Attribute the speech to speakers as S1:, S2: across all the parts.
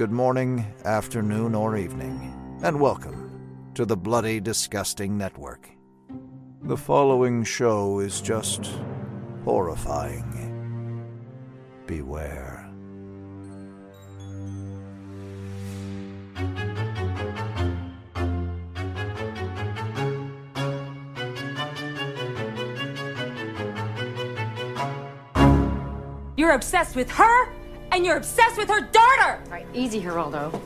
S1: good morning, afternoon, or evening, and welcome to the Bloody Disgusting Network. The following show is just horrifying. Beware.
S2: You're obsessed with her, and you're obsessed with her daughter!
S3: All right, easy, Geraldo.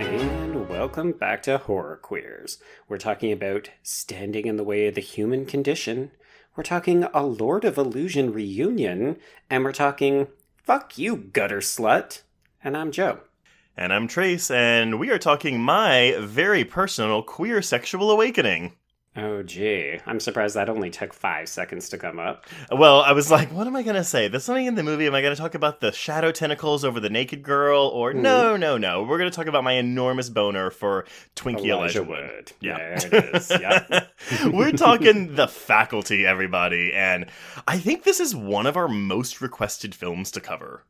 S4: And welcome back to Horror Queers. We're talking about standing in the way of the human condition. We're talking a Lord of Illusion reunion. And we're talking, fuck you, gutter slut. And I'm Joe.
S5: And I'm Trace, and we are talking my very personal queer sexual awakening.
S4: Oh, gee. I'm surprised that only took five seconds to come up.
S5: Well, I was like, what am I going to say? There's something in the movie. Am I going to talk about the shadow tentacles over the naked girl? Or hmm. no, no, no. We're going to talk about my enormous boner for Twinkie Elijah,
S4: Elijah
S5: Wood.
S4: Wood.
S5: Yeah.
S4: There it is. Yeah.
S5: We're talking the faculty, everybody. And I think this is one of our most requested films to cover.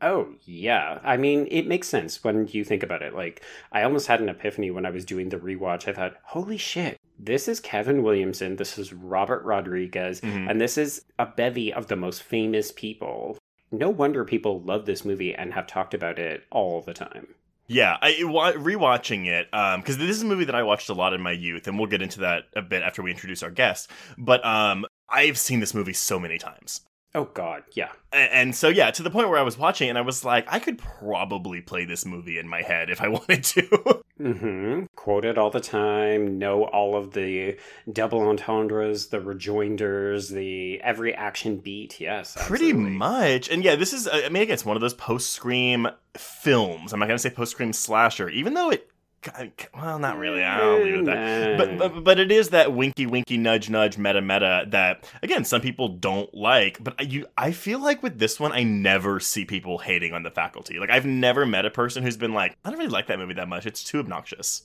S4: Oh, yeah. I mean, it makes sense when you think about it. Like, I almost had an epiphany when I was doing the rewatch. I thought, holy shit, this is Kevin Williamson, this is Robert Rodriguez,
S5: Mhm.
S4: and this is a bevy of the most famous people. No wonder people love this movie and have talked about it all the time.
S5: Yeah, I rewatching it because this is a movie that I watched a lot in my youth, and we'll get into that a bit after we introduce our guest. But um, I've seen this movie so many times,
S4: Oh, God, yeah.
S5: A- and, so yeah, to the point where I was watching, and I was like, I could probably play this movie in my head if I wanted to.
S4: hmm Quote it all the time, know all of the double entendres, the rejoinders, the every action beat. Yes,
S5: Pretty much, and yeah, this is. I mean, again, it's one of those post scream films. I'm not gonna say post scream slasher, even though it. Well, not really. I'll leave it at that. But, but but it is that winky winky nudge nudge meta meta that again some people don't like but I- you i feel like with this one i never see people hating on the faculty like i've never met a person who's been like i don't really like that movie that much it's too obnoxious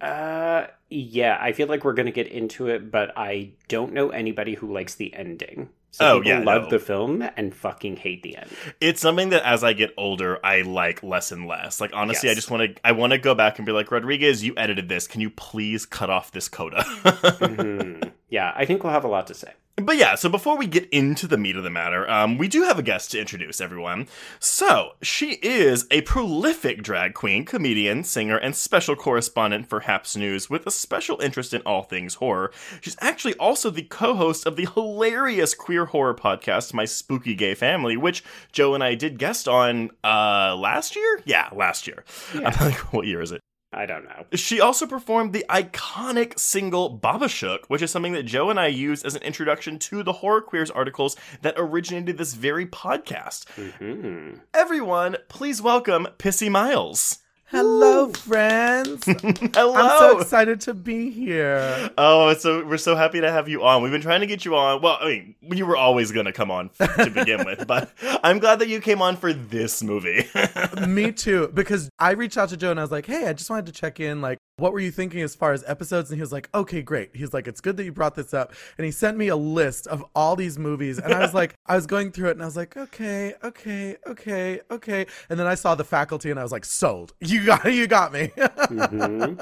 S4: Uh, yeah, I feel like we're gonna get into it, but I don't know anybody who likes the ending. So
S5: Oh, yeah,
S4: love
S5: no.
S4: the film and fucking hate the end.
S5: it's something that as i get older i like less and less like honestly i just want to i want to go back and be like rodriguez you edited this can you please cut off this coda
S4: Mhm. Yeah, I think we'll have a lot to say.
S5: But yeah, so before we get into the meat of the matter, um, we do have a guest to introduce everyone. So, she is a prolific drag queen, comedian, singer, and special correspondent for Happs News with a special interest in all things horror. She's actually also the co host of the hilarious queer horror podcast, My Spooky Gay Family, which Joe and I did guest on uh, last year? Yeah, last year.
S4: Yeah.
S5: I'm like, what year is it?
S4: I don't know.
S5: She also performed the iconic single Baba Shook, which is something that Joe and I used as an introduction to the Horror Queers articles that originated this very podcast.
S4: hmm
S5: Everyone, please welcome Pissi Myles.
S6: Hello, friends.
S5: Hello.
S6: I'm so excited to be here.
S5: Oh, so we're so happy to have you on. We've been trying to get you on. Well, I mean, you were always going to come on to begin with, but I'm glad that you came on for this movie.
S6: Me too, because I reached out to Joe and I was like, "Hey, I just wanted to check in. Like, what were you thinking as far as episodes?" And he was like, "Okay, great." He's like, "It's good that you brought this up." And he sent me a list of all these movies, and I was like, I was going through it, and I was like, "Okay, okay, okay, okay." And then I saw the faculty, and I was like, "Sold. You got, you got me."
S4: hmm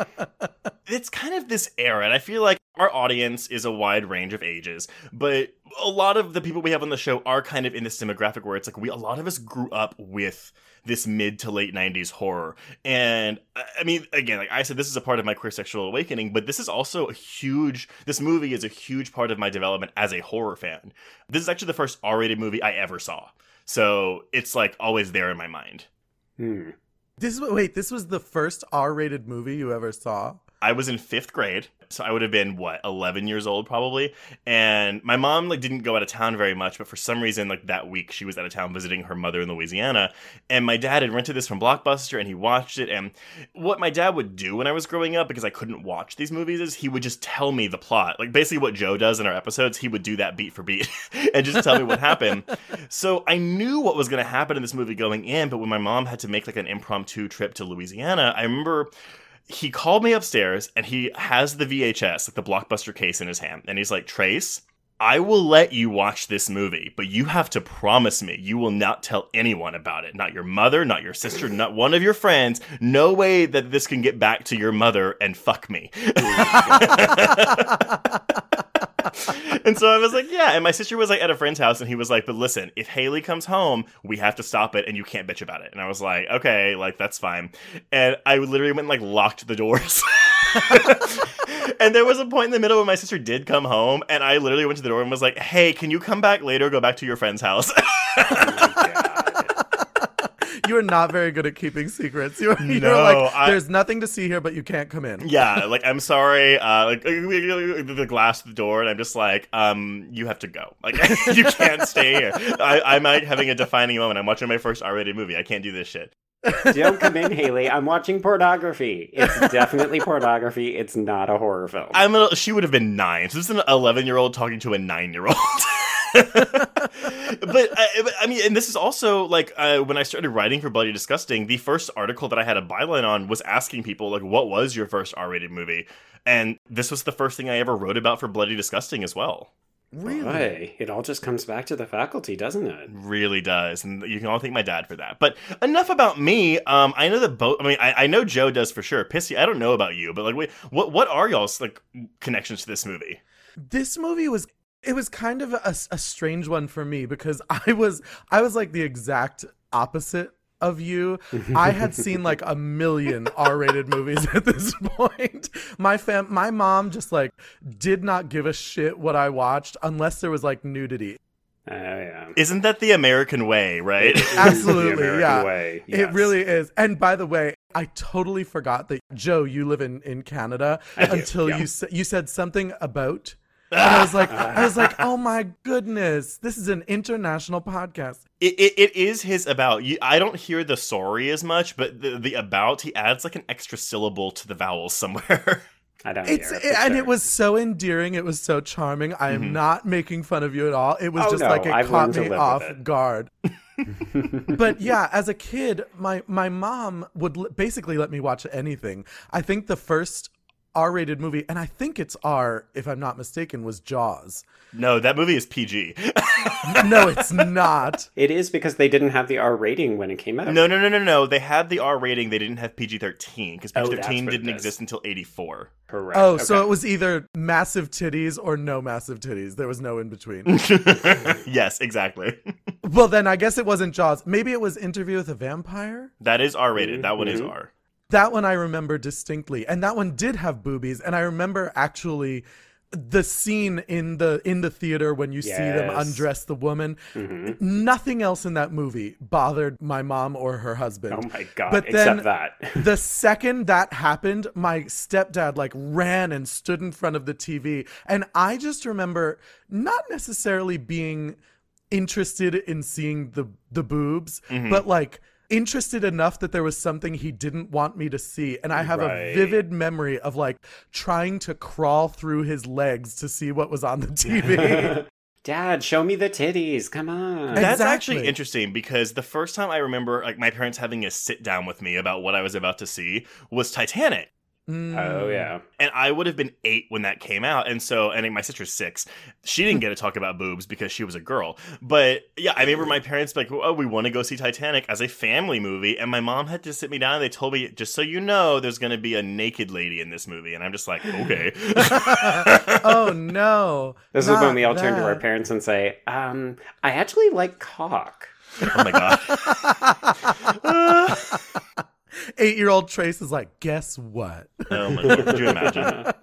S5: it's kind of this era, and I feel like our audience is a wide range of ages, but a lot of the people we have on the show are kind of in this demographic where it's like we a lot of us grew up with this mid to late 90s horror. And I I mean, again, like I said, this is a part of my queer sexual awakening, but this is also a huge, this movie is a huge part of my development as a horror fan. This is actually the first R rated movie I ever saw. So it's like always there in my mind.
S4: Hmm.
S6: this was wait, this was the first R-rated movie you ever saw.
S5: I was in fifth grade, so I would have been what eleven years old probably. And my mom like didn't go out of town very much, but for some reason like that week she was out of town visiting her mother in Louisiana. And my dad had rented this from Blockbuster, and he watched it. And what my dad would do when I was growing up, because I couldn't watch these movies, is he would just tell me the plot, like basically what Joe does in our episodes. He would do that beat for beat and just tell me what happened. So I knew what was going to happen in this movie going in, but when my mom had to make like an impromptu trip to Louisiana, I remember he called me upstairs and he has the VHS, like the blockbuster case in his hand, and he's like, Trace, I will let you watch this movie, but you have to promise me you will not tell anyone about it. Not your mother, not your sister, not one of your friends. No way that this can get back to your mother and fuck me. and so I was like, yeah. And my sister was like at a friend's house, and he was like, but listen, if Haley comes home, we have to stop it, and you can't bitch about it. And I was like, okay, like that's fine. And I literally went and like locked the doors. and there was a point in the middle where my sister did come home, and I literally went to the door and was like, hey, can you come back later? Go back to your friend's house.
S6: you are not very good at keeping secrets. You're, you're
S5: No,
S6: like,
S5: I-
S6: there's nothing to see here, but you can't come in.
S5: yeah, like I'm sorry, uh, like the glass of the door, and I'm just like, um, you have to go. Like you can't stay here. I, I'm like having a defining moment. I'm watching my first R-rated movie. I can't do this shit.
S4: Don't come in, Haley. I'm watching pornography. It's definitely pornography. It's not a horror film.
S5: I'm a, she would have been nine. So this is an 11 year old talking to a nine year old. but I, I mean, and this is also like uh, when I started writing for Bloody Disgusting, the first article that I had a byline on was asking people like, "What was your first R-rated movie?" And this was the first thing I ever wrote about for Bloody Disgusting as well.
S6: Really?
S4: Boy, it all just comes back to the faculty, doesn't it?
S5: Really does, and you can all thank my dad for that. But enough about me. Um, I know that both. I mean, I, I know Joe does for sure. Pissi, I don't know about you, but like, wait, what what are y'all's like connections to this movie?
S6: This movie was it was kind of a, a strange one for me because I was I was like the exact opposite of you. I had seen like a million R-rated movies at this point. My fam my mom just like did not give a shit what I watched unless there was like nudity.
S4: Oh, yeah.
S5: Isn't that the American way, right?
S6: Absolutely, yeah.
S4: way,
S6: It really is. And by the way, I totally forgot that Joe, you live in in Canada
S4: I do,
S6: until
S4: yeah.
S6: you sa- you said something about and I was like I was like, "Oh my goodness. This is an international podcast."
S5: It, it, it is his about. You, I don't hear the sorry as much, but the, the about, he adds like an extra syllable to the vowels somewhere.
S4: I don't
S6: It's
S4: hear
S6: it,
S4: it,
S6: and
S4: sure.
S6: it was so endearing. It was so charming. I am mm-hmm. not making fun of you at all. It was
S4: Oh,
S6: just
S4: no,
S6: like it
S4: I've
S6: caught me off guard. but yeah, as a kid, my my mom would l- basically let me watch anything. I think the first R-rated movie, and I think it's R, if I'm not mistaken, was Jaws.
S5: no, that movie is PG.
S6: No, it's not.
S4: It is because they didn't have the R rating when it came out.
S5: no, no, no, no, no. They had the R rating. They didn't have PG 13 because
S4: Oh,
S5: PG
S4: that's
S5: 13
S4: what it
S5: didn't exist until 84.
S4: Correct.
S6: Oh, so it was either massive titties or no massive titties. There was no in between.
S5: yes, exactly.
S6: well, then I guess it wasn't Jaws. Maybe it was Interview with a Vampire.
S5: That is R rated. That one is
S4: Mhm.
S5: R.
S6: That one I remember distinctly, and that one did have boobies, and I remember actually the scene in the in the theater when you see them undress the woman.
S4: Mhm.
S6: Nothing else in that movie bothered my mom or her husband.
S4: Oh my god!
S6: But
S4: Except
S6: then-
S4: that.
S6: the second that happened, my stepdad like ran and stood in front of the TV. And I just remember not necessarily being interested in seeing the the boobs,
S4: Mm-hmm.
S6: but like interested enough that there was something he didn't want me to see. And I have
S4: Right.
S6: a vivid memory of like trying to crawl through his legs to see what was on the TV.
S4: Dad, show me the titties. Come on.
S6: Ex-
S5: That's actually interesting because the first time I remember like my parents having a sit down with me about what I was about to see was Titanic.
S6: Mm.
S4: oh yeah.
S5: And I would have been eight when that came out. And so, and my sister's six. She didn't get to talk about boobs because she was a girl. But yeah, I remember my parents like, oh, we want to go see Titanic as a family movie. And my mom had to sit me down and they told me, just so you know, there's going to be a naked lady in this movie. And I'm just like, okay.
S6: oh no.
S4: This is when we all turn to our parents and say, um, I actually like cock.
S5: oh my God.
S6: Eight year old Trace is like, guess what?
S5: oh my God. Could you imagine?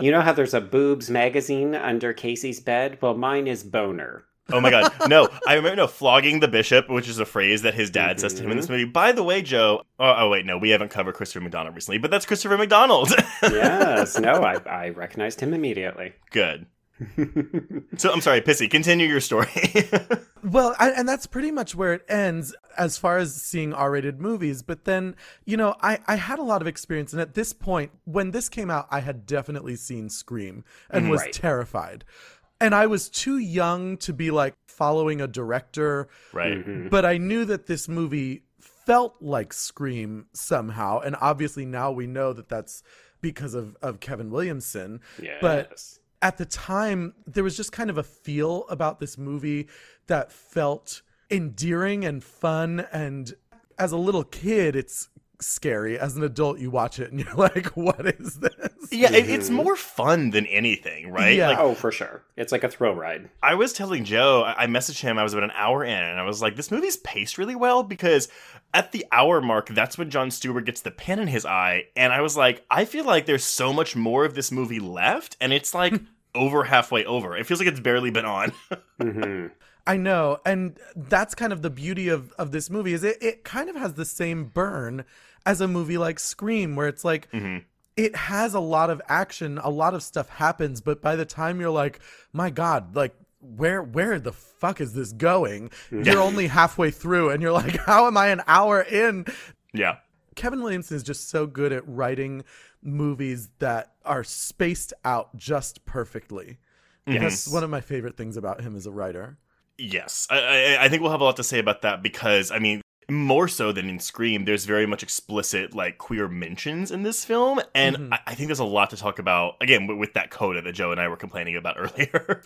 S4: You know how there's a boobs magazine under Casey's bed? Well, mine is boner.
S5: Oh my god. No, I remember no flogging the bishop, which is a phrase that his dad says to him in this mm-hmm. movie. By the way, Joe. Oh, oh wait, no, we haven't covered Christopher McDonald recently, but that's Christopher McDonald.
S4: Yes, no, I, I recognized him immediately.
S5: Good. So I'm sorry, Pissi. Continue your story.
S6: Well, I, and that's pretty much where it ends as far as seeing R-rated movies. But then, you know, I, I had a lot of experience, and at this point, when this came out, I had definitely seen Scream and was
S4: Right.
S6: terrified. And I was too young to be like following a director,
S5: right.
S4: Mhm.
S6: but I knew that this movie felt like Scream somehow. And obviously now we know that that's because of, of Kevin Williamson.
S4: Yes.
S6: But at the time, there was just kind of a feel about this movie that felt endearing and fun. And as a little kid, it's scary. As an adult, you watch it and you're like, what is this?
S5: Yeah, it, it's more fun than anything, right?
S6: Yeah.
S5: Like
S4: Oh, for sure. It's like a thrill ride.
S5: I was telling Joe, I I messaged him, I was about an hour in, and I was like, this movie's paced really well because at the hour mark, that's when Jon Stewart gets the pin in his eye. And I was like, I feel like there's so much more of this movie left, and it's like over halfway over. It feels like it's barely been on.
S4: hmm
S6: I know, and that's kind of the beauty of of this movie is it it kind of has the same burn as a movie like Scream, where it's like
S5: Mhm.
S6: it has a lot of action, a lot of stuff happens, but by the time you're like, my God, like where where the fuck is this going? You're only halfway through, and you're like, how am I an hour in?
S5: yeah.
S6: Kevin Williamson is just so good at writing movies that are spaced out just perfectly. That's one of my favorite things about him as a writer.
S5: Yes, I, I, I think we'll have a lot to say about that because I mean, more so than in Scream, there's very much explicit like queer mentions in this film, and I, I think there's a lot to talk about again with, with that coda that Joe and I were complaining about earlier.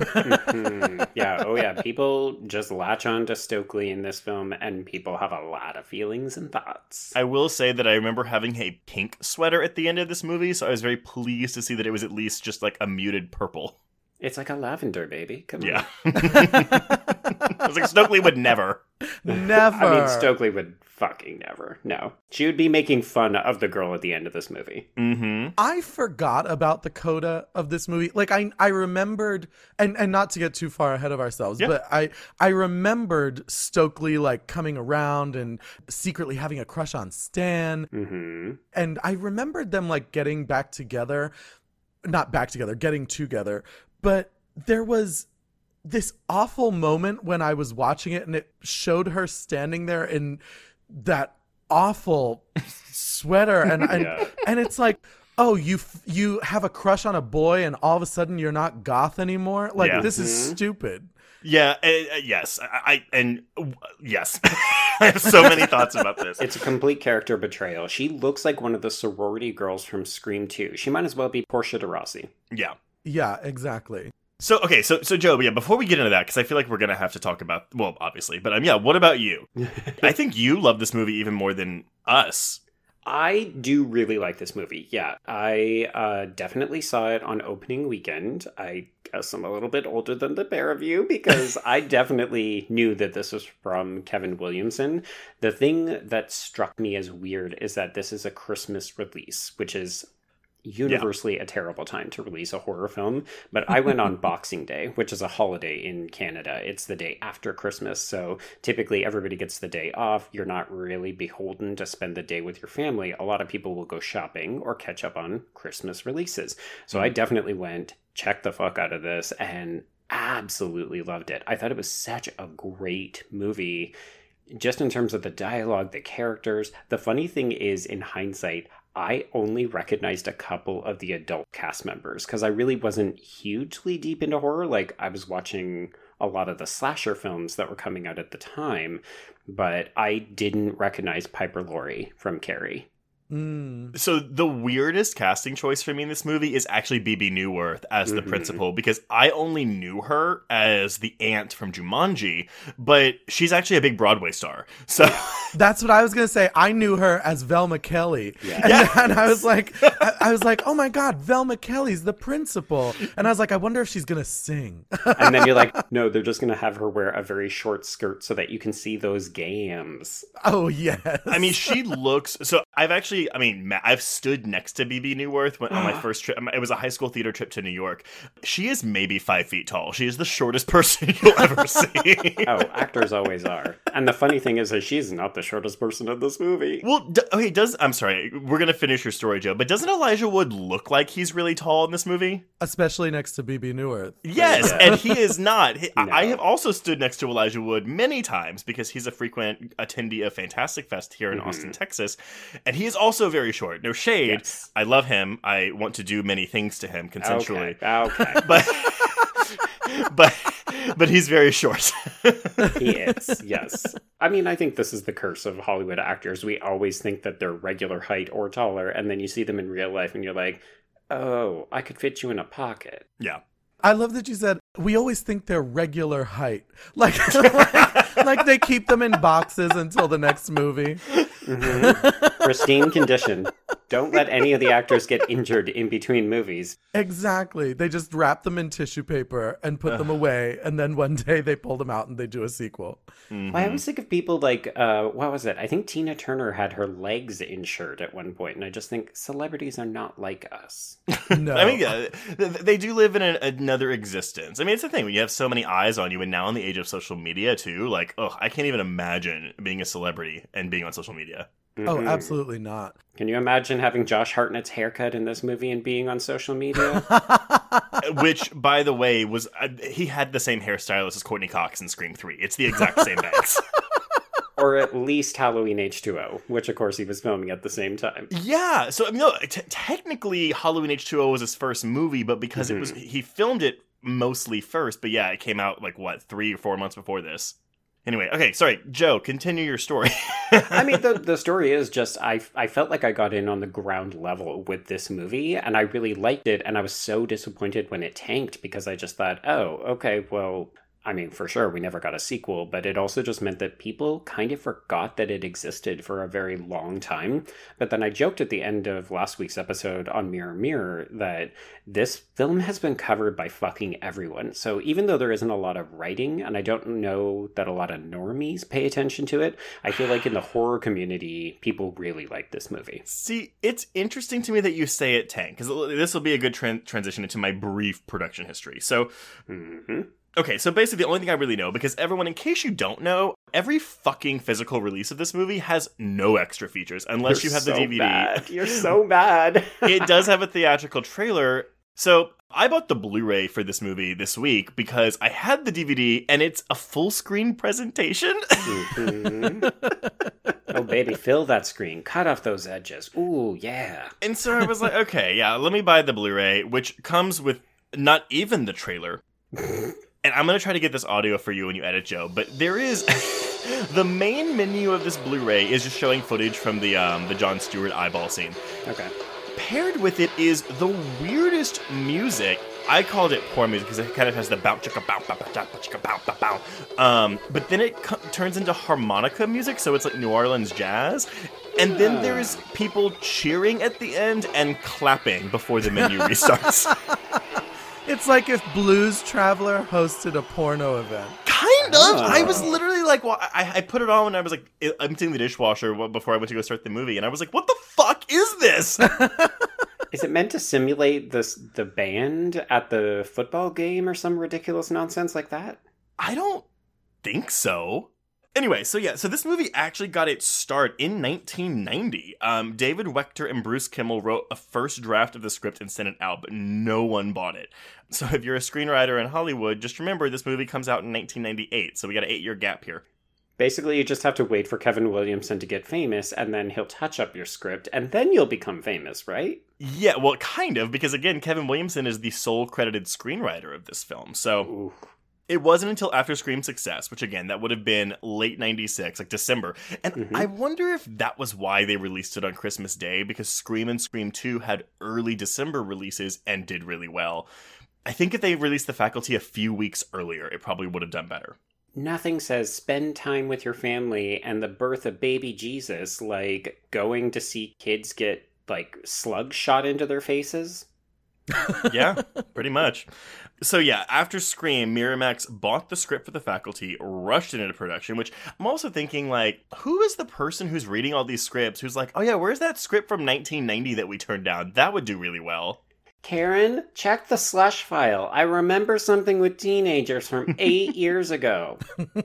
S4: Hmm. yeah, oh yeah. People just latch on to Stokely in this film, and people have a lot of feelings and thoughts.
S5: I will say that I remember having a pink sweater at the end of this movie, so I was very pleased to see that it was at least just like a muted purple.
S4: It's like a lavender, baby. Come
S5: Yeah,
S4: on.
S5: I was like Stokely would never.
S6: Never.
S4: I mean, Stokely would fucking never. No. She would be making fun of the girl at the end of this movie.
S5: Mm-hmm.
S6: I forgot about the coda of this movie. Like I I remembered and and not to get too far ahead of ourselves,
S5: Yeah.
S6: but I I remembered Stokely like coming around and secretly having a crush on Stan
S4: hmm
S6: and I remembered them like getting back together, not back together, getting together, but there was this awful moment when I was watching it and it showed her standing there in that awful sweater and and,
S4: Yeah.
S6: and it's like oh you f- you have a crush on a boy and all of a sudden you're not goth anymore like
S5: Yeah.
S6: this is
S4: Mhm.
S6: stupid
S5: Yeah, uh, uh, yes, I, I and uh, yes, I have so many thoughts about this.
S4: It's a complete character betrayal. She looks like one of the sorority girls from Scream 2. She might as well be Portia de Rossi.
S5: yeah.
S6: Yeah exactly
S5: So okay, so so Joe, yeah. Before we get into that, because I feel like we're gonna have to talk about well, obviously, but um, yeah. What about you? I think you love this movie even more than us.
S4: I do really like this movie. Yeah, I uh, definitely saw it on opening weekend. I guess I'm a little bit older than the pair of you because I definitely knew that this was from Kevin Williamson. The thing that struck me as weird is that this is a Christmas release, which is universally a terrible time to release a horror film. But I went on Boxing Day, which is a holiday in Canada. It's the day after Christmas. So typically everybody gets the day off. You're not really beholden to spend the day with your family. A lot of people will go shopping or catch up on Christmas releases. So I mm-hmm. definitely went, checked the fuck out of this, and absolutely loved it. I thought it was such a great movie just in terms of the dialogue, the characters. The funny thing is, in hindsight, I only recognized a couple of the adult cast members because I really wasn't hugely deep into horror. Like, I was watching a lot of the slasher films that were coming out at the time, but I didn't recognize Piper Laurie from Carrie.
S6: Mm.
S5: So the weirdest casting choice for me in this movie is actually Bebe Neuwirth as the
S4: Mhm.
S5: principal because I only knew her as the aunt from Jumanji, but she's actually a big Broadway star. So
S6: That's what I was gonna say. I knew her as Velma Kelly,
S4: Yeah.
S6: and,
S5: Yes.
S6: and I was like, I, I was like, oh my god, Velma Kelly's the principal, and I was like, I wonder if she's gonna sing.
S4: And then you're like, no, they're just going to have her wear a very short skirt so that you can see those gams.
S6: oh yes.
S5: I mean, she looks. So I've actually, I mean, I've stood next to Bebe Neuwirth when, on my first trip. It was a high school theater trip to New York. She is maybe five feet tall. She is the shortest person you'll ever see.
S4: Oh, actors always are. And the funny thing is that she's not the shortest person in this movie.
S5: Well, d- okay, does I'm sorry, we're gonna finish your story, Joe. But doesn't Elijah Wood look like he's really tall in this movie?
S6: especially next to Bebe Neuwirth.
S5: Yes,
S4: Yeah.
S5: and he is not. He- I- I have also stood next to Elijah Wood many times because he's a frequent attendee of Fantastic Fest here in
S4: Mm-hmm.
S5: Austin, Texas, and he is also very short. No shade.
S4: Yes.
S5: I love him. I want to do many things to him consensually,
S4: Okay. okay.
S5: but but but he's very short.
S4: He is, yes. I mean, I think this is the curse of Hollywood actors. We always think that they're regular height or taller, and then you see them in real life and you're like, oh, I could fit you in a pocket.
S5: yeah.
S6: I love that you said we always think they're regular height, like, like, like they keep them in boxes until the next movie. Mm-hmm.
S4: Pristine condition. Don't let any of the actors get injured in between movies.
S6: Exactly. They just wrap them in tissue paper and put them away, and then one day they pull them out and they do a sequel.
S4: Well, I always think of people like, uh, what was it? I think Tina Turner had her legs insured at one point, and I just think celebrities are not like us.
S6: No,
S5: I mean, yeah, they do live in an, another existence. I mean, it's the thing when you have so many eyes on you, and now in the age of social media too. Like, oh, I can't even imagine being a celebrity and being on social media.
S6: Oh,
S4: Mhm.
S6: absolutely not.
S4: Can you imagine having Josh Hartnett's haircut in this movie and being on social media?
S5: Which, by the way, was uh, he had the same hairstylist as Courteney Cox in Scream Three. It's the exact same bangs.
S4: or at least Halloween H2O, which of course he was filming at the same time.
S5: Yeah, so I mean, no, t- technically Halloween H2O was his first movie, but because it was he filmed it mostly first, but yeah, it came out like what, 3 or 4 months before this. Anyway, okay, sorry, Joe, continue your story.
S4: I mean, the the story is just I I felt like I got in on the ground level with this movie, and I really liked it, and I was so disappointed when it tanked because I just thought, oh, okay, well. I mean, for sure, we never got a sequel, but it also just meant that people kind of forgot that it existed for a very long time. But then I joked at the end of last week's episode on Mirror Mirror that this film has been covered by fucking everyone. So even though there isn't a lot of writing, and I don't know that a lot of normies pay attention to it, I feel like in the horror community, people really like this movie.
S5: See, it's interesting to me that you say it tank because this will be a good tran- transition into my brief production history. So,
S4: hmm
S5: okay, so basically the only thing I really know because everyone, in case you don't know, every fucking physical release of this movie has no extra features unless you have the DVD.
S4: Bad. You're so bad.
S5: it does have a theatrical trailer. So I bought the Blu-ray for this movie this week because I had the DVD and it's a full screen presentation.
S4: Mhm. oh baby, fill that screen. Cut off those edges. Ooh, yeah.
S5: and so I was like, okay, yeah, let me buy the Blu-ray, which comes with not even the trailer. And I'm gonna try to get this audio for you when you edit, Joe. But there is the main menu of this Blu-ray is just showing footage from the um, the Jon Stewart eyeball scene.
S4: Okay.
S5: paired with it is the weirdest music. I called it poor music because it kind of has the bow chicka bow bow chicka bow bow bow. Um, but then it co- turns into harmonica music, so it's like New Orleans jazz. And then there's people cheering at the end and clapping before the menu restarts.
S6: It's like if Blues Traveler hosted a porno event.
S5: kind of. I ah. was literally like, well, I, I put it on when I was like emptying the dishwasher before I went to go start the movie, and I was like, what the fuck is this?
S4: Is it meant to simulate this the band at the football game or some ridiculous nonsense like that?
S5: I don't think so. Anyway, so yeah, so this movie actually got its start in 1990. Um, David Wechter and Bruce Kimmel wrote a first draft of the script and sent it out, but no one bought it. So if you're a screenwriter in Hollywood, just remember this movie comes out in 1998, so we got an eight year gap here.
S4: Basically, you just have to wait for Kevin Williamson to get famous, and then he'll touch up your script, and then you'll become famous, right?
S5: Yeah, well, kind of, because again, Kevin Williamson is the sole credited screenwriter of this film, so.
S4: Ooh.
S5: It wasn't until after Scream's success, which again, that would have been late 96, like December. And
S4: Mhm.
S5: I wonder if that was why they released it on Christmas Day, because Scream and Scream 2 had early December releases and did really well. I think if they released The Faculty a few weeks earlier, it probably would have done better.
S4: Nothing says spend time with your family and the birth of baby Jesus like going to see kids get like slugs shot into their faces.
S5: Yeah, pretty much. So yeah, after Scream, Miramax bought the script for the faculty, rushed it into production, which I'm also thinking like, who is the person who's reading all these scripts who's like, oh yeah, where's that script from 1990 that we turned down? That would do really well.
S4: Karen, check the slush file. I remember something with teenagers from eight years ago.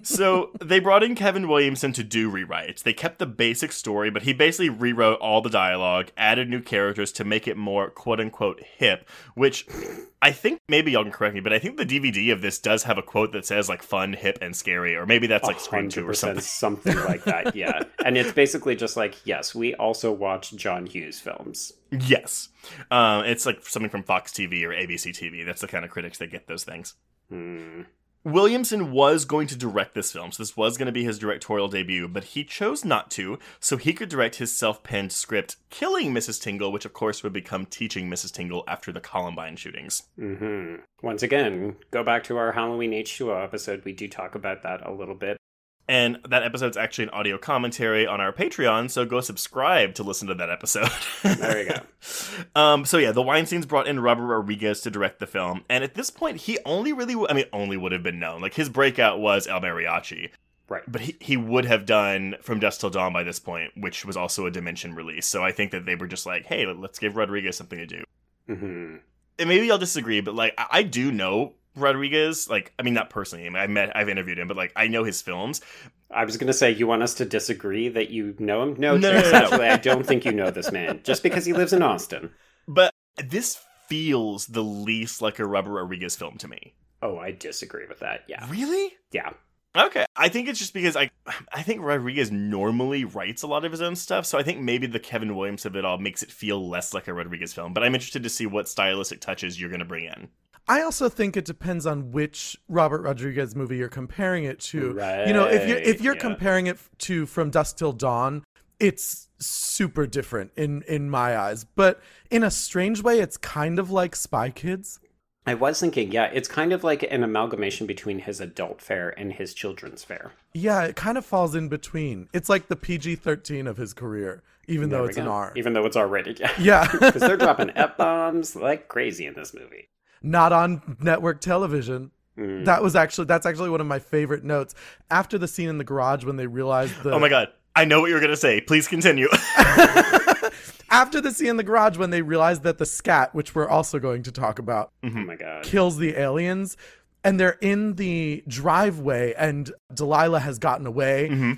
S5: So they brought in Kevin Williamson to do rewrites. They kept the basic story, but he basically rewrote all the dialogue, added new characters to make it more quote unquote hip, which I think maybe y'all can correct me, but I think the DVD of this does have a quote that says like fun, hip, and scary, or maybe that's like Scream 2 or something.
S4: something like that, yeah. And it's basically just like, yes, we also watch John Hughes films.
S5: Yes. Um, it's like something from Fox TV or ABC TV. That's the kind of critics that get those things.
S4: Hmm.
S5: Williamson was going to direct this film, so this was going to be his directorial debut, but he chose not to, so he could direct his self penned script, Killing Mrs. Tingle, which of course would become Teaching Mrs. Tingle after the Columbine shootings.
S4: hmm Once again, go back to our Halloween H2O episode. We do talk about that a little bit.
S5: And that episode's actually an audio commentary on our Patreon, so go subscribe to listen to that episode.
S4: There you go.
S5: um, so yeah, the Weinsteins brought in Robert Rodriguez to direct the film, and at this point, he only really, I mean, only would have been known. Like his breakout was El Mariachi,
S4: Right.
S5: but he, he would have done From Dusk Till Dawn by this point, which was also a Dimension release. So I think that they were just like, hey, let's give Rodriguez something to do.
S4: hmm
S5: And maybe I'll disagree, but like I, I do know Rodriguez. Like, I mean, not personally. I met, I've interviewed him, but like I know his films.
S4: I was going to say, you want us to disagree that you know him? No,
S5: No, no, no, no.
S4: I don't think you know this man just because he lives in Austin.
S5: But this feels the least like a Robert Rodriguez film to me.
S4: Oh, I disagree with that. Yeah.
S5: Really?
S4: Yeah.
S5: Okay. I think it's just because I I think Rodriguez normally writes a lot of his own stuff, so I think maybe the Kevin Williams of it all makes it feel less like a Rodriguez film. But I'm interested to see what stylistic touches you're going to bring in.
S6: I also think it depends on which Robert Rodriguez movie you're comparing it to. Right. You know, if you're if you're
S4: yeah.
S6: comparing it to From Dusk Till Dawn, it's super different in in my eyes. But in a strange way, it's kind of like Spy Kids.
S4: I was thinking, yeah, it's kind of like an amalgamation between his adult fare and his children's fare.
S6: Yeah, it kind of falls in between. It's like the PG-13 of his career, even
S4: There
S6: though it's an. R.
S4: Even though it's already. Yeah.
S6: Yeah.
S4: Because they're dropping F bombs like crazy in this movie.
S6: Not on network television.
S4: Mm.
S6: That was actually that's actually one of my favorite notes. After the scene in the garage when they realized the
S5: Oh my god. I know what you're going to say. Please continue.
S6: after the scene in the garage when they realized that the scat, which we're also going to talk about,
S4: Oh my god.
S6: kills the aliens, and they're in the driveway, and Delilah has gotten away.
S5: Mm-hmm.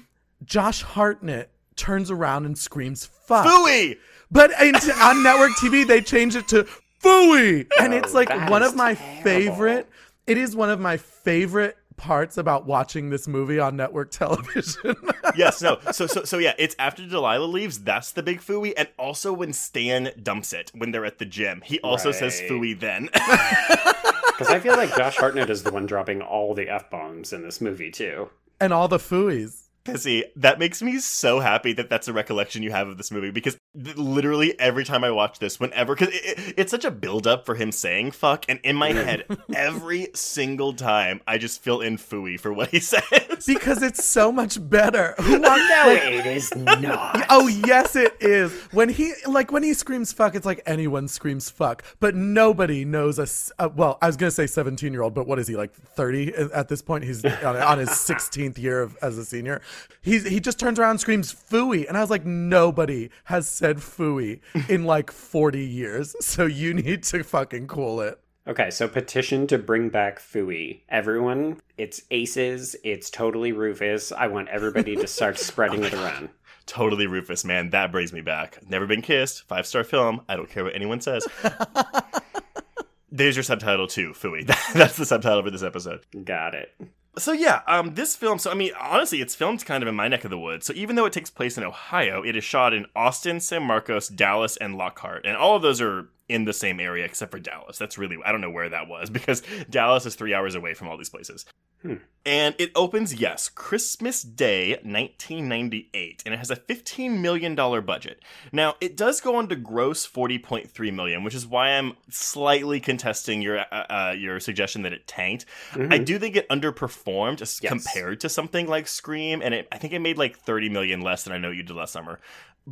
S6: Josh Hartnett turns around and screams "fuck,"
S5: Fooey!
S6: but in, on network TV they change it to "fooey," and it's oh, like
S4: that
S6: one
S4: is
S6: of my
S4: terrible.
S6: favorite. It is one of my favorite parts about watching this movie on network television.
S5: yes, no. So, so, so, yeah. It's after Delilah leaves. That's the big fooey, and also when Stan dumps it when they're at the gym, he also says
S4: Right.
S5: fooey. Then,
S4: Because I feel like Josh Hartnett is the one dropping all the F bombs in this movie, too.
S6: and all the fooies.
S5: Pissi, that makes me so happy that that's a recollection you have of this movie because literally every time I watch this, whenever, because it, it- it's such a build up for him saying fuck, and in my head, every single time, I just fill in fooey for what he says.
S6: Because it's so much better. Who wants
S4: No,
S6: like,
S4: it is not.
S6: Oh yes, it is. When he like when he screams "fuck," it's like anyone screams "fuck," but nobody knows a. s- Uh, well, I was gonna say seventeen-year-old, but what is he like thirty at this point? He's on, on his sixteenth year of, as a senior. He's he just turns around and screams "fooey," and I was like, nobody has said "fooey" in like forty years, so you need to fucking cool it.
S4: Okay, so petition to bring back Fooey. Everyone, it's Aces, it's totally Rufus. I want everybody to start spreading it around.
S5: totally Rufus, man. That brings me back. Never been kissed. Five star film. I don't care what anyone says. There's your subtitle too, Fooey. That's the subtitle for this episode.
S4: Got it.
S5: So yeah, um, this film. So I mean, honestly, it's filmed kind of in my neck of the woods. So even though it takes place in Ohio, it is shot in Austin, San Marcos, Dallas, and Lockhart, and all of those are in the same area except for Dallas. That's really I don't know where that was because Dallas is three hours away from all these places.
S4: Hmm.
S5: And it opens, yes, Christmas Day, 1998, and it has a $15 million budget. Now, it does go on to gross 40.3 million, which is why I'm slightly contesting your uh, uh, your suggestion that it tanked. I do think it underperformed
S4: Yes.
S5: compared to something like Scream, and it, I think it made like 30 million less than I know you did last summer.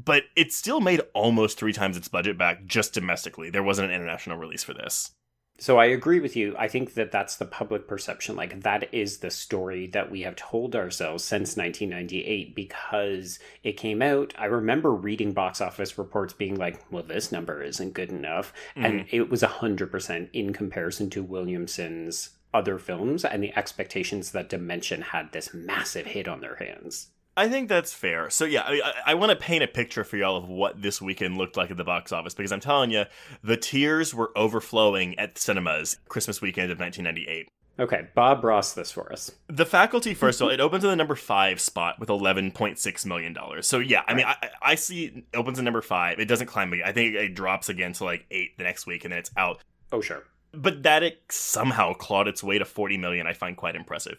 S5: But it still made almost three times its budget back just domestically. There wasn't an international release for this.
S4: So I agree with you. I think that that's the public perception. Like, that is the story that we have told ourselves since 1998 because it came out. I remember reading box office reports being like, well, this number isn't good enough. And mm-hmm. it was 100% in comparison to Williamson's other films and the expectations that Dimension had this massive hit on their hands.
S5: I think that's fair. So yeah, I, I, I want to paint a picture for y'all of what this weekend looked like at the box office because I'm telling you, the tears were overflowing at cinemas Christmas weekend of 1998.
S4: Okay, Bob Ross this for us.
S5: The faculty, first of all, it opens in the number five spot with eleven point six million dollars. So yeah, I mean, I, I see it opens in number five. It doesn't climb again. I think it drops again to like eight the next week, and then it's out.
S4: Oh, sure.
S5: but that it somehow clawed its way to 40 million, I find quite impressive.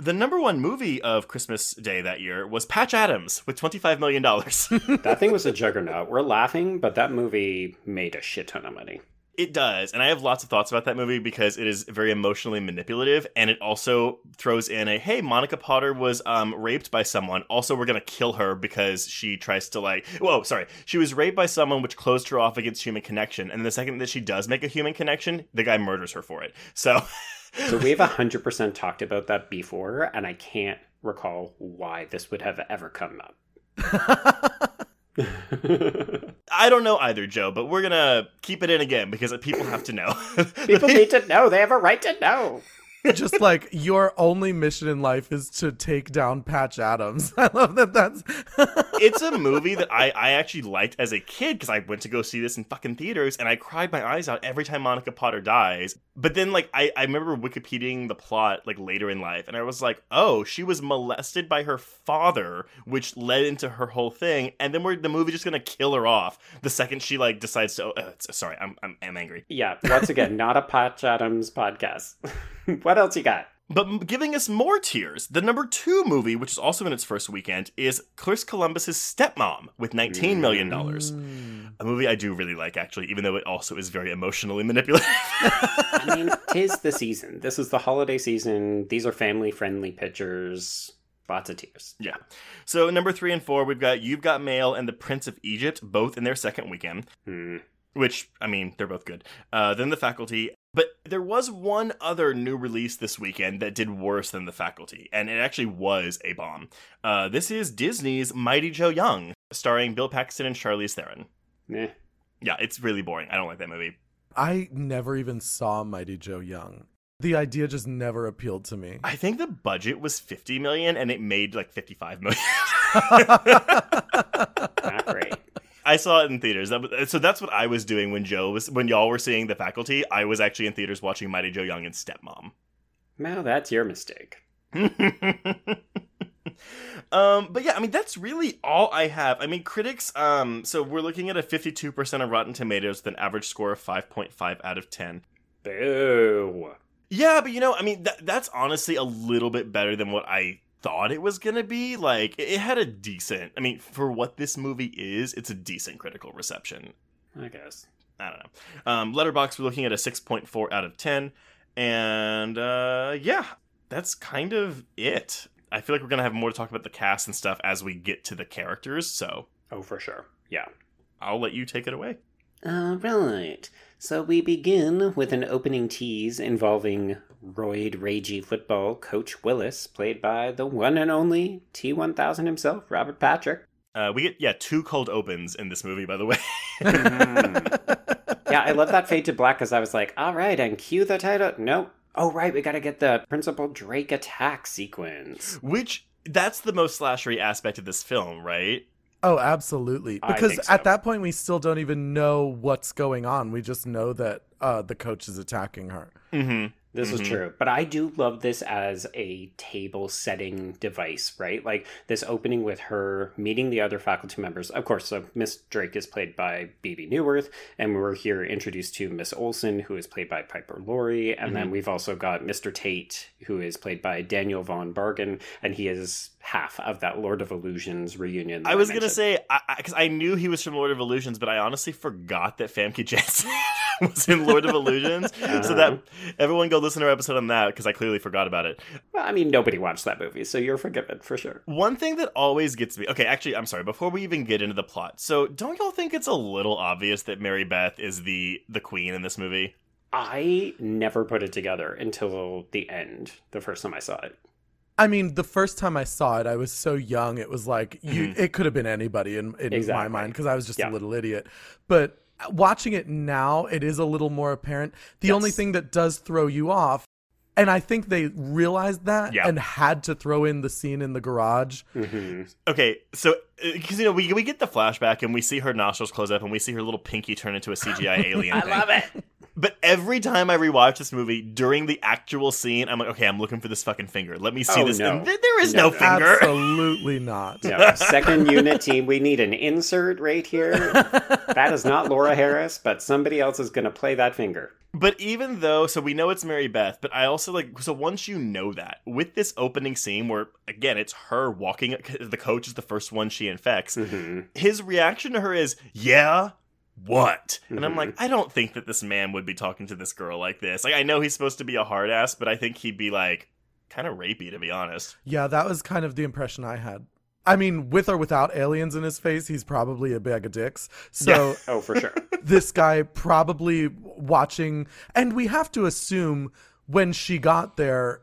S5: The number one movie of Christmas Day that year was Patch Adams with $25 million.
S4: That thing was a juggernaut. We're laughing, but that movie made a shit ton of money.
S5: It does. And I have lots of thoughts about that movie because it is very emotionally manipulative. And it also throws in a hey, Monica Potter was um, raped by someone. Also, we're going to kill her because she tries to, like, whoa, sorry. She was raped by someone, which closed her off against human connection. And the second that she does make a human connection, the guy murders her for it. So.
S4: So we've 100% talked about that before, and I can't recall why this would have ever come up.
S5: I don't know either, Joe, but we're gonna keep it in again because people have to know.
S4: People need to know. They have a right to know.
S6: Just like your only mission in life is to take down Patch Adams. I love that that's
S5: it's a movie that I, I actually liked as a kid because I went to go see this in fucking theaters and I cried my eyes out every time Monica Potter dies. But then like I, I remember Wikipediaing the plot like later in life and I was like, oh, she was molested by her father, which led into her whole thing, and then we're the movie just gonna kill her off the second she like decides to. Oh, uh, sorry, I'm, I'm I'm angry.
S4: Yeah, once again, not a Patch Adams podcast. what else you got?
S5: But giving us more tears, the number two movie, which is also in its first weekend, is Chris Columbus's Stepmom with $19 million. A movie I do really like, actually, even though it also is very emotionally manipulative.
S4: I mean, tis the season. This is the holiday season. These are family friendly pictures. Lots of tears.
S5: yeah. So, number three and four, we've got You've Got Mail and The Prince of Egypt, both in their second weekend.
S4: Hmm.
S5: Which I mean they're both good. Uh, then the faculty, but there was one other new release this weekend that did worse than the faculty, and it actually was a bomb. Uh, this is Disney's Mighty Joe Young, starring Bill Paxton and Charlize Theron.
S4: Eh.
S5: Yeah, it's really boring. I don't like that movie.
S6: I never even saw Mighty Joe Young. The idea just never appealed to me.
S5: I think the budget was 50 million and it made like 55 million. I saw it in theaters. That was, so that's what I was doing when Joe was when y'all were seeing the faculty. I was actually in theaters watching Mighty Joe Young and Stepmom.
S4: Well, that's your mistake.
S5: um, but yeah, I mean that's really all I have. I mean, critics. Um, so we're looking at a fifty-two percent of Rotten Tomatoes with an average score of five point five out of ten.
S4: Boo.
S5: Yeah, but you know, I mean, that that's honestly a little bit better than what I thought it was gonna be. Like, it it had a decent. I mean, for what this movie is, it's a decent critical reception.
S4: I guess.
S5: I don't know. Um, Letterboxd, we're looking at a 6.4 out of 10. And uh, yeah, that's kind of it. I feel like we're going to have more to talk about the cast and stuff as we get to the characters. So
S4: Oh, for sure. Yeah.
S5: I'll let you take it away.
S4: All right. So we begin with an opening tease involving roid ragey football coach Willis, played by the one and only T1000 himself, Robert Patrick.
S5: Uh, we get, yeah, two cold opens in this movie, by the way.
S4: Yeah, I love that fade to black because I was like, all right, and cue the title. Nope. Oh, right, we got to get the Principal Drake attack sequence.
S5: Which, that's the most slashery aspect of this film, right?
S6: Oh, absolutely. Because
S4: so.
S6: at that point, we still don't even know what's going on. We just know that uh, the coach is attacking her.
S5: Mm-hmm.
S4: This is mm-hmm. true. But I do love this as a table setting device, right? Like this opening with her meeting the other faculty members. Of course, so Miss Drake is played by Bebe Neuwirth, and we're here introduced to Miss Olson, who is played by Piper Laurie. And then mm-hmm. we've also got Mr. Tate, who is played by Daniel Von Bargen, and he is half of that Lord of Illusions reunion.
S5: I was gonna
S4: mentioned.
S5: say because I, knew he was from Lord of Illusions, but I honestly forgot that Famke Janssen was in Lord of Illusions. So that uh-huh. everyone go listen to our episode on that because I clearly forgot about it.
S4: Well, I mean, nobody watched that movie, so you're forgiven for sure.
S5: One thing that always gets me. Okay, actually, I'm sorry. Before we even get into the plot, so don't y'all think it's a little obvious that Mary Beth is the the queen in this movie?
S4: I never put it together until the end, the first time I saw it.
S6: I mean, the first time I saw it, I was so young. It was like you. Mm-hmm. It could have been anybody in, in my mind because I was just
S4: Yeah.
S6: a little idiot. But watching it now, it is a little more apparent. The only thing that does throw you off, and I think they realized that
S5: Yeah.
S6: and had to throw in the scene in the garage. Mm-hmm.
S5: Okay, so uh, because you know we we get the flashback and we see her nostrils close up and we see her little pinky turn into a CGI alien.
S4: I
S5: thing.
S4: love it.
S5: But every time I rewatch this movie during the actual scene, I'm like, okay, I'm looking for this fucking finger. Let me see
S4: Oh,
S5: this.
S4: no.
S5: And th- there is
S4: No,
S5: no,
S4: no.
S5: finger.
S6: Absolutely not.
S4: No, second unit team, we need an insert right here. That is not Laura Harris, but somebody else is going to play that finger.
S5: But even though, so we know it's Mary Beth, but I also like, so once you know that, with this opening scene where, again, it's her walking, the coach is the first one she infects,
S4: hmm
S5: his reaction to her is, yeah, what? And I'm like, mm-hmm. I don't think that this man would be talking to this girl like this. Like, I know he's supposed to be a hard ass, but I think he'd be like, kind of rapey, to be honest.
S6: Yeah, that was kind of the impression I had. I mean, with or without aliens in his face, he's probably a bag of dicks. So
S4: Oh, for sure.
S6: this guy probably watching, and we have to assume when she got there,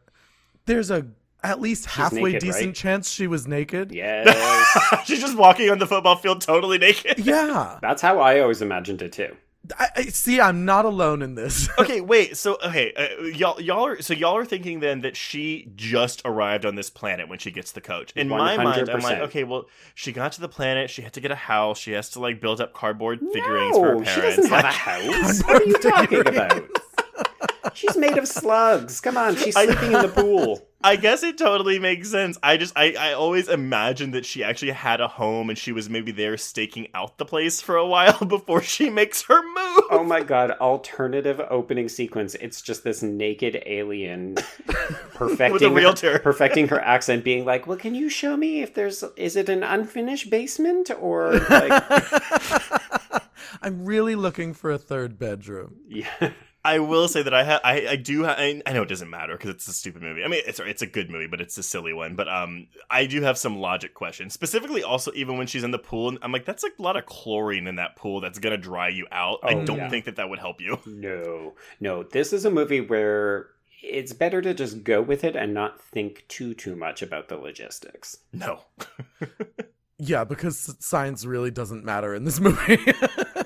S6: there's a at least halfway
S4: naked,
S6: decent
S4: right?
S6: chance she was naked.
S4: Yes.
S5: She's just walking on the football field totally naked.
S6: Yeah.
S4: That's how I always imagined it too.
S6: I, I see. I'm not alone in this.
S5: okay, wait. So, okay, uh, y'all, y'all are so y'all are thinking then that she just arrived on this planet when she gets the coach. In my mind, I'm like, okay, well, she got to the planet. She had to get a house. She has to like build up cardboard figurines for her
S4: No,
S5: parents.
S4: she doesn't have a house. What are you talking about? She's made of slugs. Come on, she's
S5: I-
S4: sleeping in the pool.
S5: I guess it totally makes sense. I just I, I always imagined that she actually had a home and she was maybe there staking out the place for a while before she makes her move.
S4: Oh my god, alternative opening sequence. It's just this naked alien perfecting
S5: With a
S4: her- perfecting her accent being like, "Well, can you show me if there's is it an unfinished basement or like
S6: I'm really looking for a third bedroom.
S4: yeah.
S5: I will say that I ha- I, I do ha- I, I know it doesn't matter because it's a stupid movie. I mean, it's it's a good movie, but it's a silly one. But um, I do have some logic questions. Specifically, also even when she's in the pool, and I'm like, that's like a lot of chlorine in that pool that's gonna dry you out. I
S4: Oh,
S5: don't
S4: yeah.
S5: think that that would help you.
S4: No. No, this is a movie where it's better to just go with it and not think too too much about the logistics.
S5: No.
S6: Yeah, because science really doesn't matter in this movie.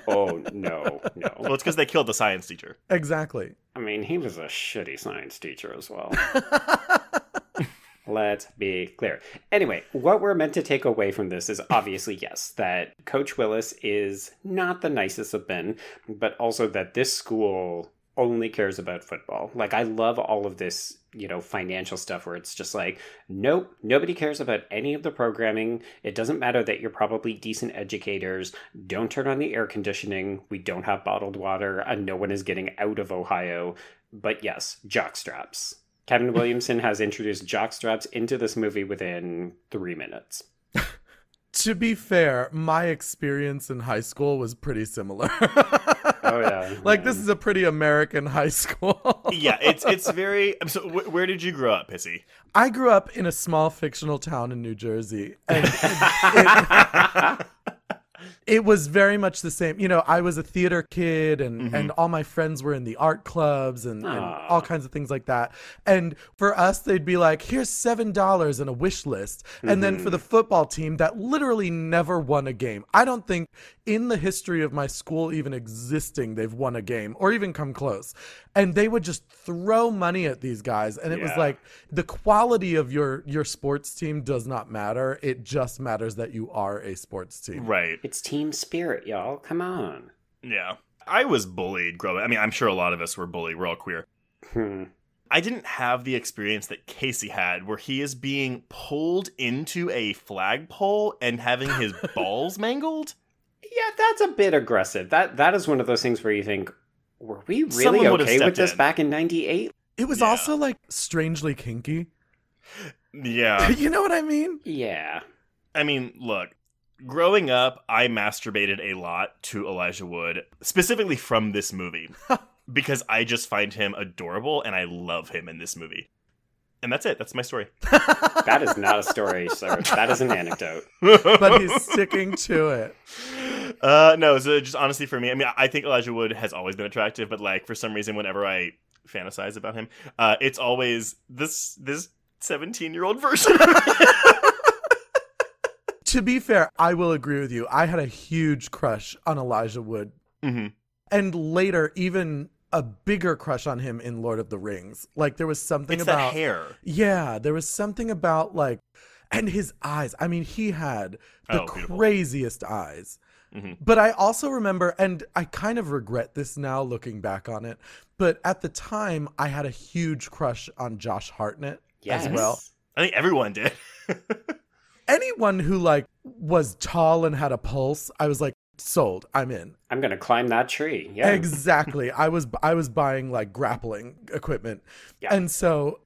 S4: Oh no, no.
S5: well, it's because they killed the science teacher.
S6: exactly.
S4: I mean, he was a shitty science teacher as well. Let's be clear. Anyway, what we're meant to take away from this is obviously, yes, that Coach Willis is not the nicest of men, but also that this school only cares about football. Like, I love all of this, you know, financial stuff where it's just like, nope, nobody cares about any of the programming. It doesn't matter that you're probably decent educators. Don't turn on the air conditioning. We don't have bottled water, and no one is getting out of Ohio. But yes, jockstraps. Kevin Williamson has introduced jockstraps into this movie within three minutes.
S6: To be fair, my experience in high school was pretty similar.
S4: Oh yeah,
S6: like this is a pretty American high school.
S5: Yeah, it's it's very. So, wh- where did you grow up, Pissi?
S6: I grew up in a small fictional town in New Jersey. And it was very much the same. You know, I was a theater kid and, mm-hmm. and all my friends were in the art clubs and, and
S4: ah.
S6: all kinds of things like that. And for us, they'd be like, here's $7 and a wish list. And then for mm-hmm. the football team that literally never won a game, I don't think in the history of my school even existing, they've won a game or even come close. And they would just throw money at these guys. And it was like, the quality of your your sports team does not matter. It just matters that you are a sports team.
S5: Right.
S4: it's team spirit, y'all. Come on.
S5: Yeah. I was bullied growing. I mean, I'm sure a lot of us were bullied. We're all queer.
S4: Hmm.
S5: I didn't have the experience that Casey had, where he is being pulled into a flagpole and having his balls mangled.
S4: Yeah, that's a bit aggressive. That that is one of those things where you think, were we really
S5: Someone
S4: okay with this
S5: in.
S4: back in '98?
S6: It was
S5: Yeah.
S6: also like strangely kinky.
S5: Yeah.
S6: you know what I mean?
S4: Yeah.
S5: I mean, look, growing up, I masturbated a lot to Elijah Wood, specifically from this movie, because I just find him adorable and I love him in this movie. And that's it. That's my story.
S4: That is not a story, sir. That is an anecdote.
S6: But he's sticking to it.
S5: Uh, no, so just honestly for me, I mean, I think Elijah Wood has always been attractive, but like for some reason, whenever I fantasize about him, uh, it's always this this seventeen year old version.
S6: To be fair, I will agree with you. I had a huge crush on Elijah Wood.
S5: hmm
S6: And later, even a bigger crush on him in Lord of the Rings. Like there was something
S5: It's
S6: about
S5: hair.
S6: Yeah, there was something about like and his eyes. I mean, he had the
S5: Oh,
S6: craziest eyes.
S5: Mhm.
S6: But I also remember, and I kind of regret this now looking back on it, but at the time, I had a huge crush on Josh Hartnett
S4: Yes.
S6: as well.
S5: I think everyone did.
S6: Anyone who like was tall and had a pulse, I was like, sold. I'm in.
S4: I'm gonna climb that tree. Yeah.
S6: Exactly. I was I was buying like grappling equipment.
S4: Yeah.
S6: And so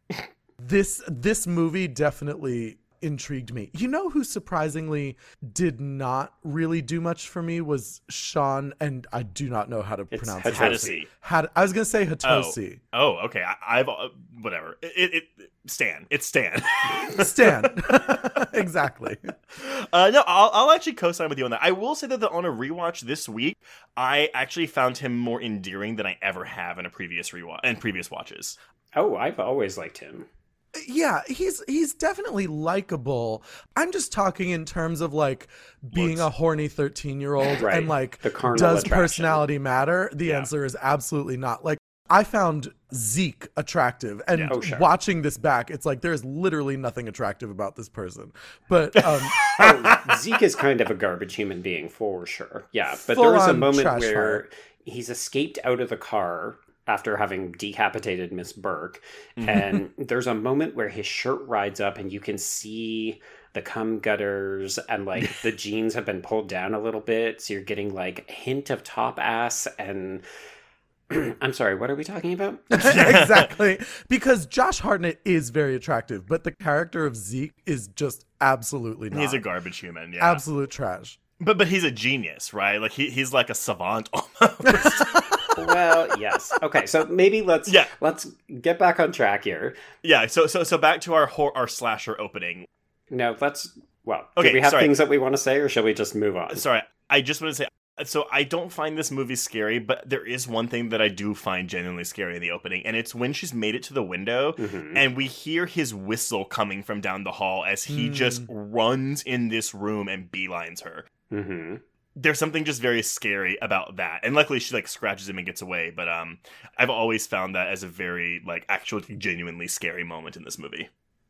S6: this this movie definitely intrigued me. You know who surprisingly did not really do much for me was Shawn and I do not know how to
S4: It's
S6: pronounce
S4: Hatoshi.
S6: Had I was going to say Hatoshi.
S5: Oh, okay. I, I've uh, whatever. It, it Stan. It's Stan.
S6: Stan. exactly.
S5: uh, no, I'll, I'll actually co-sign with you on that. I will say that the, on a rewatch this week, I actually found him more endearing than I ever have in a previous rewatch and previous watches.
S4: Oh, I've always liked him.
S6: Yeah, he's he's definitely likable. I'm just talking in terms of like being
S5: Looks.
S6: a horny 13 year old
S4: Right.
S6: and like does
S4: attraction.
S6: personality matter? The
S5: Yeah.
S6: answer is absolutely not. Like I found Zeke attractive, and
S5: Yeah.
S4: Oh, sure.
S6: watching this back, it's like there's literally nothing attractive about this person. But um,
S4: Oh, Zeke is kind of a garbage human being for sure. Yeah, but there was a moment where
S6: fire.
S4: he's escaped out of the car after having decapitated Miss Burke, mm-hmm. and there's a moment where his shirt rides up, and you can see the cum gutters and like the jeans have been pulled down a little bit, so you're getting like a hint of top ass and. I'm sorry, what are we talking about?
S6: exactly because Josh Hartnett is very attractive, but the character of Zeke is just absolutely not.
S5: He's a garbage human. Yeah.
S6: absolute trash.
S5: But but he's a genius, right? Like he, he's like a savant almost.
S4: Well, yes. Okay, so maybe let's
S5: Yeah.
S4: let's get back on track here.
S5: yeah. So so so back to our hor- our slasher opening.
S4: No, let's. Well,
S5: Okay,
S4: do we have
S5: sorry.
S4: things that we want to say, or shall we just move on?
S5: Sorry, I just want to say. So I don't find this movie scary, but there is one thing that I do find genuinely scary in the opening, and it's when she's made it to the window
S4: Mhm.
S5: and we hear his whistle coming from down the hall as he
S6: Hmm.
S5: just runs in this room and beelines her.
S4: Mhm.
S5: There's something just very scary about that, and luckily she like scratches him and gets away. But um, I've always found that as a very like actually genuinely scary moment in this movie.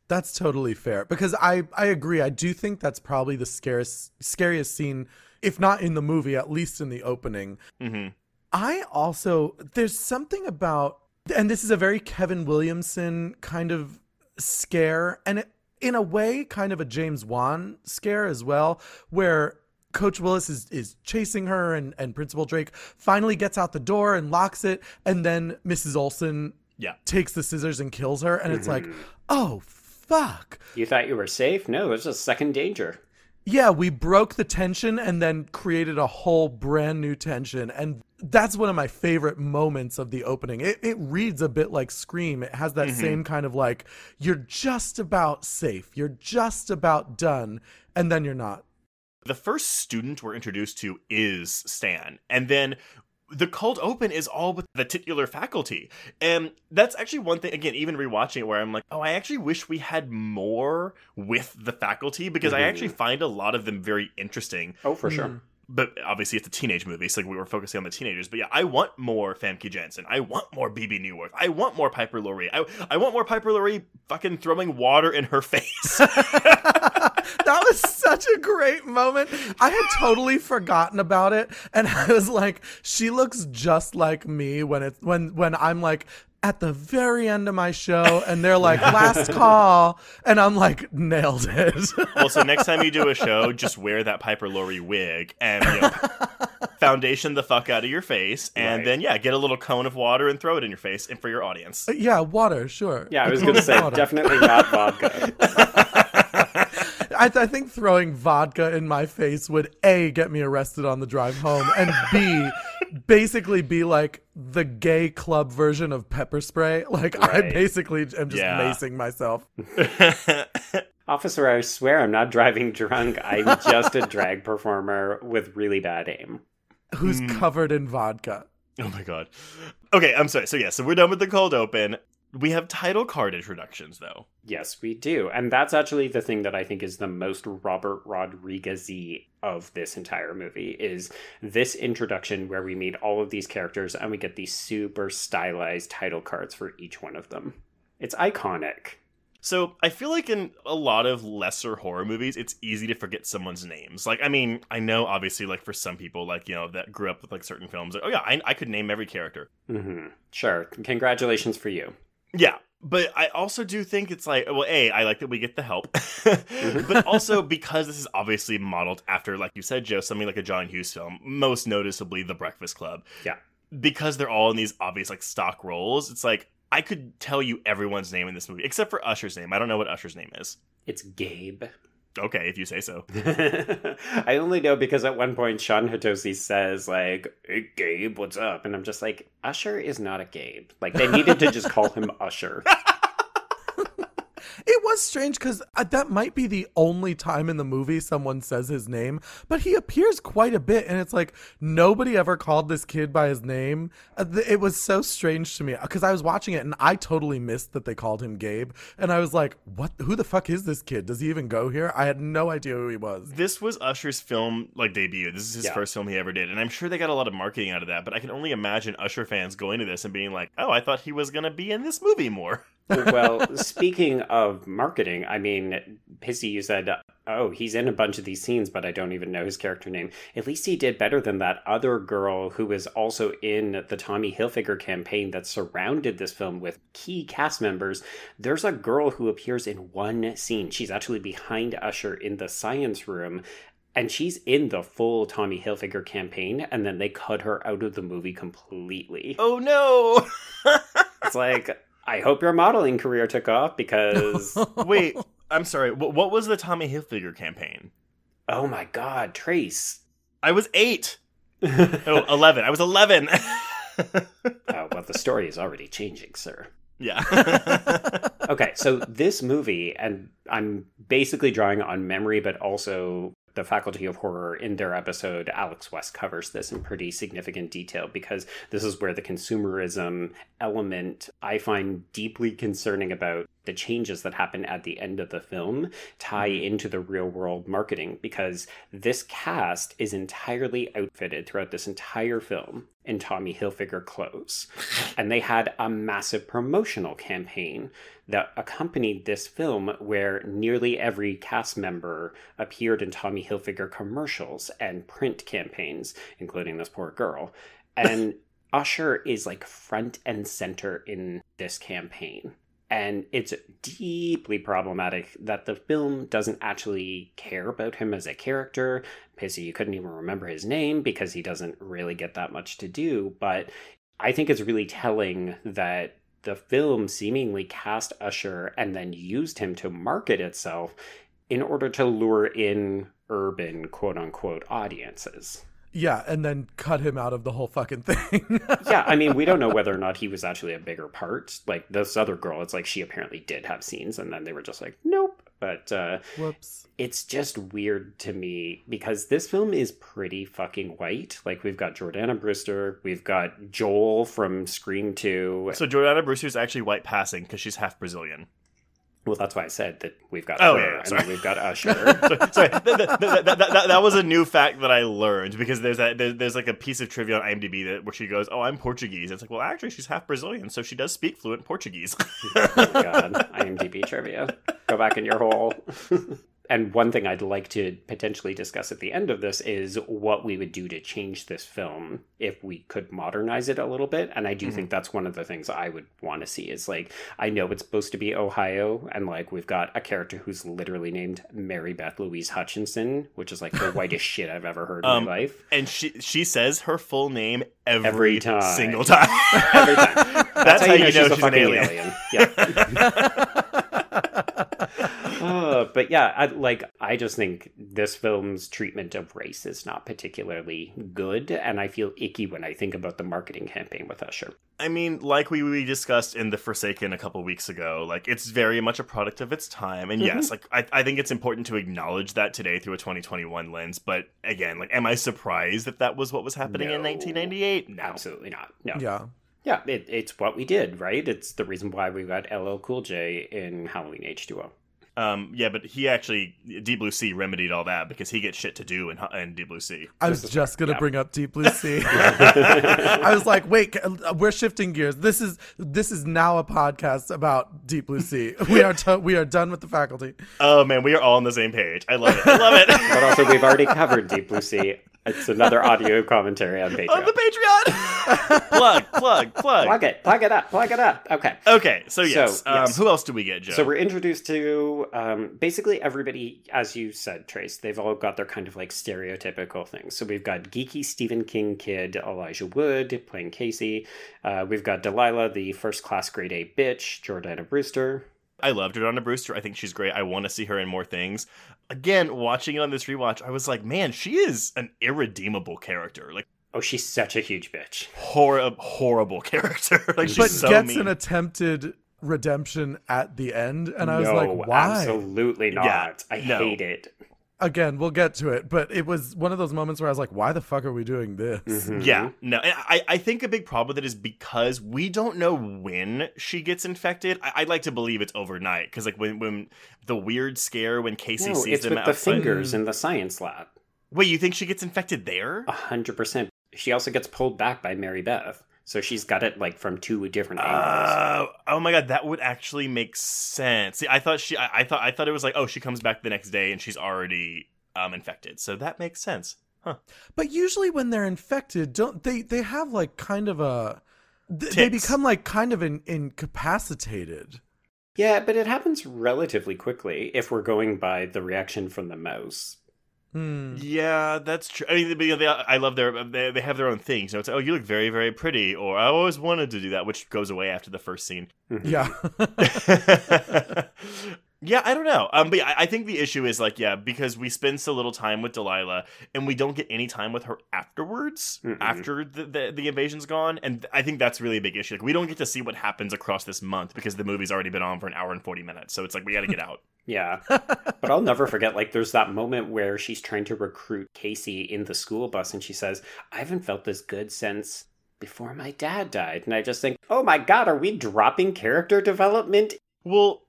S6: That's totally fair because I I agree. I do think that's probably the scariest scariest scene, if not in the movie, at least in the opening.
S5: hmm
S6: I also there's something about and this is a very Kevin Williamson kind of scare and it, in a way kind of a James Wan scare as well where Coach Willis is, is chasing her and, and Principal Drake finally gets out the door and locks it and then Mrs. Olson
S5: Yeah.
S6: takes the scissors and kills her and it's like, mm-hmm. "Oh fuck."
S4: You thought you were safe? No, there's a second danger.
S6: Yeah, we broke the tension and then created a whole brand new tension. And that's one of my favorite moments of the opening. It, it reads a bit like Scream. It has that mm-hmm. same kind of like, you're just about safe, you're just about done, and then you're not.
S5: The first student we're introduced to is Stan, and then the cold open is all with the titular faculty, and that's actually one thing. Again, even rewatching it, where I'm like, oh, I actually wish we had more with the faculty because I
S4: Mhm.
S5: actually find a lot of them very interesting.
S4: Oh, for sure.
S5: But obviously, it's a teenage movie, so like, we were focusing on the teenagers. But yeah, I want more Famke Janssen. I want more Bebe Neuwirth. I want more Piper Laurie. I I want more Piper Laurie fucking throwing water in her face.
S6: that was such a great moment. I had totally forgotten about it, and I was like, she looks just like me when it's when when I'm like at the very end of my show, and they're like last call, and I'm like nailed it.
S5: Well, so next time you do a show, just wear that Piper Laurie wig and you know, foundation the fuck out of your face, and
S4: Right.
S5: then yeah, get a little cone of water and throw it in your face, and for your audience.
S6: Uh, yeah, water, sure.
S4: Yeah, I was going to say
S6: Water.
S4: definitely not vodka.
S6: I, I think throwing vodka in my face would a get me arrested on the drive home, and b basically be like the gay club version of pepper spray. Like I basically am just
S5: Yeah.
S6: macing myself.
S4: Officer, I swear I'm not driving drunk. I'm just a drag performer with really bad aim.
S6: Who's
S5: Hmm.
S6: covered in vodka?
S5: oh my god. Okay, I'm sorry. So yeah, so we're done with the cold open. We have title card introductions though.
S4: Yes, we do. And that's actually the thing that I think is the most Robert Rodriguez of this entire movie is this introduction where we meet all of these characters and we get these super stylized title cards for each one of them. It's iconic.
S5: So I feel like in a lot of lesser horror movies, it's easy to forget someone's names. Like, I mean, I know obviously, like for some people, like you know, that grew up with like certain films, like, oh yeah, I, I could name every character.
S4: hmm Sure. Congratulations for you.
S5: Yeah, but I also do think it's like, well, a, I like that we get the help, mm-hmm. but also because this is obviously modeled after, like you said, Joe, something like a John Hughes film, most noticeably The Breakfast Club.
S4: Yeah.
S5: Because they're all in these obvious like stock roles, it's like I could tell you everyone's name in this movie except for Usher's name. I don't know what Usher's name is.
S4: It's Gabe.
S5: Okay, if you say so.
S4: I only know because at one point Shawn Hatosy says like, "Hey Gabe, what's up?" And I'm just like, Usher is not a Gabe. Like they needed to just call him Usher.
S6: It was strange because that might be the only time in the movie someone says his name, but he appears quite a bit, and it's like nobody ever called this kid by his name. Uh, th- It was so strange to me because I was watching it and I totally missed that they called him Gabe, and I was like, "What? Who the fuck is this kid? Does he even go here?" I had no idea who he was.
S5: This was Usher's film like debut. This is his
S4: Yeah.
S5: first film he ever did, and I'm sure they got a lot of marketing out of that. But I can only imagine Usher fans going to this and being like, "Oh, I thought he was gonna be in this movie more."
S4: Well, speaking of marketing, I mean, Pissi, you said, oh, he's in a bunch of these scenes, but I don't even know his character name. At least he did better than that other girl who was also in the Tommy Hilfiger campaign that surrounded this film with key cast members. There's a girl who appears in one scene. She's actually behind Usher in the science room. And she's in the full Tommy Hilfiger campaign, and then they cut her out of the movie completely.
S5: Oh no!
S4: It's like, I hope your modeling career took off because,
S5: Wait, I'm sorry. What, was the Tommy Hilfiger campaign?
S4: oh my god, Trace.
S5: I was eight. Oh, 11. I was 11.
S4: Oh, well, the story is already changing, sir.
S5: yeah.
S4: Okay, so this movie, and I'm basically drawing on memory, but also the Faculty of Horror in their episode, Alex West covers this in pretty significant detail because this is where the consumerism element I find deeply concerning about the changes that happen at the end of the film tie mm-hmm. into the real world marketing because this cast is entirely outfitted throughout this entire film in Tommy Hilfiger clothes. and they had a massive promotional campaign that accompanied this film where nearly every cast member appeared in Tommy Hilfiger commercials and print campaigns, including this poor girl. And Usher is like front and center in this campaign. And it's deeply problematic that the film doesn't actually care about him as a character. Pissi, you couldn't even remember his name because he doesn't really get that much to do. But I think it's really telling that the film seemingly cast Usher and then used him to market itself in order to lure in urban quote unquote audiences.
S6: Yeah, and then cut him out of the whole fucking thing.
S4: yeah, I mean, we don't know whether or not he was actually a bigger part. Like this other girl, it's like she apparently did have scenes, and then they were just like, nope. But uh,
S6: Whoops.
S4: it's just weird to me because this film is pretty fucking white. Like we've got Jordana Brewster, we've got Joel from Scream Two.
S5: so Jordana Brewster is actually white passing because she's half Brazilian.
S4: Well, that's why I said that we've got
S5: Oh,
S4: her,
S5: yeah, sorry.
S4: we've got Usher.
S5: Sorry, that, that, that, that, that, that was a new fact that I learned because there's a, there, there's like a piece of trivia on IMDb that where she goes, "Oh, I'm Portuguese." It's like, well, actually, she's half Brazilian, so she does speak fluent Portuguese.
S4: oh God, IMDb trivia. Go back in your hole. and one thing I'd like to potentially discuss at the end of this is what we would do to change this film if we could modernize it a little bit. And I do think that's one of the things I would want to see is like, I know it's supposed to be Ohio, and like we've got a character who's literally named Mary Beth Louise Hutchinson, which is like the whitest shit I've ever heard in
S5: Um,
S4: my life.
S5: and she she says her full name every,
S4: Every time.
S5: single time.
S4: Every time.
S5: That's, how, you know,
S4: she's a
S5: she's an alien.
S4: alien. Yeah. Uh, but yeah, I, like I just think this film's treatment of race is not particularly good, and I feel icky when I think about the marketing campaign with Usher.
S5: I mean, like we, we discussed in The Forsaken a couple weeks ago, like it's very much a product of its time. And yes, like I, I think it's important to acknowledge that today through a 2021 lens. But again, like, am I surprised that that was what was happening in 1998? No.
S4: Absolutely not. No.
S6: Yeah.
S4: Yeah, it, it's what we did, right? It's the reason why we got LL Cool J in Halloween H2O.
S5: Um, yeah, but he actually Deep Blue Sea remedied all that because he gets shit to do in, in Deep Blue Sea.
S6: I was just gonna
S4: yeah.
S6: bring up Deep Blue Sea. I was like, wait, uh, we're shifting gears. This is this is now a podcast about Deep Blue Sea. We are to- we are done with the faculty.
S5: Oh man, we are all on the same page. I love it. I love it.
S4: But also, we've already covered Deep Blue Sea. It's another audio commentary on Patreon.
S5: on the Patreon. plug, plug, plug.
S4: plug it, plug it up, plug it up. Okay.
S5: Okay, so yes.
S4: So,
S5: um,
S4: yes.
S5: who else do we get, Joe?
S4: So we're introduced to um, basically everybody, as you said, Trace. They've all got their kind of like stereotypical things. So we've got geeky Stephen King kid Elijah Wood playing Casey. Uh, we've got Delilah, the first class grade A bitch, Jordana Brewster.
S5: I love Jordana Brewster. I think she's great. I want to see her in more things. Again, watching it on this rewatch, I was like, man, she is an irredeemable character. Like
S4: Oh, she's such a huge bitch.
S5: horrible, horrible character. like she's
S6: but
S5: so
S6: gets
S5: mean.
S6: an attempted redemption at the end, and I was
S4: no,
S6: like, why?
S4: absolutely not.
S5: Yeah,
S4: I
S5: no.
S4: hate it.
S6: Again, we'll get to it, but it was one of those moments where I was like, why the fuck are we doing this?
S4: Mhm.
S5: Yeah, no, and I, I think a big problem with it is because we don't know when she gets infected. I, I'd like to believe it's overnight because, like, when when the weird scare when Casey
S4: No,
S5: sees
S4: it's
S5: them
S4: with the fingers in the science lab.
S5: Wait, you think she gets infected there?
S4: A hundred percent. She also gets pulled back by Mary Beth, so she's got it like from two different angles.
S5: Uh, oh my god, that would actually make sense. See, I thought she, I, I thought, I thought it was like, oh, she comes back the next day and she's already um infected. So that makes sense. Huh.
S6: But usually when they're infected, don't they? They have like kind of a. th- They become like kind of in, incapacitated.
S4: Yeah, but it happens relatively quickly if we're going by the reaction from the mouse.
S6: Hmm.
S5: Yeah, that's true. I mean, they, they, I love their, they, they have their own things. You know, it's like, oh, you look very, very pretty, or I always wanted to do that, which goes away after the first scene.
S4: Mhm.
S6: Yeah.
S5: yeah, I don't know. Um, but yeah, I think the issue is like, yeah, because we spend so little time with Delilah, and we don't get any time with her afterwards,
S4: Mm-mm.
S5: after the, the the invasion's gone, and I think that's really a big issue. Like, we don't get to see what happens across this month because the movie's already been on for an hour and forty minutes. So it's like we got to get out.
S4: Yeah. but I'll never forget, like, there's that moment where she's trying to recruit Casey in the school bus, and she says, I haven't felt this good since before my dad died. And I just think, oh my god, are we dropping character development?
S5: Well,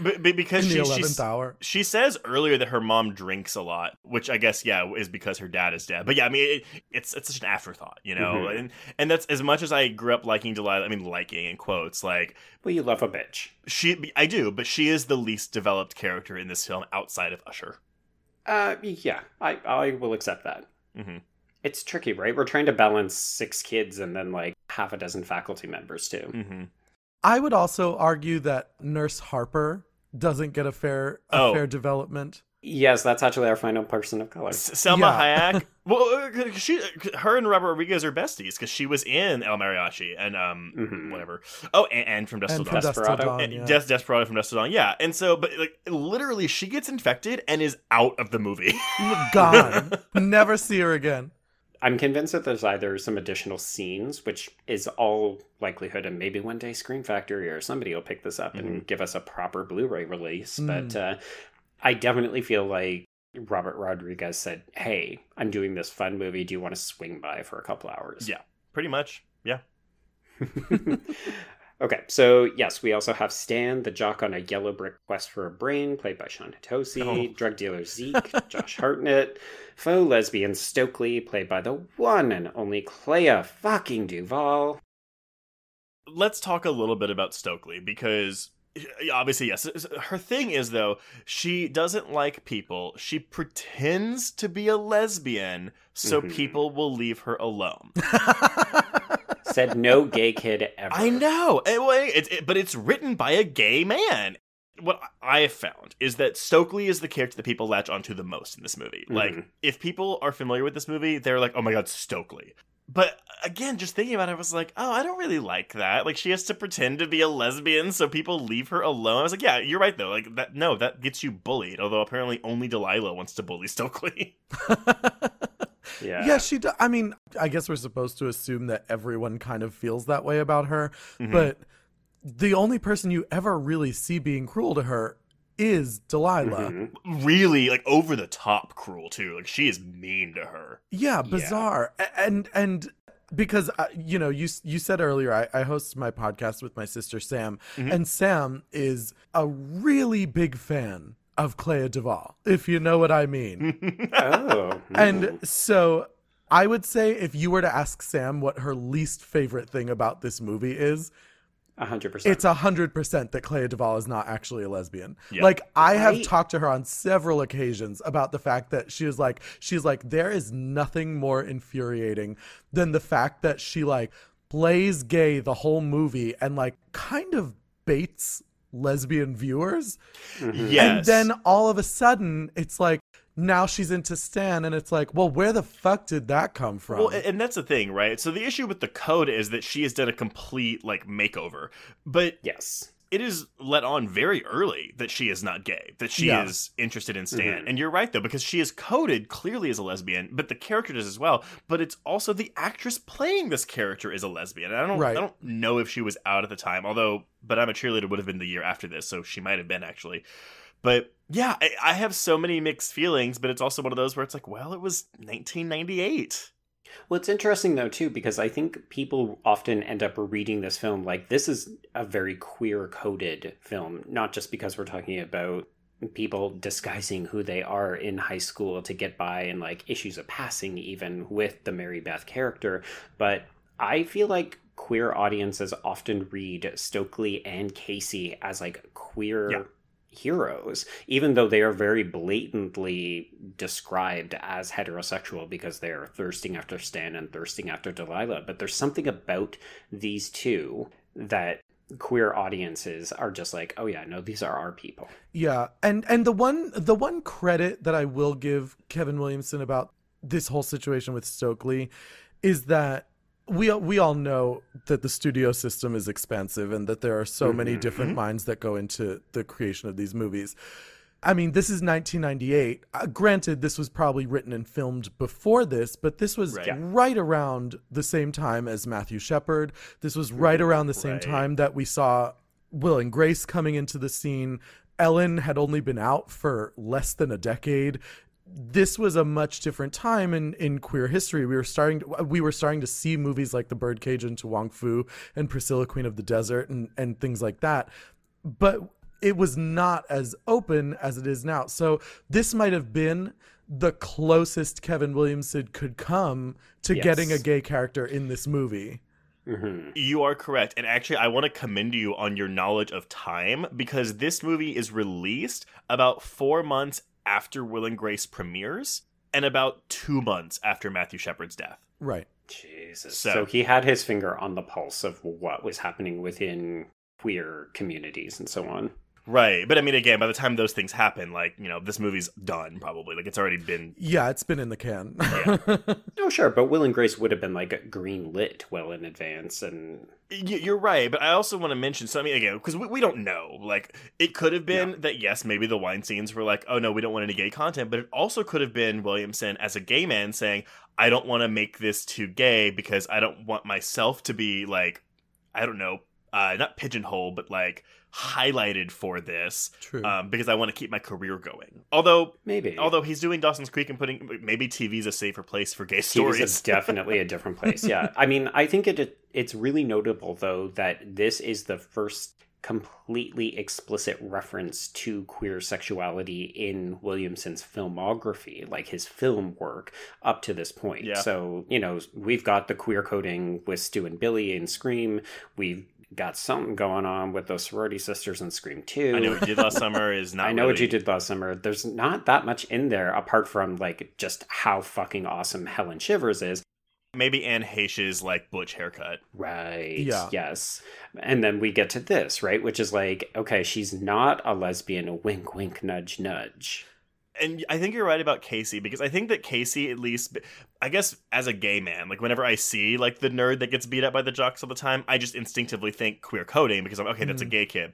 S5: b- b- because
S6: In the
S5: she,
S6: eleventh hour.
S5: she says earlier that her mom drinks a lot, which I guess yeah is because her dad is dead. But yeah, I mean it, it's it's such an afterthought, you know.
S4: Mhm.
S5: And and that's as much as I grew up liking Delilah. I mean, liking in quotes, like
S4: Well, you love a bitch.
S5: she I do, but she is the least developed character in this film outside of Usher.
S4: Uh, yeah, I, I will accept that.
S5: hmm
S4: It's tricky, right? We're trying to balance six kids and then like half a dozen faculty members too.
S5: hmm
S6: I would also argue that Nurse Harper doesn't get a fair a
S5: Oh.
S6: fair development.
S4: Yes, that's actually our final person of color.
S5: S- Salma
S6: Yeah.
S5: Hayek. Well, uh, 'cause she, her and Robert Rodriguez are besties because she was in El Mariachi and um
S4: Mhm.
S5: whatever. Oh, and, and from Dusk
S6: And
S5: Till
S6: from
S5: Dawn.
S4: Desperado.
S6: Dawn,
S5: And
S6: yeah.
S5: Des- Desperado from Dusk Till Dawn, yeah. And so, but like, literally, she gets infected and is out of the movie.
S6: Gone. Never see her again.
S4: I'm convinced that there's either some additional scenes, which is all likelihood, and maybe one day Scream Factory or somebody will pick this up and give us a proper Blu-ray release. But uh, I definitely feel like Robert Rodriguez said, "Hey, I'm doing this fun movie. Do you want to swing by for a couple hours?"
S5: yeah, pretty much. Yeah.
S4: okay, so yes, we also have Stan, the jock on a yellow brick quest for a brain, played by Shawn Hatosy,
S5: Oh.
S4: drug dealer Zeke, Josh Hartnett, faux lesbian Stokely, played by the one and only Clea fucking Duvall.
S5: Let's talk a little bit about Stokely because obviously, yes, her thing is though she doesn't like people. She pretends to be a lesbian so
S4: Mhm.
S5: people will leave her alone.
S4: Said no gay kid ever.
S5: I know, and, well, it, it- but it's written by a gay man. What I have found is that Stokely is the character that people latch onto the most in this movie. Like,
S4: Mhm.
S5: if people are familiar with this movie, they're like, "Oh my god, Stokely." But again, just thinking about it, I was like, "Oh, I don't really like that." Like, she has to pretend to be a lesbian so people leave her alone. I was like, "Yeah, you're right though. Like that. No, that gets you bullied." Although apparently only Delilah wants to bully Stokely.
S4: Yeah.
S6: Yeah, she. Do- I mean, I guess we're supposed to assume that everyone kind of feels that way about her,
S5: Mhm.
S6: but the only person you ever really see being cruel to her is Delilah.
S4: Mhm.
S5: really, like over the top cruel too. Like she is mean to her.
S6: Yeah, bizarre. A- And and because uh, you know you you said earlier I, I host my podcast with my sister Sam,
S5: Mm-hmm.
S6: and Sam is a really big fan of Clea Duvall, if you know what I mean.
S4: Oh.
S6: and so I would say if you were to ask Sam what her least favorite thing about this movie is,
S4: A hundred percent.
S6: it's a hundred percent that Clea Duvall is not actually a lesbian.
S5: Yeah.
S6: Like I have
S4: Right.
S6: talked to her on several occasions about the fact that she was like, she's like, there is nothing more infuriating than the fact that she like plays gay the whole movie and like kind of baits lesbian viewers. Mm-hmm.
S5: Yes.
S6: And then all of a sudden, it's like now she's into Stan, and it's like, well, where the fuck did that come from?
S5: Well, and that's the thing, right? So the issue with the code is that she has done a complete like makeover, but
S4: yes.
S5: It is let on very early that she is not gay, that she
S6: Yeah.
S5: is interested in Stan. Mm-hmm. And you're right though, because she is coded clearly as a lesbian, but the character does as well. But it's also the actress playing this character is a lesbian. And I don't
S6: Right.
S5: I don't know if she was out at the time, although but I'm a cheerleader would have been the year after this, so she might have been actually. But yeah, I, I have so many mixed feelings, but it's also one of those where it's like, well, it was 1998.
S4: Well, it's interesting though too because I think people often end up reading this film like this is a very queer coded film, not just because we're talking about people disguising who they are in high school to get by and like issues of passing even with the Mary Beth character, but I feel like queer audiences often read Stokely and Casey as like queer
S5: Yeah.
S4: Heroes, even though they are very blatantly described as heterosexual because they're thirsting after Stan and thirsting after Delilah. But there's something about these two that queer audiences are just like, oh yeah, no, these are our people.
S6: Yeah, and and the one the one credit that I will give Kevin Williamson about this whole situation with Stokely is that we we all know that the studio system is expensive and that there are so many mm-hmm. different mm-hmm. minds that go into the creation of these movies. I mean, this is 1998. Uh, granted, this was probably written and filmed before this, but this was
S5: Right.
S6: right around the same time as Matthew Shepard. This was right mm-hmm. around the same
S5: Right.
S6: time that we saw Will and Grace coming into the scene. Ellen had only been out for less than a decade. This was a much different time in, in queer history. We were starting to, we were starting to see movies like The Birdcage and To Wong Foo and Priscilla Queen of the Desert and, and things like that. But it was not as open as it is now. So this might have been the closest Kevin Williamson could come to
S4: Yes.
S6: getting a gay character in this movie. Mm-hmm.
S5: You are correct. And actually, I want to commend you on your knowledge of time because this movie is released about four months after Will and Grace premieres and about two months after Matthew Shepard's death.
S6: Right.
S4: Jesus.
S5: So-
S4: So, he had his finger on the pulse of what was happening within queer communities and so on.
S5: Right. But I mean, again, by the time those things happen, like, you know, this movie's done probably. Like, it's already been.
S6: Yeah, it's been in the can.
S4: Oh, sure, but Will and Grace would have been like green lit well in advance, and
S5: You're right, but I also want to mention. So I mean, again, because we, we don't know. Like, it could have been that yes, maybe the wine scenes were like, oh no, we don't want any gay content. But it also could have been Williamson as a gay man saying, I don't want to make this too gay because I don't want myself to be like, I don't know, uh, not pigeonhole, but like highlighted for this.
S6: True.
S5: Um, because I want to keep my career going. Although,
S4: maybe.
S5: although he's doing Dawson's Creek and putting maybe TV's a safer place for gay
S4: was
S5: stories.
S4: definitely a different place. Yeah, I mean, I think it it's really notable though that this is the first completely explicit reference to queer sexuality in Williamson's filmography, like his film work up to this point.
S5: Yeah.
S4: So you know, we've got the queer coding with Stu and Billy in Scream. We've got something going on with those sorority sisters in Scream Two.
S5: I know what you did last summer is not.
S4: I know what you did last summer. There's not that much in there apart from like just how fucking awesome Helen Shivers is.
S5: Maybe Anne Heche's like butch haircut.
S4: Right.
S6: Yeah.
S4: Yes. And then we get to this, right? Which is like, okay, she's not a lesbian, wink, wink, nudge, nudge.
S5: And I think you're right about Casey because I think that Casey, at least, I guess as a gay man, like whenever I see like the nerd that gets beat up by the jocks all the time, I just instinctively think queer coding because I'm okay, that's a gay kid.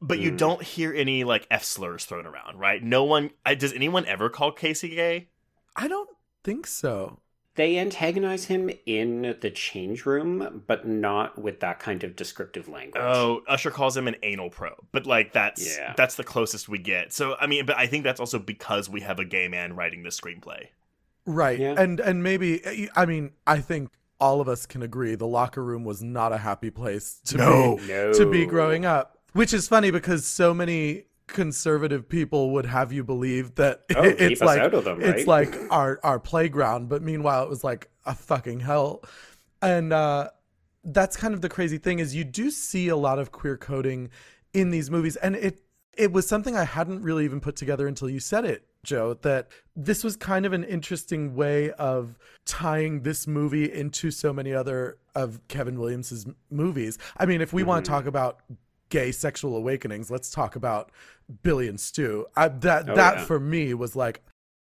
S5: But you
S4: Mm.
S5: don't hear any like F slurs thrown around, right? No one. I, does anyone ever call Casey gay?
S6: I don't think so.
S4: They antagonize him in the change room, but not with that kind of descriptive language.
S5: Oh, Usher calls him an anal probe, but like that's
S4: Yeah.
S5: that's the closest we get. So I mean, but I think that's also because we have a gay man writing the screenplay.
S6: Right.
S4: Yeah.
S6: And and maybe I mean, I think all of us can agree the locker room was not a happy place to
S5: No.
S6: be
S4: No.
S6: to be growing up. Which is funny because so many conservative people would have you believe that
S4: Oh,
S6: it's like
S4: them,
S6: it's like our our playground, but meanwhile it was like a fucking hell. And uh that's kind of the crazy thing is you do see a lot of queer coding in these movies and it it was something I hadn't really even put together until you said it, Joe, that this was kind of an interesting way of tying this movie into so many other of Kevin Williams's movies. I mean, if we want to
S4: Mm-hmm.
S6: talk about gay sexual awakenings, let's talk about Billy and Stu. I, that
S4: Oh,
S6: that
S4: yeah.
S6: for me was like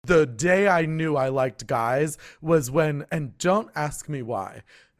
S6: the day I knew I liked guys was when and don't ask me why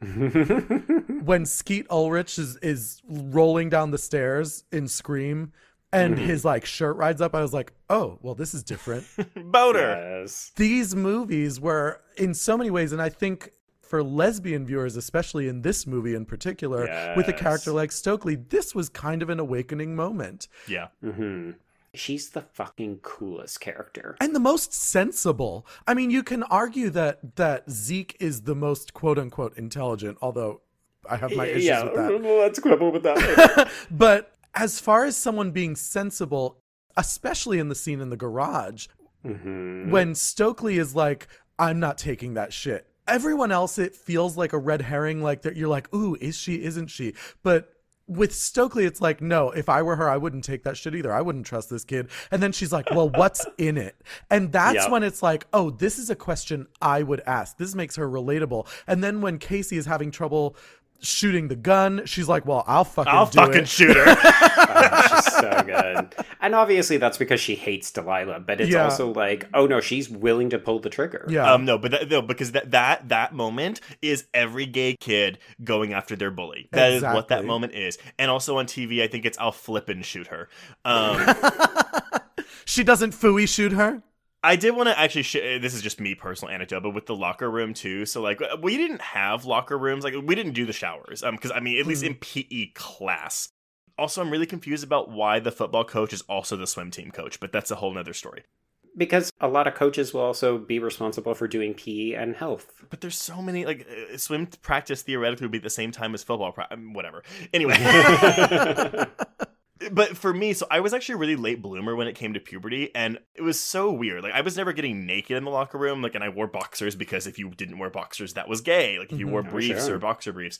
S6: when Skeet Ulrich is is rolling down the stairs in Scream and
S4: Mm-hmm.
S6: his like shirt rides up, I was like, oh, well, this is different.
S5: Boner.
S4: Yes.
S6: These movies were in so many ways, and I think for lesbian viewers, especially in this movie in particular, with a character like Stokely, this was kind of an awakening moment.
S5: Yeah.
S4: hmm She's the fucking coolest character.
S6: And the most sensible. I mean, you can argue that that Zeke is the most quote unquote intelligent, although I have my issues
S4: yeah,
S6: with that.
S4: let's quibble with that.
S6: but as far as someone being sensible, especially in the scene in the garage,
S4: Mhm.
S6: when Stokely is like, I'm not taking that shit. Everyone else, it feels like a red herring, like that you're like, ooh, is she, isn't she? But with Stokely, it's like, no, if I were her, I wouldn't take that shit either. I wouldn't trust this kid. And then she's like, well, what's in it? And that's
S4: Yep.
S6: when it's like, oh, this is a question I would ask. This makes her relatable. And then when Casey is having trouble shooting the gun, she's like, well, I'll fucking
S5: I'll
S6: do
S5: fucking
S6: it.
S5: shoot her.
S4: Oh, she's so good. And obviously that's because she hates Delilah, but it's
S6: Yeah.
S4: also like, oh no, she's willing to pull the trigger.
S6: Yeah.
S5: Um, no, but that, no, because that that that moment is every gay kid going after their bully. That is what that moment is. And also on TV, I think it's I'll flip and shoot her. Um,
S6: she doesn't fooey shoot her.
S5: I did want to actually. Sh- this is just me personal anecdote, but with the locker room too. So like we didn't have locker rooms. Like we didn't do the showers. Um, because I mean, at least in PE class. Also, I'm really confused about why the football coach is also the swim team coach, but that's a whole nother story.
S4: Because a lot of coaches will also be responsible for doing PE and health.
S5: But there's so many like uh, swim practice theoretically would be at the same time as football. Pra- um, whatever. Anyway. but for me, so I was actually a really late bloomer when it came to puberty, and it was so weird. Like I was never getting naked in the locker room, like, and I wore boxers because if you didn't wear boxers, that was gay. Like if you
S6: Mhm.
S5: wore
S4: Oh,
S5: briefs
S4: sure.
S5: or boxer briefs.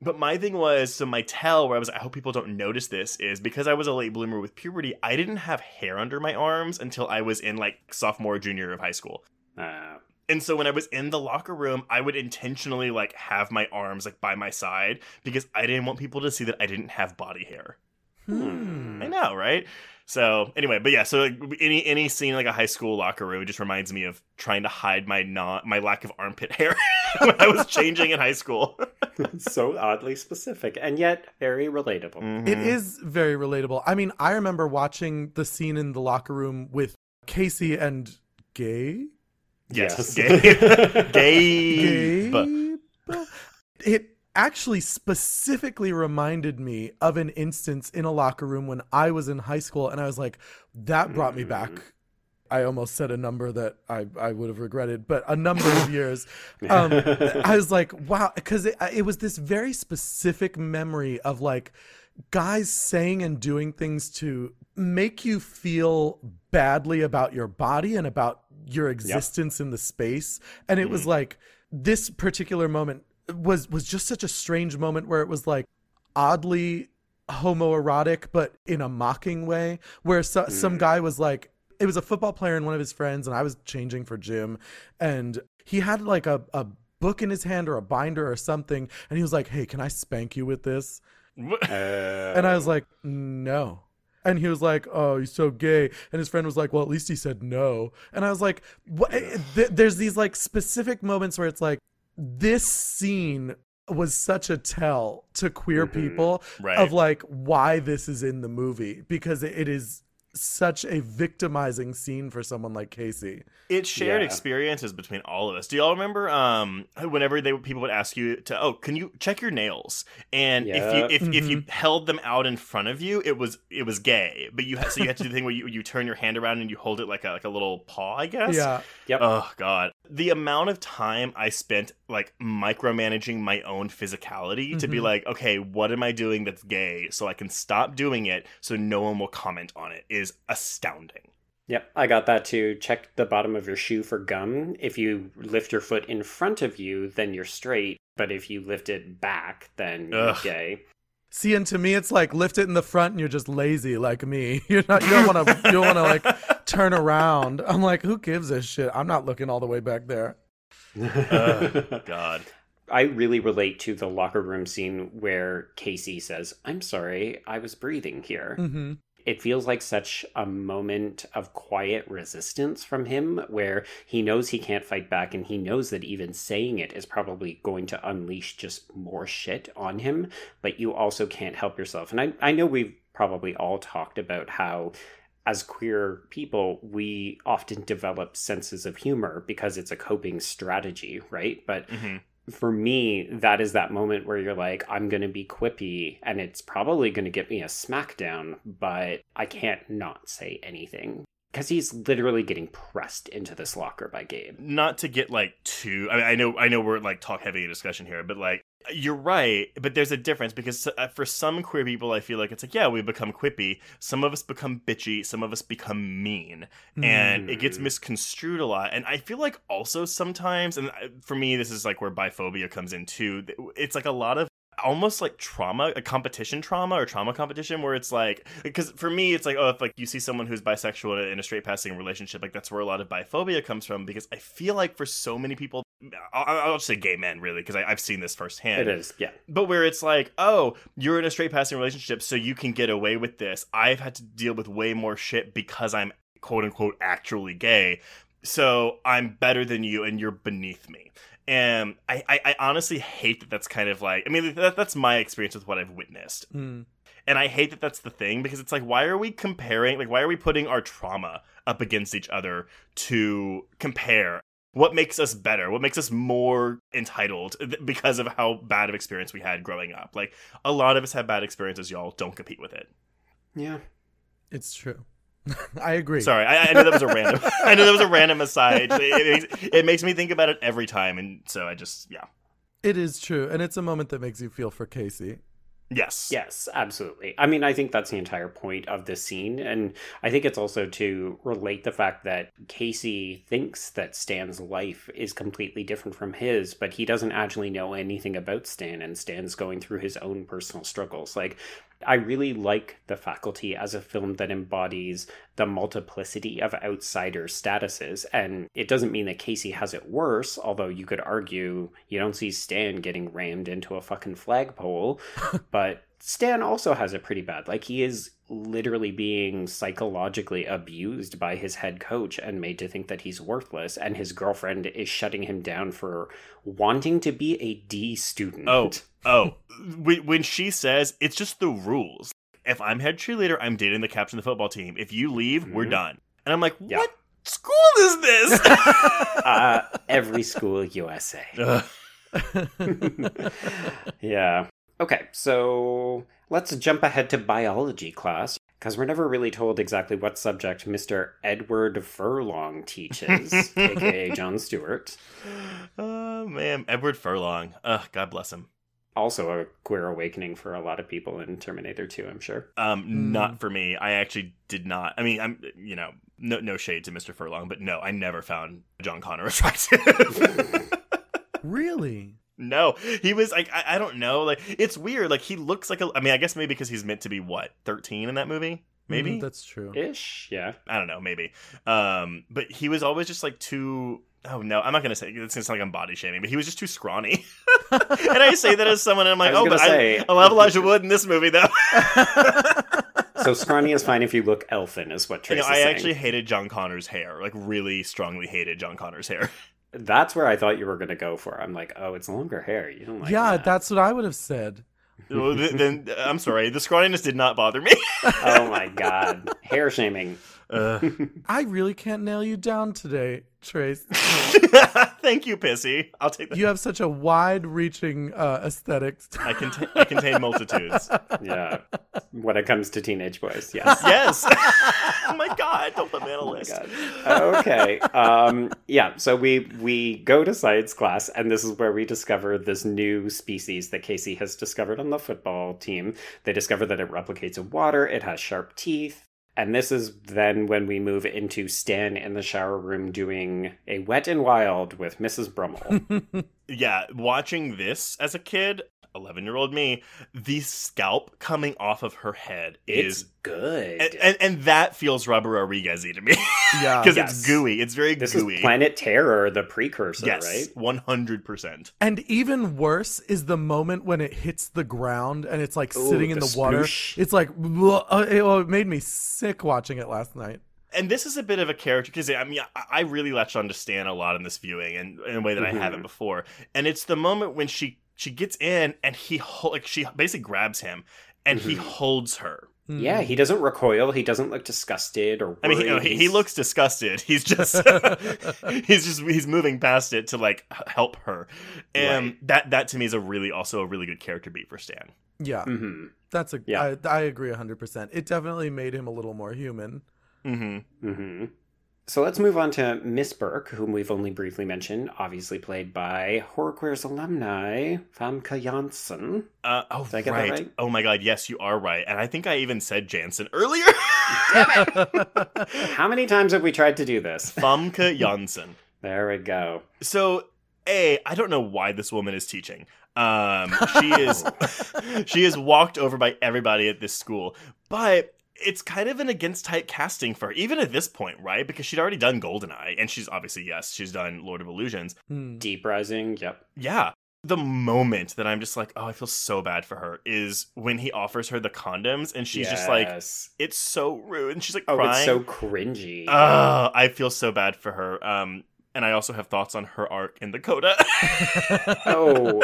S5: But my thing was, so my tell where I was, I hope people don't notice this is because I was a late bloomer with puberty. I didn't have hair under my arms until I was in like sophomore, junior of high school.
S4: Uh,
S5: And so when I was in the locker room, I would intentionally like have my arms like by my side because I didn't want people to see that I didn't have body hair.
S6: Hmm.
S5: I know, right? So anyway, but yeah, so like, any any scene like a high school locker room it just reminds me of trying to hide my not my lack of armpit hair when I was changing in high school.
S4: so oddly specific and yet very relatable.
S5: Mm-hmm.
S6: It is very relatable. I mean, I remember watching the scene in the locker room with Casey and Gay.
S5: Yes,
S4: Yes.
S5: gay, gay. But
S6: Gabe? It actually specifically reminded me of an instance in a locker room when I was in high school, and I was like, that brought me back. I almost said a number that I, I would have regretted, but a number of years. Um, I was like, wow, because it, it was this very specific memory of like guys saying and doing things to make you feel badly about your body and about your existence in the space. And it was like this particular moment was was just such a strange moment where it was like oddly homoerotic but in a mocking way where so, mm. some guy was like it was a football player and one of his friends and I was changing for gym and he had like a, a book in his hand or a binder or something and he was like hey can I spank you with this and I was like, no. And he was like, oh, you're so gay. And his friend was like, well, at least he said no. And I was like, what? Th- there's these like specific moments where it's like, this scene was such a tell to queer people
S5: Right.
S6: of like why this is in the movie because it is such a victimizing scene for someone like Casey.
S5: It's shared
S4: Yeah.
S5: experiences between all of us. Do y'all remember um whenever they people would ask you to oh can you check your nails and
S4: Yeah.
S5: if you if, if
S6: Mm-hmm.
S5: you held them out in front of you it was it was gay but you had so you had to do the thing where you, you turn your hand around and you hold it like a like a little paw I guess
S6: Yeah.
S4: Yep.
S5: oh god the amount of time I spent like micromanaging my own physicality to be
S6: Mhm.
S5: like, okay, what am I doing that's gay so I can stop doing it so no one will comment on it is astounding.
S4: Yep, I got that too. Check the bottom of your shoe for gum. If you lift your foot in front of you, then you're straight. But if you lift it back, then you're
S5: Ugh.
S4: gay.
S6: See, and to me, it's like lift it in the front, and you're just lazy like me. You're not. You don't want to. You don't want to like turn around. I'm like, who gives a shit? I'm not looking all the way back there.
S5: Ugh, God.
S4: I really relate to the locker room scene where Casey says, I'm sorry, I was breathing here.
S6: hmm
S4: It feels like such a moment of quiet resistance from him where he knows he can't fight back and he knows that even saying it is probably going to unleash just more shit on him, but you also can't help yourself. And I, I know we've probably all talked about how as queer people, we often develop senses of humor because it's a coping strategy, right? But
S5: hmm
S4: for me, that is that moment where you're like, I'm going to be quippy and it's probably going to get me a smackdown, but I can't not say anything. Because he's literally getting pressed into this locker by Gabe.
S5: Not to get like too. I mean, I know, I know, we're like talk heavy discussion here, but like you're right. But there's a difference because uh, for some queer people, I feel like it's like yeah, we become quippy. Some of us become bitchy. Some of us become mean, and it gets
S4: Mm.
S5: misconstrued a lot. And I feel like also sometimes, and uh, for me, this is like where biphobia comes in too. It's like a lot of almost like trauma a competition trauma or trauma competition where it's like because for me it's like oh if like you see someone who's bisexual in a straight passing relationship like that's where a lot of biphobia comes from because i feel like for so many people i'll, I'll just say gay men really because i've seen this firsthand
S4: It is, yeah.
S5: but where it's like, oh, you're in a straight passing relationship, so you can get away with this. I've had to deal with way more shit because I'm quote unquote actually gay. So I'm better than you and you're beneath me. And I, I, I honestly hate that that's kind of like, I mean, that, that's my experience with what I've witnessed.
S6: Mm.
S5: And I hate that that's the thing because it's like, why are we comparing, like, why are we putting our trauma up against each other to compare? What makes us better? What makes us more entitled because of how bad of experience we had growing up? Like, a lot of us have bad experiences, y'all. Don't compete with it.
S4: Yeah.
S6: It's true. I agree.
S5: Sorry, I, I know that was a random. I know that was a random aside. It, it, makes, it makes me think about it every time, and so I just, yeah,
S6: It is true, and it's a moment that makes you feel for Casey.
S5: Yes,
S4: Yes, absolutely. I mean, I think that's the entire point of this scene. And I think it's also to relate the fact that Casey thinks that Stan's life is completely different from his, but he doesn't actually know anything about Stan, and Stan's going through his own personal struggles. Like, I really like The Faculty as a film that embodies the multiplicity of outsider statuses. And it doesn't mean that Casey has it worse, although you could argue you don't see Stan getting rammed into a fucking flagpole. but Stan also has it pretty bad. Like, he is literally being psychologically abused by his head coach and made to think that he's worthless. And his girlfriend is shutting him down for wanting to be a D student.
S5: Oh, oh, when she says it's just the rules. If I'm head cheerleader, I'm dating the captain of the football team. If you leave, we're
S4: Mhm.
S5: done. And I'm like,
S4: Yeah.
S5: what school is this?
S4: uh, every school USA. Yeah. Okay, so let's jump ahead to biology class because we're never really told exactly what subject Mr. Edward Furlong teaches, aka Jon Stewart.
S5: oh man, Edward Furlong. Ugh, God bless him.
S4: Also a queer awakening for a lot of people in Terminator 2, I'm sure.
S5: Um,
S6: Mm.
S5: not for me. I actually did not. I mean, I'm you know, no no shade to Mr. Furlong, but no, I never found John Connor attractive.
S6: Really?
S5: No, he was like I, I don't know. Like it's weird. Like he looks like a. I mean, I guess maybe because he's meant to be what thirteen in that movie. Maybe
S6: Mm, that's true.
S4: Ish, yeah.
S5: I don't know. Maybe. Um, but he was always just like too. Oh no, I'm not gonna say it's gonna sound like I'm body shaming, but he was just too scrawny. and I say that as someone, and I'm like,
S4: I
S5: oh, but
S4: say-
S5: I, I love Elijah Wood in this movie, though.
S4: So scrawny is fine if you look elfin, is what
S5: you know,
S4: is
S5: I
S4: saying.
S5: actually hated John Connor's hair, like really strongly hated John Connor's hair.
S4: That's where I thought you were going to go for. I'm like, oh, it's longer hair. You don't like
S6: yeah,
S4: that.
S6: that's what I would have said.
S5: Well, th- then I'm sorry, the scrawniness did not bother me.
S4: Oh my god. Hair shaming.
S5: Uh,
S6: I really can't nail you down today, Trace.
S5: Thank you, Pissi. I'll take that.
S6: You have such a wide-reaching uh, aesthetic.
S5: I contain, I contain multitudes.
S4: Yeah. when it comes to teenage boys, yes.
S5: Yes. oh my god! Don't put me on a list.
S4: okay. Um, yeah. So we we go to science class, and this is where we discover this new species that Casey has discovered on the football team. They discover that it replicates in water. It has sharp teeth. And this is then when we move into Stan in the shower room doing a wet and wild with Mrs. Brummel.
S5: yeah, watching this as a kid, 11 year old me, the scalp coming off of her head
S4: it's
S5: is.
S4: good.
S5: And, and, and that feels Robert Rodriguez to me.
S6: Yeah.
S5: Because
S4: Yes.
S5: it's gooey. It's very
S4: this
S5: gooey.
S4: is Planet Terror, the precursor,
S5: yes,
S4: right?
S5: 100%.
S6: And even worse is the moment when it hits the ground and it's like
S4: Ooh,
S6: sitting in
S4: the
S6: the, water. It's like uh, it, oh, made me sick watching it last night.
S5: and this is a bit of a character because I mean I- I really latched on to Stan a lot in this viewing and in a way that I
S4: Mhm.
S5: haven't before. And it's the moment when she she gets in and he hol- like she basically grabs him and he
S4: Mhm.
S5: holds her.
S4: Yeah, he doesn't recoil. He doesn't look disgusted or.
S5: I mean, he,
S4: worried.
S5: he, he looks disgusted. He's just he's just he's moving past it to like help her, and
S4: Right.
S5: that that to me is a really also a really good character beat for Stan.
S6: Yeah,
S4: Mhm,
S6: that's a.
S4: Yeah.
S6: I, I agree 100%. It definitely made him a little more human.
S5: Mm-hmm.
S4: mhm. So let's move on to Miss Burke, whom we've only briefly mentioned, obviously played by Horror Queers alumni Famke Janssen.
S5: Uh, oh
S4: Did I get that
S5: right.
S4: right?
S5: Oh my god, yes, you are right. And I think I even said Jansen earlier.
S4: How many times have we tried to do this?
S5: Famke Janssen.
S4: There we go.
S5: So, a, I don't know why this woman is teaching. Um, she is, she is walked over by everybody at this school, but it's kind of an against type casting for her, even at this point, right? Because she'd already done Goldeneye, and she's obviously yes, she's done Lord of Illusions.
S6: Hmm.
S4: Deep Rising, yep.
S5: Yeah. The moment that I'm just like, oh, I feel so bad for her is when he offers her the condoms, and she's just like, it's so rude, and she's like
S4: oh,
S5: crying.
S4: it's so cringy.
S5: Oh, I feel so bad for her. Um, and I also have thoughts on her arc in the coda.
S4: oh,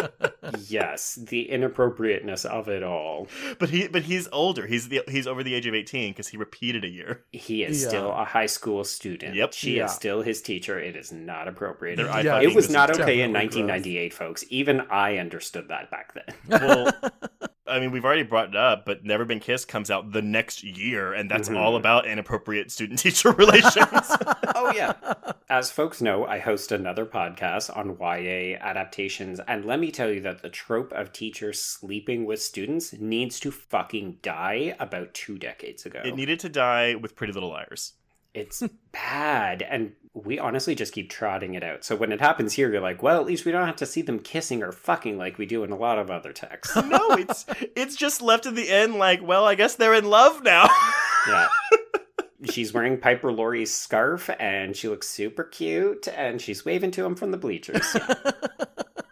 S4: yes, the inappropriateness of it all.
S5: but he, but he's older. He's the he's over the age of eighteen because he repeated a year.
S4: He is
S6: Yeah.
S4: still a high school student.
S5: Yep.
S4: She
S6: Yeah.
S4: is still his teacher. It is not appropriate.
S6: Yeah,
S4: it was not okay in
S6: definitely gross.
S4: 1998, folks. Even I understood that back then.
S5: Well, I mean, we've already brought it up, but Never Been Kissed comes out the next year, and that's
S4: Mhm.
S5: all about inappropriate student teacher relations.
S4: oh yeah. As folks know, I host another podcast on YA adaptations, and let me tell you that the trope of teachers sleeping with students needs to fucking die about two decades ago.
S5: it needed to die with Pretty Little Liars.
S4: It's bad, and we honestly just keep trotting it out. So when it happens here, you're like, well, at least we don't have to see them kissing or fucking like we do in a lot of other texts.
S5: No, it's it's just left at the end like, well, I guess they're in love now.
S4: Yeah. She's wearing Piper Laurie's scarf and she looks super cute and she's waving to him from the bleachers.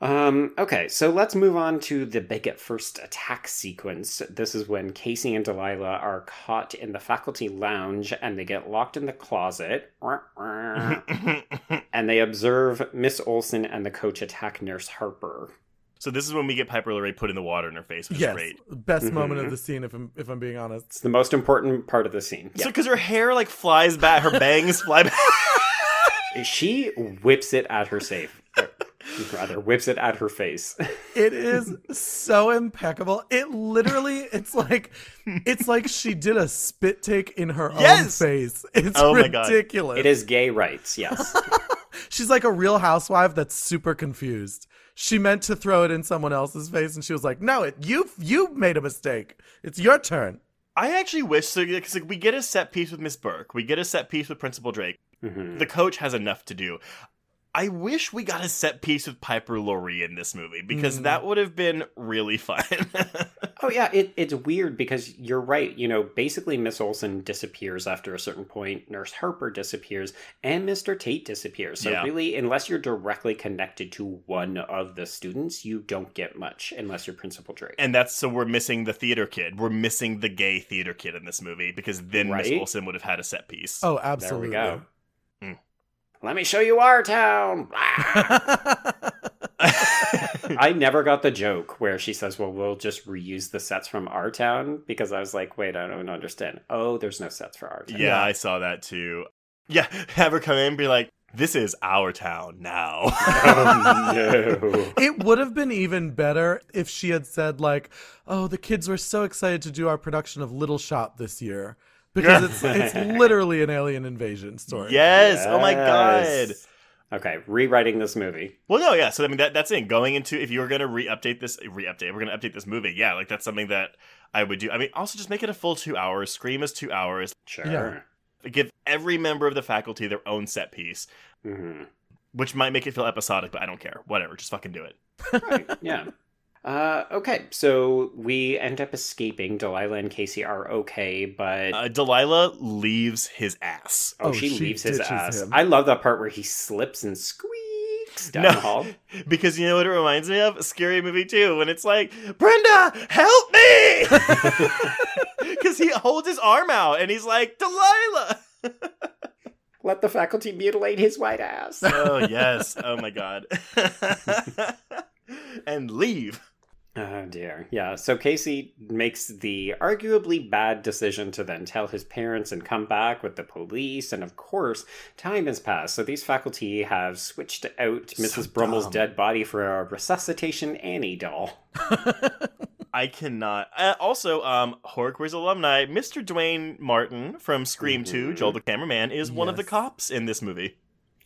S4: um, okay, so let's move on to the big at first attack sequence. This is when Casey and Delilah are caught in the faculty lounge and they get locked in the closet. and they observe Miss Olson and the coach attack Nurse Harper.
S5: so this is when we get Piper Laurie put in the water in her face, which
S6: yes,
S5: is great.
S6: best moment
S4: Mhm.
S6: of the scene. If I'm if I'm being honest.
S4: It's the most important part of the scene.
S5: So because her hair like flies back, her bangs fly back.
S4: She whips it at her safe. Or, rather, whips it at her face.
S6: It is so impeccable. It literally, it's like, it's like she did a spit take in her
S5: Yes!
S6: own face. It's
S5: Oh
S6: ridiculous.
S4: it is gay rights, yes.
S6: She's like a real housewife that's super confused. She meant to throw it in someone else's face, and she was like, "No, it you you made a mistake. It's your turn."
S5: I actually wish so because like, we get a set piece with Miss Burke, we get a set piece with Principal Drake.
S4: Mhm.
S5: The coach has enough to do. I wish we got a set piece with Piper Laurie in this movie because
S6: Mm.
S5: that would have been really fun.
S4: Oh yeah, it, it's weird because you're right. You know, basically Miss Olson disappears after a certain point. Nurse Harper disappears, and Mr. Tate disappears. So
S5: Yeah.
S4: really, unless you're directly connected to one of the students, you don't get much unless you're Principal Drake.
S5: and that's so we're missing the theater kid. We're missing the gay theater kid in this movie because then Miss
S4: Right?
S5: Olson would have had a set piece.
S6: Oh,
S4: there
S6: absolutely.
S4: we go. Let me show you our town. I never got the joke where she says, "Well, we'll just reuse the sets from our town," because I was like, "Wait, I don't understand." Oh, there's no sets for our town.
S5: yeah, I saw that too. Yeah, have her come in and be like, This is our town now.
S4: Oh, no.
S6: It would have been even better if she had said like, "Oh, the kids were so excited to do our production of Little Shop this year." Because it's it's literally an alien invasion story.
S5: yes. Oh my god.
S4: Okay, rewriting this movie.
S5: Well, no, yeah. So I mean, that that's it. Going into if you were gonna re-update this, re-update, we're gonna update this movie. Yeah, like that's something that I would do. I mean, also just make it a full two hours. Scream is two hours.
S4: Sure.
S6: Yeah.
S5: Give every member of the faculty their own set piece,
S4: hmm
S5: which might make it feel episodic, but I don't care. Whatever, just fucking do it.
S4: Right. Yeah. Uh, okay, so we end up escaping. Delilah and Casey are okay, but
S5: Uh, Delilah leaves his ass.
S4: oh,
S6: oh,
S4: she,
S6: she
S4: leaves his ass.
S6: him.
S4: I love that part where he slips and squeaks down
S5: No.
S4: the hall.
S5: Because you know what it reminds me of? A scary movie too, when it's like, Brenda, help me! Because he holds his arm out and he's like, Delilah!
S4: Let the faculty mutilate his white ass.
S5: oh, yes. Oh my god. and leave.
S4: Oh dear. Yeah. So Casey makes the arguably bad decision to then tell his parents and come back with the police. And of course, time has passed. So these faculty have switched out Mrs. Brummel's
S6: dumb.
S4: dead body for a resuscitation Annie doll.
S5: I cannot. Uh, also, um, Horror Queers alumni, Mr. Duane Martin from Scream 2, Joel the cameraman, is one of the cops in this movie.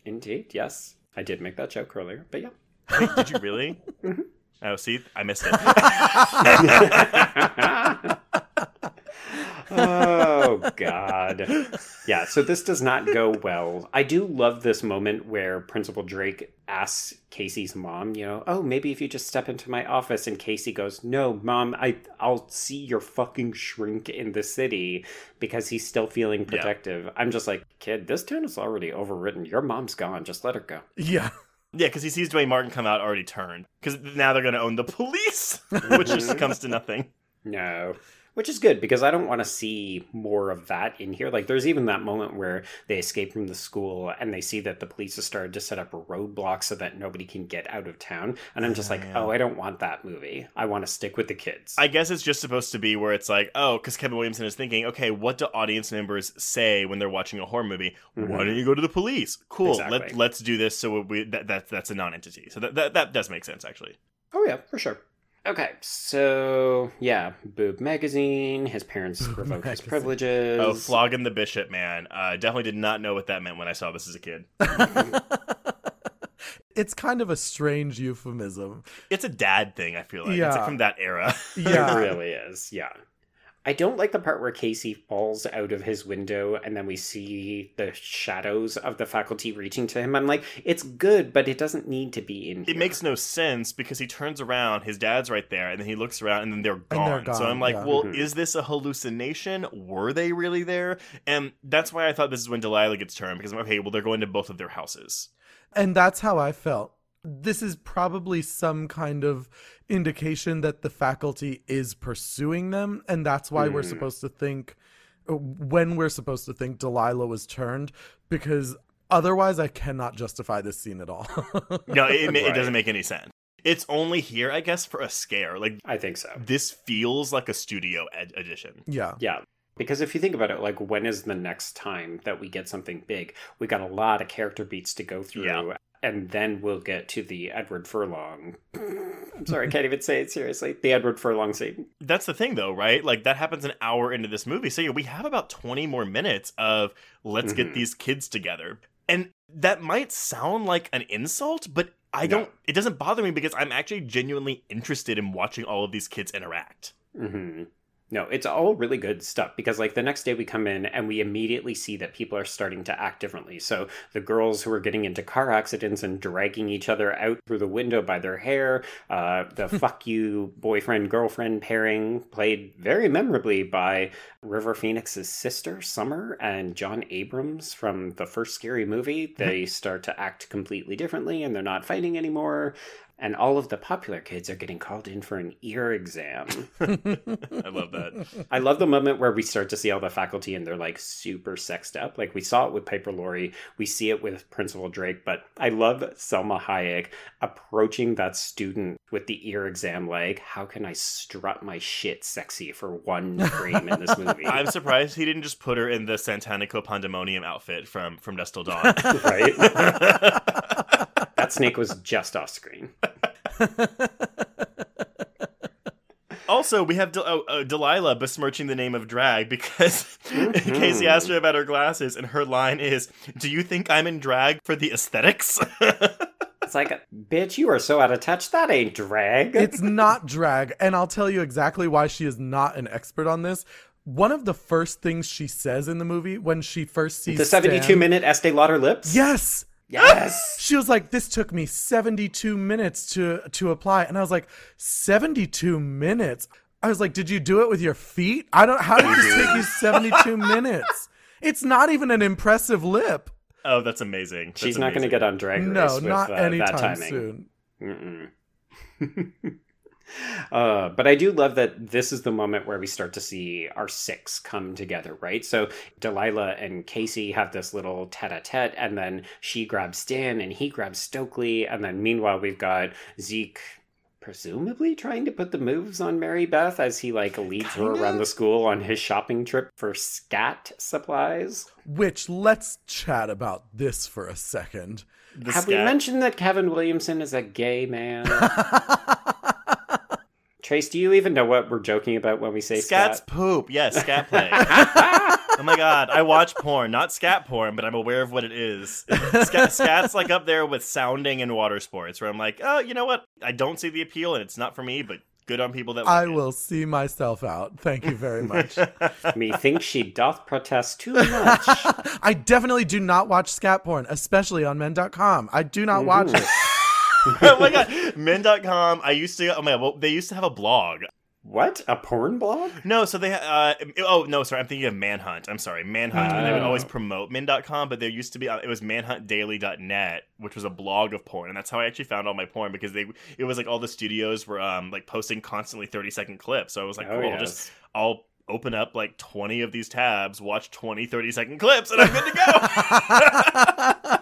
S4: Indeed. Yes. I did make that joke earlier, but yeah.
S5: Wait, did you really? Oh, see, I missed it.
S4: oh god. Yeah so this does not go well. I do love this moment where principal drake asks casey's mom you know oh maybe if you just step into my office and casey goes no mom i i'll see your fucking shrink in the city because he's still feeling protective. I'm just like kid this town is already overwritten. Your mom's gone. Just let her go.
S6: Yeah.
S5: Yeah, because he sees Duane Martin come out already turned. Because now they're going to own the police, which just comes to nothing.
S4: No. Which is good because I don't want to see more of that in here. Like, there's even that moment where they escape from the school and they see that the police have started to set up a roadblocks so that nobody can get out of town. And I'm just like,
S5: Yeah.
S4: oh, I don't want that movie. I want to stick with the kids.
S5: I guess it's just supposed to be where it's like, oh, because Kevin Williamson is thinking, okay, what do audience members say when they're watching a horror movie? Why
S4: Mhm.
S5: don't you go to the police? Cool,
S4: Exactly.
S5: let, let's do this so we, that, that, that's a non-entity. So that, that, that does make sense, actually.
S4: oh, yeah, for sure. Okay, so yeah, Boob Magazine. His parents
S6: Boob
S4: revoke his privileges.
S5: Oh, flogging the bishop, man. Uh, definitely did not know what that meant when I saw this as a kid.
S6: it's kind of a strange euphemism.
S5: It's a dad thing, I feel like. It's
S6: Yeah.
S5: like from that era.
S6: Yeah.
S4: It really is, yeah. I don't like the part where Casey falls out of his window and then we see the shadows of the faculty reaching to him. I'm like, it's good, but it doesn't need to be in here.
S5: it makes no sense because he turns around, his dad's right there, and then he looks around and then they're
S6: they're
S5: gone. so I'm like,
S6: yeah.
S5: well,
S4: Mhm.
S5: is this a hallucination? Were they really there? And that's why I thought this is when Delilah gets turned because I'm okay, well, they're going to both of their houses.
S6: And that's how I felt. This is probably some kind of indication that the faculty is pursuing them. And that's why we're
S4: Mhm.
S6: supposed to think, uh, when we're supposed to think Delilah was turned, because otherwise I cannot justify this scene at all.
S5: No, it, it, ma- it doesn't make any sense. It's only here, I guess, for a scare. Like,
S4: I think so.
S5: this feels like a studio ed- edition.
S6: yeah.
S4: Yeah. Because if you think about it, like when is the next time that we get something big? We got a lot of character beats to go through,
S5: Yeah.
S4: And then we'll get to the Edward Furlong. I'm sorry, I can't even say it seriously. The Edward Furlong scene.
S5: That's the thing, though, right? Like that happens an hour into this movie, so yeah, we have about twenty more minutes of let's get
S4: Mhm.
S5: these kids together, and that might sound like an insult, but I don't. It doesn't bother me because I'm actually genuinely interested in watching all of these kids interact.
S4: hmm No, it's all really good stuff because, like, the next day we come in and we immediately see that people are starting to act differently. So, the girls who are getting into car accidents and dragging each other out through the window by their hair, uh, the fuck you boyfriend girlfriend pairing, played very memorably by River Phoenix's sister, Summer, and Jon Abrahams from the first scary movie. They start to act completely differently and they're not fighting anymore. And all of the popular kids are getting called in for an ear exam.
S5: I love that.
S4: I love the moment where we start to see all the faculty and they're like super sexed up. Like we saw it with Piper Laurie, we see it with Principal Drake, but I love Salma Hayek approaching that student with the ear exam like, how can I strut my shit sexy for one frame in this movie?
S5: I'm surprised he didn't just put her in the Santanico Pandemonium outfit from from Till Dawn.
S4: right? That snake was just off screen.
S5: Also, we have Del- oh, uh, Delilah besmirching the name of drag because Casey asked her about her glasses, and her line is, "Do you think I'm in drag for the aesthetics?"
S4: It's like, bitch, you are so out of touch. That ain't drag.
S6: it's not drag, and I'll tell you exactly why she is not an expert on this. One of the first things she says in the movie when she first sees
S4: the 72
S6: Stan-
S4: minute Estee Lauder lips?
S6: Yes.
S4: Yes.
S6: She was like, "This took me 72 minutes to to apply," and I was like, "72 minutes." I was like, "Did you do it with your feet? I don't. How did this take you 72 minutes? It's not even an impressive lip.
S5: oh, that's amazing. That's
S4: She's not going to get on Drag Race
S6: No,
S4: with
S6: not
S4: uh, that
S6: anytime
S4: timing.
S6: soon.
S4: Mm-mm. uh, but I do love that this is the moment where we start to see our six come together, right? So Delilah and Casey have this little tete-a-tete, and then she grabs Stan and he grabs Stokely, and then meanwhile we've got Zeke presumably trying to put the moves on Mary Beth as he like leads her
S6: Kinda.
S4: around the school on his shopping trip for scat supplies.
S6: Which let's chat about this for a second.
S5: The
S4: Have we mentioned that Kevin Williamson is a gay man? Trace, do you even know what we're joking about when we say
S5: Scat's
S4: scat?
S5: poop. Yes, scat play. oh my god, I watch porn, not scat porn, but I'm aware of what it is. Scat, scat's like up there with sounding and water sports, where I'm like, oh, you know what? I don't see the appeal, and it's not for me, but good on people that.
S6: I
S5: like
S6: will see myself out. Thank you very much.
S4: Methinks she doth protest too much.
S6: I definitely do not watch scat porn, especially on men.com. I do not watch it.
S5: oh my god, men.com. I used to. Oh my god, well, they used to have a blog.
S4: what? A porn blog?
S5: No, so they. Uh, oh no, sorry, I'm thinking of Manhunt. I'm sorry, Manhunt. And they would always
S4: Oh.
S5: promote men.com, but there used to be. Uh, it was manhuntdaily.net, which was a blog of porn, and that's how I actually found all my porn because they. It was like all the studios were um like posting constantly 30 second clips. So I was like,
S4: Oh,
S5: cool,
S4: yes.
S5: just I'll open up like 20 of these tabs, watch 20 30 second clips, and I'm good to go.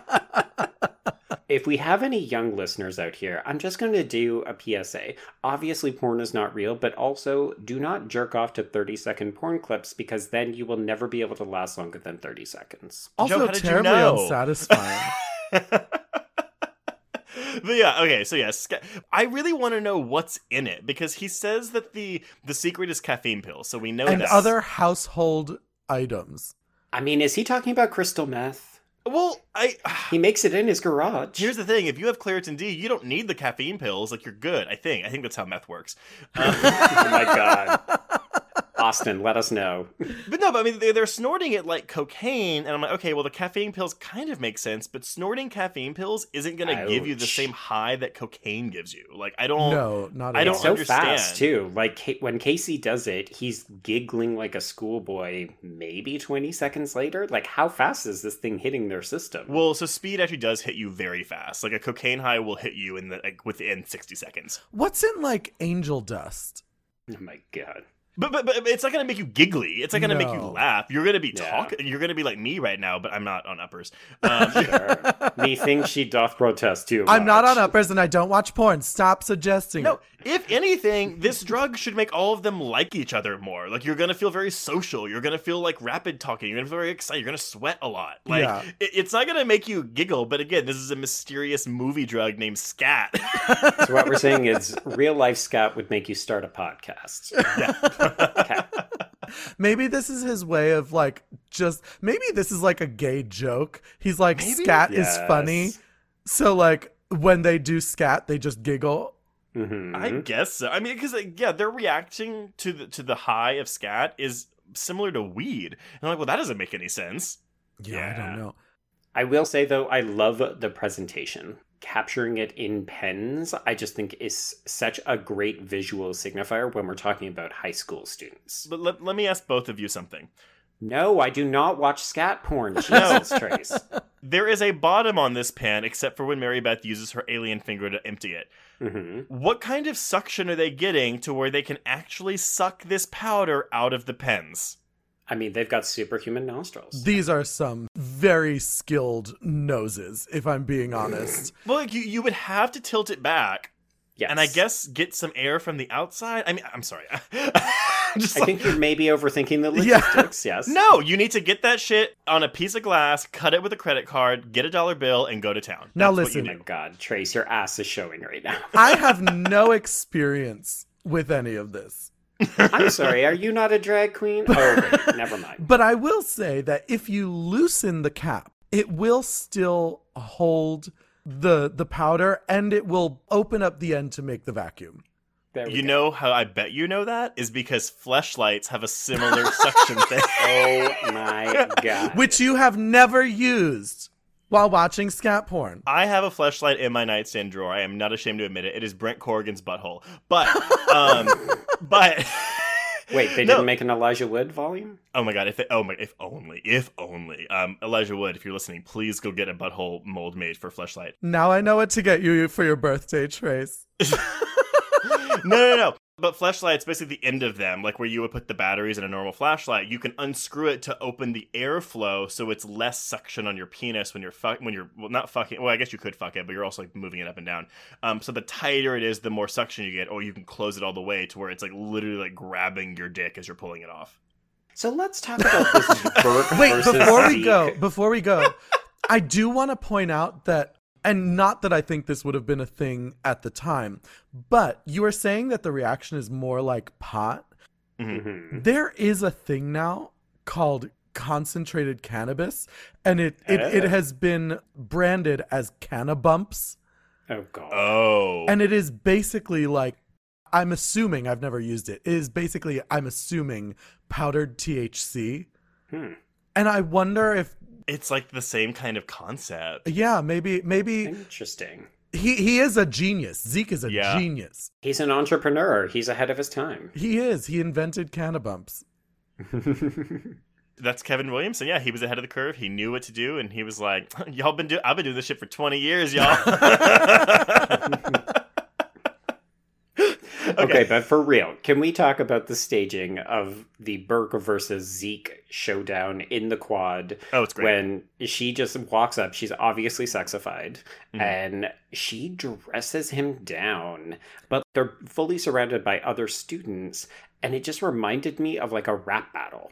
S4: If we have any young listeners out here, I'm just going to do a PSA. Obviously, porn is not real, but also do not jerk off to 30 second porn clips because then you will never be able to last longer than 30 seconds.
S6: Also,
S5: Joe, how did you
S6: terribly
S5: know?
S6: unsatisfying.
S5: but yeah, okay, so yeah, I really want to know what's in it because he says that the the secret is caffeine pills, so we know
S6: and
S5: that.
S6: other household items.
S4: I mean, is he talking about crystal meth?
S5: Well, I
S4: He makes it in his garage.
S5: here's the thing: if you have Claritin D, you don't need the caffeine pills. Like you're good. I think. I think that's how meth works. Um,
S4: oh my god. Austin, let us know.
S5: but no, but I mean, they, they're snorting it like cocaine, and I'm like, okay, well, the caffeine pills kind of make sense, but snorting caffeine pills isn't going to give you the same high that cocaine gives you. Like, I don't.
S6: No, not
S5: I don't
S4: so
S5: understand.
S4: fast too. Like when Casey does it, he's giggling like a schoolboy. Maybe twenty seconds later, like how fast is this thing hitting their system?
S5: Well, so speed actually does hit you very fast. Like a cocaine high will hit you in the like within 60 seconds.
S6: What's in like angel dust?
S4: oh my god!
S5: But, but but it's not gonna make you giggly. It's not gonna make you laugh. You're gonna be
S4: Yeah.
S5: talking. You're gonna be like me right now, but I'm not on uppers. Um,
S4: Sure. Methinks she doth protest too.
S6: I'm not on uppers and I don't watch porn. Stop suggesting
S5: no,
S6: it.
S5: If anything, this drug should make all of them like each other more. Like you're gonna feel very social. You're gonna feel like rapid talking. You're gonna feel very excited. You're gonna sweat a lot. Like
S6: Yeah.
S5: it- it's not gonna make you giggle. But again, this is a mysterious movie drug named scat.
S4: So what we're saying is, real life scat would make you start a podcast. Okay.
S6: Maybe this is his way of like just maybe this is like a gay joke. He's like
S5: Maybe.
S6: scat is funny. So like when they do scat, they just giggle.
S4: Mhm.
S5: I guess so. I mean, because yeah, their reaction to the to the high of scat is similar to weed. And I'm like, well, that doesn't make any sense.
S6: Yeah, I don't know.
S4: I will say though, I love the presentation. Capturing it in pens, I just think is such a great visual signifier when we're talking about high school students.
S5: But let, let me ask both of you something.
S4: No, I do not watch scat porn. Jesus, Trace.
S5: There is a bottom on this pan, except for when Mary Beth uses her alien finger to empty it.
S4: Hmm
S5: What kind of suction are they getting to where they can actually suck this powder out of the pens?
S4: I mean, they've got superhuman nostrils.
S6: These are some very skilled noses, if I'm being honest.
S5: Well, like you, you would have to tilt it back,
S4: Yes.
S5: and I guess get some air from the outside. I mean, I'm sorry. I'm just
S4: I
S5: like-
S4: think you're maybe overthinking the
S6: Yeah.
S4: logistics. Yes.
S5: no, you need to get that shit on a piece of glass, cut it with a credit card, get a dollar bill, and go to town.
S6: Now
S5: That's what
S6: listen.
S5: you
S4: Oh
S5: do.
S4: my God, Trace, your ass is showing right now.
S6: I have no experience with any of this.
S4: I'm sorry. Are you not a drag queen? Oh, wait, never mind.
S6: But I will say that if you loosen the cap, it will still hold the the powder and it will open up the end to make the vacuum.
S4: There we
S5: You
S4: go.
S5: know how I bet you know that is because fleshlights have a similar suction thing.
S4: Oh my God.
S6: Which you have never used while watching scat porn.
S5: I have a fleshlight in my nightstand drawer. I am not ashamed to admit it. It is Brent Corrigan's butthole. But, um, but.
S4: Wait, they
S5: No.
S4: didn't make an Elijah Wood volume?
S5: Oh my god! If it, oh my, if only, if only. Um, Elijah Wood, if you're listening, please go get a butthole mold made for fleshlight.
S6: Now I know what to get you for your birthday, Trace.
S5: no, no, no. But fleshlights, basically the end of them, like where you would put the batteries in a normal flashlight, you can unscrew it to open the airflow, so it's less suction on your penis when you're fuck when you're well not fucking. Well, I guess you could fuck it, but you're also like moving it up and down. Um, so the tighter it is, the more suction you get, or you can close it all the way to where it's like literally like grabbing your dick as you're pulling it off.
S4: So let's talk about this Burke
S6: Wait,
S4: versus
S6: before we
S4: Zeke.
S6: go, before we go, I do want to point out that, and not that I think this would have been a thing at the time, but you are saying that the reaction is more like pot.
S4: Mhm.
S6: There is a thing now called concentrated cannabis, and it it, it has been branded as cannabumps,
S4: Oh God.
S5: Oh,
S6: and it is basically like. I'm assuming I've never used it. It is basically I'm assuming powdered THC.
S4: Hmm.
S6: And I wonder if
S5: it's like the same kind of concept.
S6: Yeah, maybe maybe
S4: Interesting.
S6: he he is a genius. Zeke is a
S5: Yeah.
S6: genius.
S4: He's an entrepreneur. He's ahead of his time.
S6: He is. He invented cannabumps.
S5: That's Kevin Williamson. Yeah, he was ahead of the curve. He knew what to do, and he was like, "Y'all been do. I've been doing this shit for twenty years, y'all."
S4: Okay. but for real, can we talk about the staging of the Burke versus Zeke showdown in the quad?
S5: Oh, it's great.
S4: When she just walks up, she's obviously sexified,
S5: Mhm.
S4: and she dresses him down. But they're fully surrounded by other students, and it just reminded me of like a rap battle.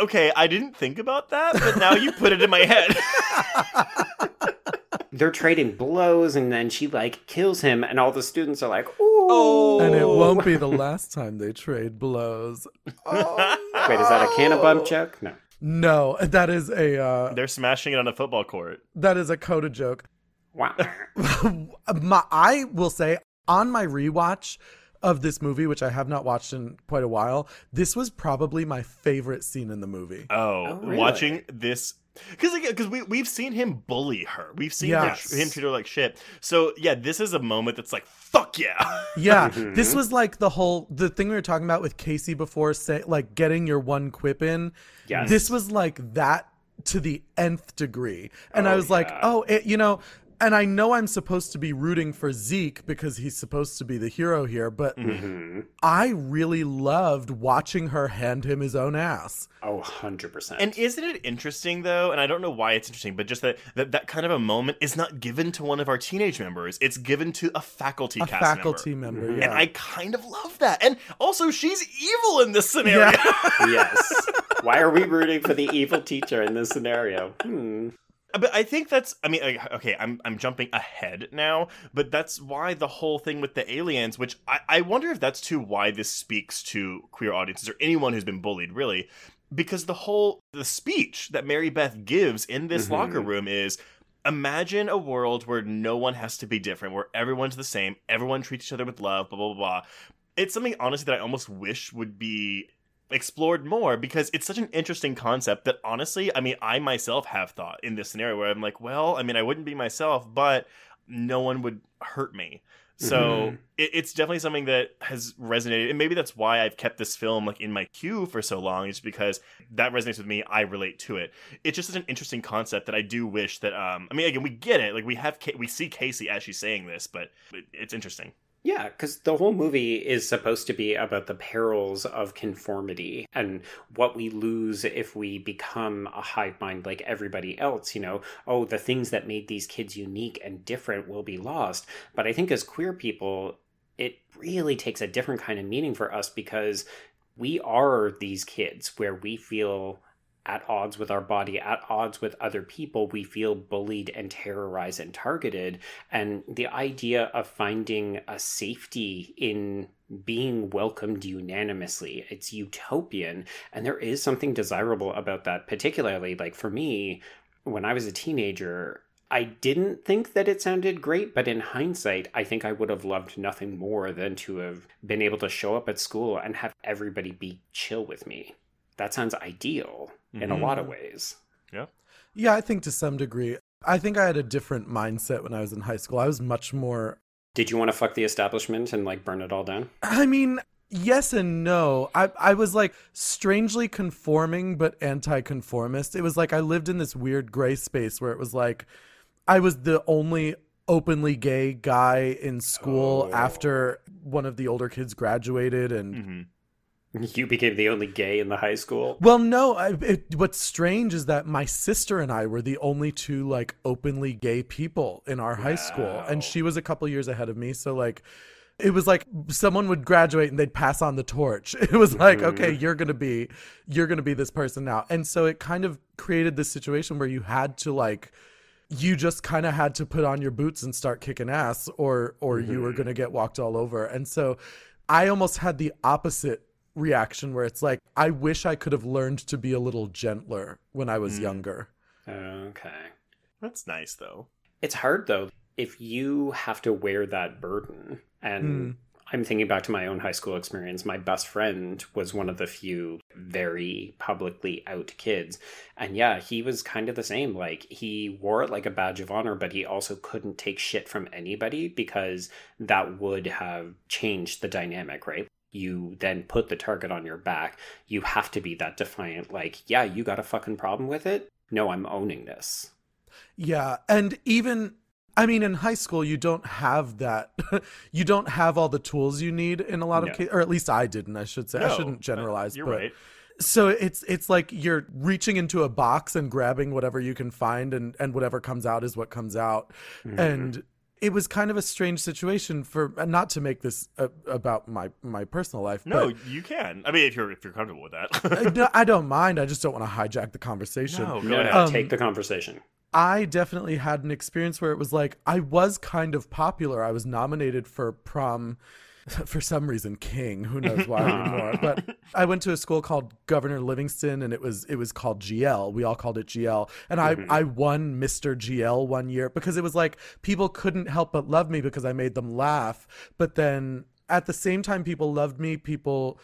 S5: Okay, I didn't think about that, but now you put it in my head.
S4: They're trading blows, and then she like kills him, and all the students are like, "Ooh!"
S5: Oh.
S6: And it won't be the last time they trade blows. Oh,
S4: Wait, is that a can of
S6: no.
S4: bump joke? No.
S6: No, that is a uh,
S5: They're smashing it on a football court.
S6: that is a coda joke.
S4: Wow.
S6: my, I will say on my rewatch of this movie, which I have not watched in quite a while, this was probably my favorite scene in the movie.
S5: Oh,
S4: Oh, really?
S5: watching this because because we we've seen him bully her. We've seen her-
S6: Yes.
S5: him treat her like shit. So yeah, this is a moment that's like fuck yeah.
S6: Yeah,
S4: Mhm.
S6: this was like the whole the thing we were talking about with Casey before, say like getting your one quip in.
S4: Yes.
S6: This was like that to the nth degree, and I
S4: Oh,
S6: was like, oh, it, you know. And I know I'm supposed to be rooting for Zeke because he's supposed to be the hero here, but
S4: Mhm.
S6: I really loved watching her hand him his own ass.
S4: Oh, 100%.
S5: And isn't it interesting though? And I don't know why it's interesting, but just that that, that kind of a moment is not given to one of our teenage members. It's given to a faculty
S6: A
S5: cast
S6: faculty
S5: member.
S6: member,
S4: Mhm.
S6: yeah.
S5: And I kind of love that. And also, she's evil in this scenario.
S6: Yeah.
S4: yes. Why are we rooting for the evil teacher in this scenario? Hmm.
S5: But I think that's. I mean, okay, I'm I'm jumping ahead now, but that's why the whole thing with the aliens, which I, I wonder if that's too why this speaks to queer audiences or anyone who's been bullied, really, because the whole the speech that Mary Beth gives in this
S4: Mhm.
S5: locker room is. Imagine a world where no one has to be different, where everyone's the same, everyone treats each other with love, blah blah blah. blah. It's something honestly that I almost wish would be explored more because it's such an interesting concept that honestly, I mean, I myself have thought in this scenario where I'm like, well, I mean, I wouldn't be myself, but no one would hurt me. So
S4: Mhm.
S5: it, it's definitely something that has resonated, and maybe that's why I've kept this film like in my queue for so long. Is because that resonates with me. I relate to it. It's just such an interesting concept that I do wish that. Um, I mean, again, we get it. Like we have, we see Casey as she's saying this, but it's interesting.
S4: Yeah, because the whole movie is supposed to be about the perils of conformity and what we lose if we become a hive mind like everybody else. You know, oh, the things that made these kids unique and different will be lost. But I think as queer people, it really takes a different kind of meaning for us because we are these kids where we feel at odds with our body, at odds with other people. We feel bullied and terrorized and targeted. And the idea of finding a safety in being welcomed unanimously, it's utopian. And there is something desirable about that, particularly like for me, when I was a teenager. I didn't think that it sounded great, but in hindsight, I think I would have loved nothing more than to have been able to show up at school and have everybody be chill with me. That sounds ideal in a
S5: Mhm.
S4: lot of ways.
S6: Yeah, Yeah, I think to some degree. I think I had a different mindset when I was in high school. I was much more
S4: Did you want to fuck the establishment and like burn it all down?
S6: I mean, yes and no. I I was like strangely conforming but anti-conformist. It was like I lived in this weird gray space where it was like I was the only openly gay guy in school
S4: Oh.
S6: after one of the older kids graduated and
S5: hmm
S4: You became the only gay in the high school.
S6: Well, no. I, it, what's strange is that my sister and I were the only two like openly gay people in our high school, and she was a couple years ahead of me. So like, it was like someone would graduate and they'd pass on the torch. It was like, mm-hmm. okay, you're gonna be, you're gonna be this person now, and so it kind of created this situation where you had to like. You just kind of had to put on your boots and start kicking ass, or or you were mm-hmm. gonna get walked all over. And so, I almost had the opposite reaction where it's like I wish I could have learned to be a little gentler when I was
S5: Mm.
S6: younger.
S4: Okay.
S5: That's nice though.
S4: It's hard though if you have to wear that burden. And
S6: Hmm.
S4: I'm thinking back to my own high school experience. My best friend was one of the few very publicly out kids. And yeah, he was kind of the same. Like he wore it like a badge of honor, but he also couldn't take shit from anybody because that would have changed the dynamic, right? You then put the target on your back. You have to be that defiant, like, yeah, you got a fucking problem with it? No, I'm owning this.
S6: Yeah, and even I mean in high school you don't have that you don't have all the tools you need in a lot of
S4: No.
S6: cases or at least I didn't, I should say I shouldn't generalize,
S5: You're
S6: but
S5: right.
S6: so it's it's like you're reaching into a box and grabbing whatever you can find and and whatever comes out is what comes out
S4: Mhm.
S6: and it was kind of a strange situation for not to make this uh, about my my personal life
S5: No,
S6: but
S5: you can. I mean, if you're if you're comfortable with that.
S6: Uh, no, I don't mind. I just don't want to hijack the conversation.
S5: no, go
S4: no, no,
S5: ahead.
S6: Um,
S4: take the conversation.
S6: I definitely had an experience where it was like I was kind of popular. I was nominated for prom for some reason king, who knows why anymore. But I went to a school called Governor Livingston and it was it was called GL. We all called it GL. And I
S4: Mhm.
S6: I won Mr. GL one year because it was like people couldn't help but love me because I made them laugh. But then at the same time people loved me, people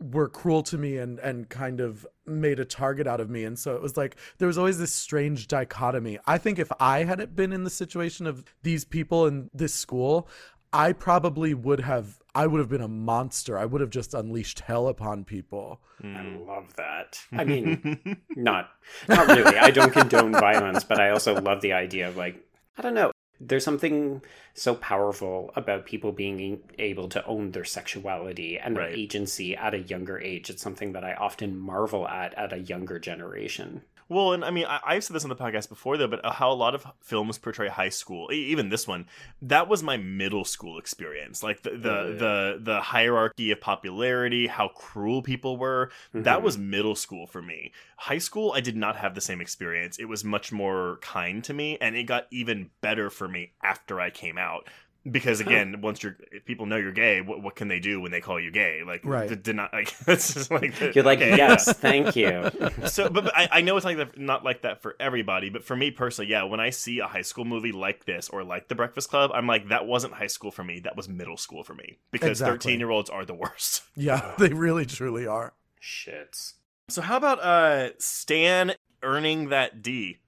S6: were cruel to me and and kind of made a target out of me and so it was like there was always this strange dichotomy i think if i hadn't been in the situation of these people in this school i probably would have i would have been a monster i would have just unleashed hell upon people
S4: I
S5: Mm.
S4: love that. I mean, not not really. I don't condone violence, but I also love the idea of like I don't know. There's something so powerful about people being able to own their sexuality and their
S5: Right.
S4: agency at a younger age. It's something that I often marvel at at a younger generation.
S5: Well, and I mean, I, I've said this on the podcast before, though, but uh, how a lot of films portray high school, even this one, that was my middle school experience. Like the the
S4: Yeah.
S5: the, the hierarchy of popularity, how cruel people were. That
S4: Mhm.
S5: was middle school for me. High school, I did not have the same experience. It was much more kind to me, and it got even better for me after I came out. Because again, once you're, if people know you're gay, what, what can they do when they call you gay? Like,
S6: Right.
S5: d- deny, like it's just like the-
S4: You're like,
S5: okay.
S4: yes, thank you.
S5: so but, but I, I know it's like that, not like that for everybody but for me personally yeah when i see a high school movie like this or like the breakfast club i'm like that wasn't high school for me that was middle school for me because
S6: Exactly.
S5: 13 year olds are the worst
S6: yeah they really truly are
S4: Shits.
S5: so how about uh stan earning that d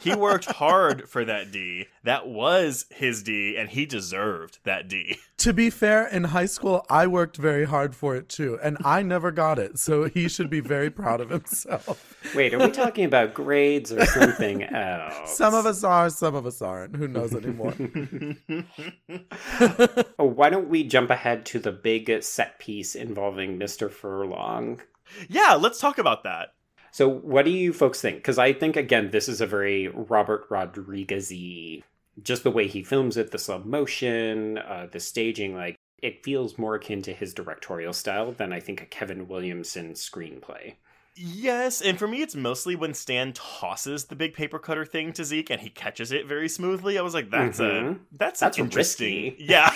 S5: he worked hard for that D. That was his D, and he deserved that D.
S6: To be fair, in high school, I worked very hard for it too, and I never got it. So he should be very proud of himself.
S4: Wait, are we talking about grades or something else?
S6: Some of us are, some of us aren't. Who knows anymore?
S4: Oh, why don't we jump ahead to the big set piece involving Mr. Furlong?
S5: Yeah, let's talk about that.
S4: So, what do you folks think? Because I think, again, this is a very Robert Rodriguez y, just the way he films it, the slow motion, uh, the staging, like, it feels more akin to his directorial style than I think a Kevin Williamson screenplay.
S5: Yes, and for me, it's mostly when Stan tosses the big paper cutter thing to Zeke and he catches it very smoothly. I was like, "That's a
S4: Mhm.
S5: that's,
S4: That's
S5: interesting."
S4: risky.
S5: Yeah,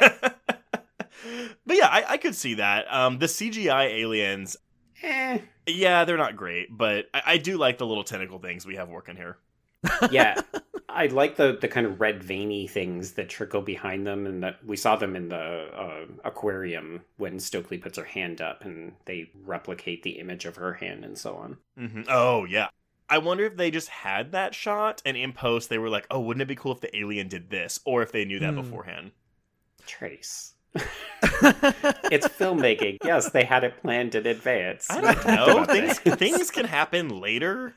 S5: but yeah, I, I could see that. Um, the CGI aliens,
S4: Eh.
S5: yeah, they're not great, but I, I do like the little tentacle things we have working here.
S4: yeah i like the the kind of red veiny things that trickle behind them and that we saw them in the uh, aquarium when stokely puts her hand up and they replicate the image of her hand and so on
S5: hmm Oh yeah. I wonder if they just had that shot and in post they were like, "Oh, wouldn't it be cool if the alien did this?" Or if they knew that
S6: Hmm.
S5: beforehand.
S4: trace it's filmmaking yes they had it planned in advance
S5: I don't know. things things can happen later.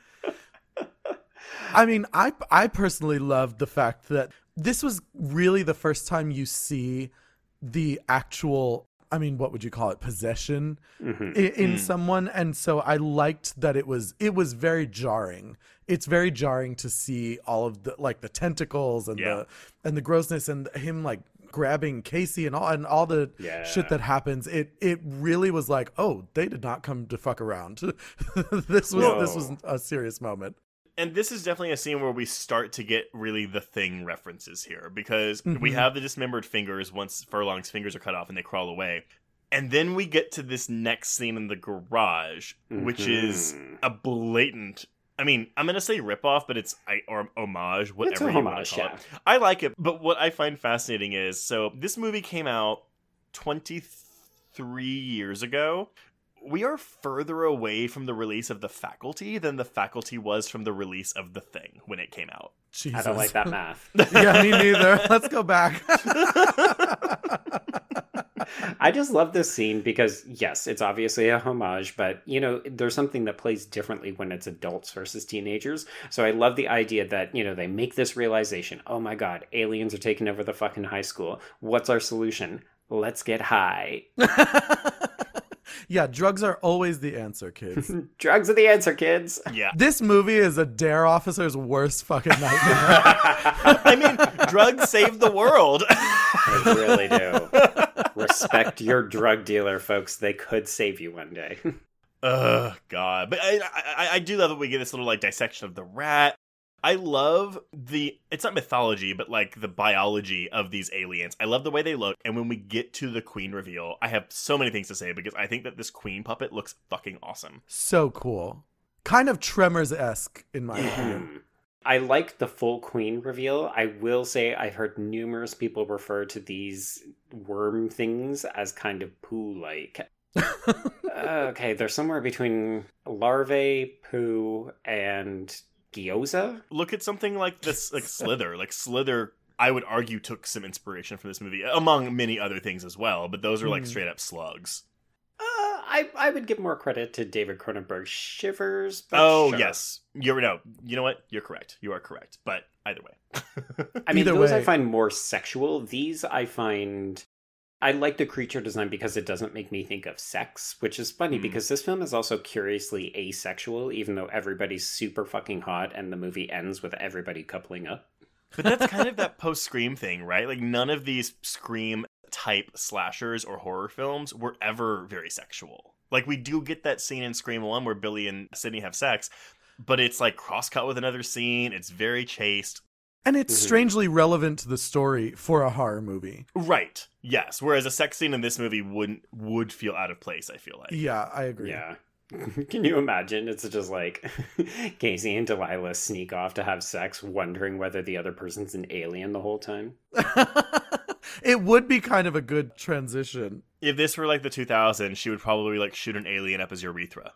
S6: I mean, I I personally loved the fact that this was really the first time you see the actual I mean, what would you call it? Possession
S4: Mhm.
S6: in, in
S5: Mm.
S6: someone, and so I liked that it was it was very jarring. It's very jarring to see all of the like the tentacles and
S5: Yeah.
S6: the and the grossness and him like grabbing Casey and all and all the
S4: Yeah.
S6: shit that happens. It it really was like, oh, they did not come to fuck around. this was this was a serious moment.
S5: And this is definitely a scene where we start to get really the thing references here because we
S6: Mhm.
S5: have the dismembered fingers once Furlong's fingers are cut off and they crawl away. And then we get to this next scene in the garage, which is
S4: Mhm.
S5: a blatant. I mean, I'm gonna say ripoff, but it's I or homage, whatever
S4: it's a
S5: you want to call
S4: yeah
S5: it. I like it, but what I find fascinating is so this movie came out 23 years ago. We are further away from the release of The Faculty than The Faculty was from the release of The Thing when it came out.
S6: Jesus.
S4: i don't like that math
S6: yeah, me neither. Let's go back.
S4: I just love this scene because yes, it's obviously a homage, but you know, there's something that plays differently when it's adults versus teenagers. So I love the idea that, you know, they make this realization, "Oh my god, aliens are taking over the fucking high school. What's our solution? Let's get high."
S6: yeah, drugs are always the answer, kids.
S4: Drugs are the answer, kids.
S5: Yeah.
S6: this movie is a dare officer's worst fucking nightmare.
S5: I mean, drugs save the world.
S4: They really do. Respect your drug dealer, folks. They could save you one day.
S5: Ugh, God. But I, I, I do love that we get this little like dissection of the rat. I love the it's not mythology, but like the biology of these aliens. I love the way they look. And when we get to the queen reveal, I have so many things to say because I think that this queen puppet looks fucking awesome.
S6: so cool. Kind of Tremors esque, in my opinion.
S4: I like the full queen reveal. I will say I've heard numerous people refer to these worm things as kind of poo like. okay, they're somewhere between larvae, poo, and gyoza.
S5: Look at something like this like Slither. Like Slither I would argue took some inspiration from this movie, among many other things as well, but those are like
S6: Hmm.
S5: straight up slugs.
S4: I I would give more credit to David Cronenberg's Shivers. But
S5: oh
S4: sure.
S5: yes. You're no, you know what? You're correct. You are correct. But either way.
S4: I mean,
S6: Either
S4: those I find more sexual. These I find. I like the creature design because it doesn't make me think of sex, which is funny
S5: Mm.
S4: because this film is also curiously asexual, even though everybody's super fucking hot and the movie ends with everybody coupling up.
S5: But that's kind of that post Scream thing, right? Like none of these Scream type slashers or horror films were ever very sexual. Like we do get that scene in Scream 1 where Billy and Sydney have sex, but it's like cross cut with another scene. It's very chaste.
S6: And it's
S4: Mhm.
S6: strangely relevant to the story for a horror movie.
S5: Right. Yes. Whereas a sex scene in this movie wouldn't would feel out of place, I feel like.
S6: Yeah, I agree.
S4: Yeah. Can you imagine? It's just like Casey and Delilah sneak off to have sex, wondering whether the other person's an alien the whole time.
S6: it would be kind of a good transition.
S5: If this were like the 2000s, she would probably like shoot an alien up his urethra.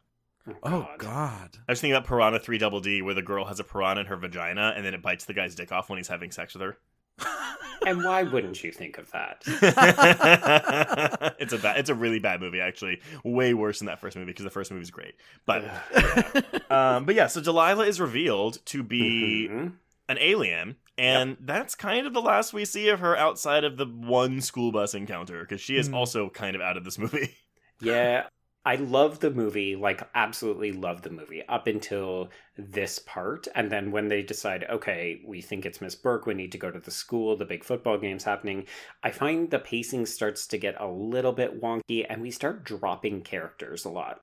S6: Oh, oh God.
S5: I was thinking about Piranha 3 Double D, where the girl has a piranha in her vagina and then it bites the guy's dick off when he's having sex with her.
S4: And why wouldn't you think of that?
S5: it's a bad, it's a really bad movie actually, way worse than that first movie because the first movie is great. But um, but yeah, so Delilah is revealed to be
S4: Mhm.
S5: an alien, and that's kind of the last we see of her outside of the one school bus encounter because she is
S6: Hmm.
S5: also kind of out of this movie.
S4: Yeah, I love the movie, like, absolutely love the movie up until this part. And then when they decide, okay, we think it's Miss Burke, we need to go to the school, the big football game's happening, I find the pacing starts to get a little bit wonky and we start dropping characters a lot.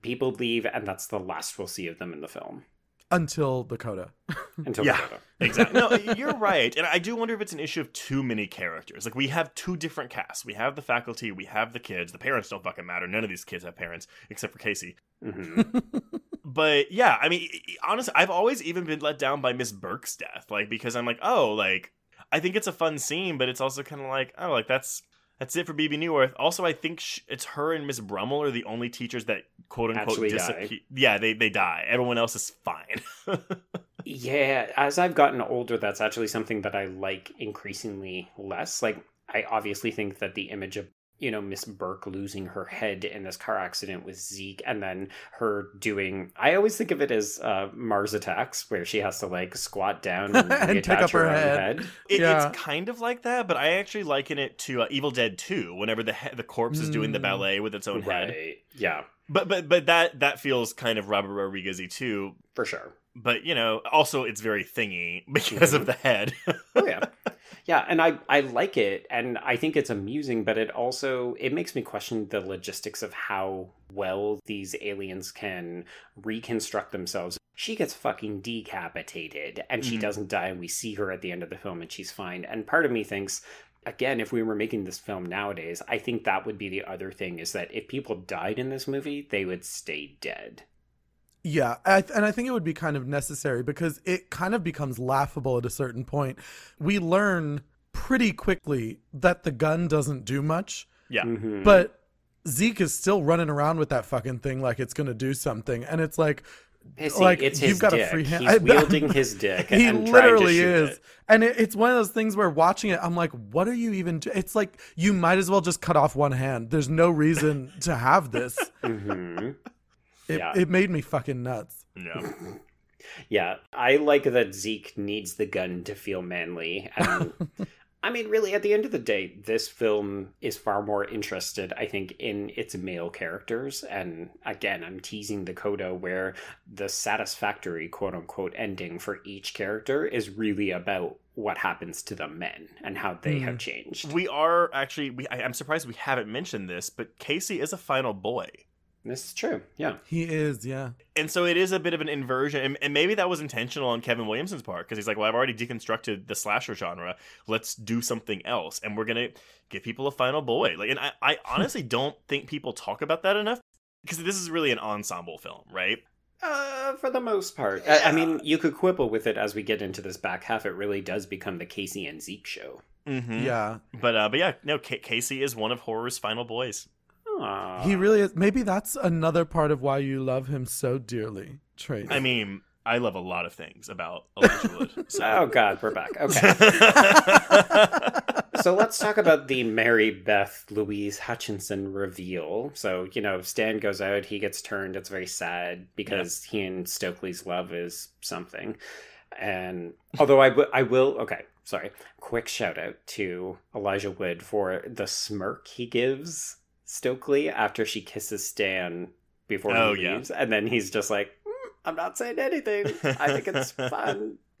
S4: People leave, and that's the last we'll see of them in the film
S6: Until the coda.
S4: until
S5: Yeah.
S4: we go to-
S5: exactly. No, you're right, and I do wonder if it's an issue of too many characters. Like we have two different casts. We have the faculty, we have the kids. The parents don't fucking matter. None of these kids have parents except for Casey.
S4: Mhm.
S5: but yeah, I mean, honestly, I've always even been let down by Miss Burke's death, like because I'm like, oh, like I think it's a fun scene, but it's also kind of like, oh, like that's that's it for Bebe Neuwirth. Also, I think sh- it's her and Miss Brummel are the only teachers that quote unquote disappear. Yeah, they they die. Everyone else is fine.
S4: Yeah, as I've gotten older, that's actually something that I like increasingly less. Like, I obviously think that the image of, you know, Miss Burke losing her head in this car accident with Zeke and then her doing, I always think of it as uh, Mars Attacks, where she has to like squat down and,
S6: And pick up her
S4: own
S6: head.
S5: It,
S6: Yeah.
S5: It's kind of like that, but I actually liken it to uh, Evil Dead 2, whenever the he- the corpse is doing the
S6: Mm.
S5: ballet with its own head.
S4: Yeah,
S5: But but but that that feels kind of Robert Rodriguez-y too.
S4: for sure.
S5: But you know, also it's very thingy because of the head.
S4: Oh yeah. Yeah, and I I like it and I think it's amusing, but it also it makes me question the logistics of how well these aliens can reconstruct themselves. She gets fucking decapitated and she
S5: Mhm.
S4: doesn't die and we see her at the end of the film and she's fine. And part of me thinks again, if we were making this film nowadays, I think that would be the other thing is that if people died in this movie, they would stay dead.
S6: Yeah, I th- and I think it would be kind of necessary because it kind of becomes laughable at a certain point. We learn pretty quickly that the gun doesn't do much,
S5: yeah.
S4: Mhm.
S6: but Zeke is still running around with that fucking thing like it's going to do something. And it's like,
S4: Pissi,
S6: like,
S4: it's
S6: you've
S4: his
S6: got a
S4: dick.
S6: free hand-
S4: He's wielding his dick.
S6: he
S4: and
S6: literally is.
S4: it.
S6: And it, it's one of those things where watching it, I'm like, what are you even? Do-? It's like you might as well just cut off one hand. There's no reason to have this.
S4: Mhm.
S6: It,
S4: Yeah.
S6: it made me fucking nuts.
S5: Yeah.
S4: Yeah, I like that Zeke needs the gun to feel manly. And I mean, really, at the end of the day, this film is far more interested, I think, in its male characters. And again, I'm teasing the coda where the satisfactory quote unquote ending for each character is really about what happens to the men and how they
S6: Hmm.
S4: have changed.
S5: We are actually. We, I, I'm surprised we haven't mentioned this, but Casey is a final boy.
S4: This is true. Yeah.
S6: He is, yeah.
S5: and so it is a bit of an inversion and, and maybe that was intentional on kevin williamson's part because he's like well i've already deconstructed the slasher genre let's do something else and we're gonna give people a final boy like and i, I honestly don't think people talk about that enough because this is really an ensemble film right
S4: Uh, for the most part. I, I mean, you could quibble with it as we get into this back half. It really does become the Casey and Zeke show.
S5: mm-hmm.
S6: Yeah.
S5: but uh but yeah no Ca casey is one of horror's final boys
S4: Aw.
S6: He really is. Maybe that's another part of why you love him so dearly, Trace.
S5: i mean i love a lot of things about elijah wood so.
S4: Oh God, we're back. Okay, so let's talk about the Mary Beth Louise Hutchinson reveal. So you know, Stan goes out, he gets turned. It's very sad because he and Stokely's love is something. And although I, w- I will, okay, sorry. Quick shout out to Elijah Wood for the smirk he gives Stokely after she kisses Stan before
S5: Oh,
S4: he
S5: yeah.
S4: leaves, and then he's just like, "Mm, "I'm not saying anything. I think it's fun."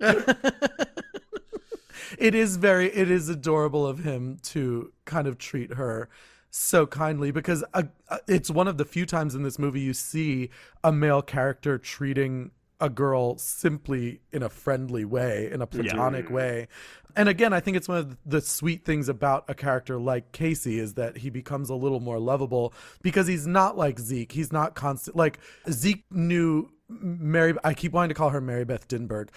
S6: it is very it is adorable of him to kind of treat her so kindly because uh, uh, it's one of the few times in this movie you see a male character treating a girl simply in a friendly way in a platonic way and again i think it's one of the sweet things about a character like casey is that he becomes a little more lovable because he's not like zeke he's not constant like zeke knew mary i keep wanting to call her mary beth dinberg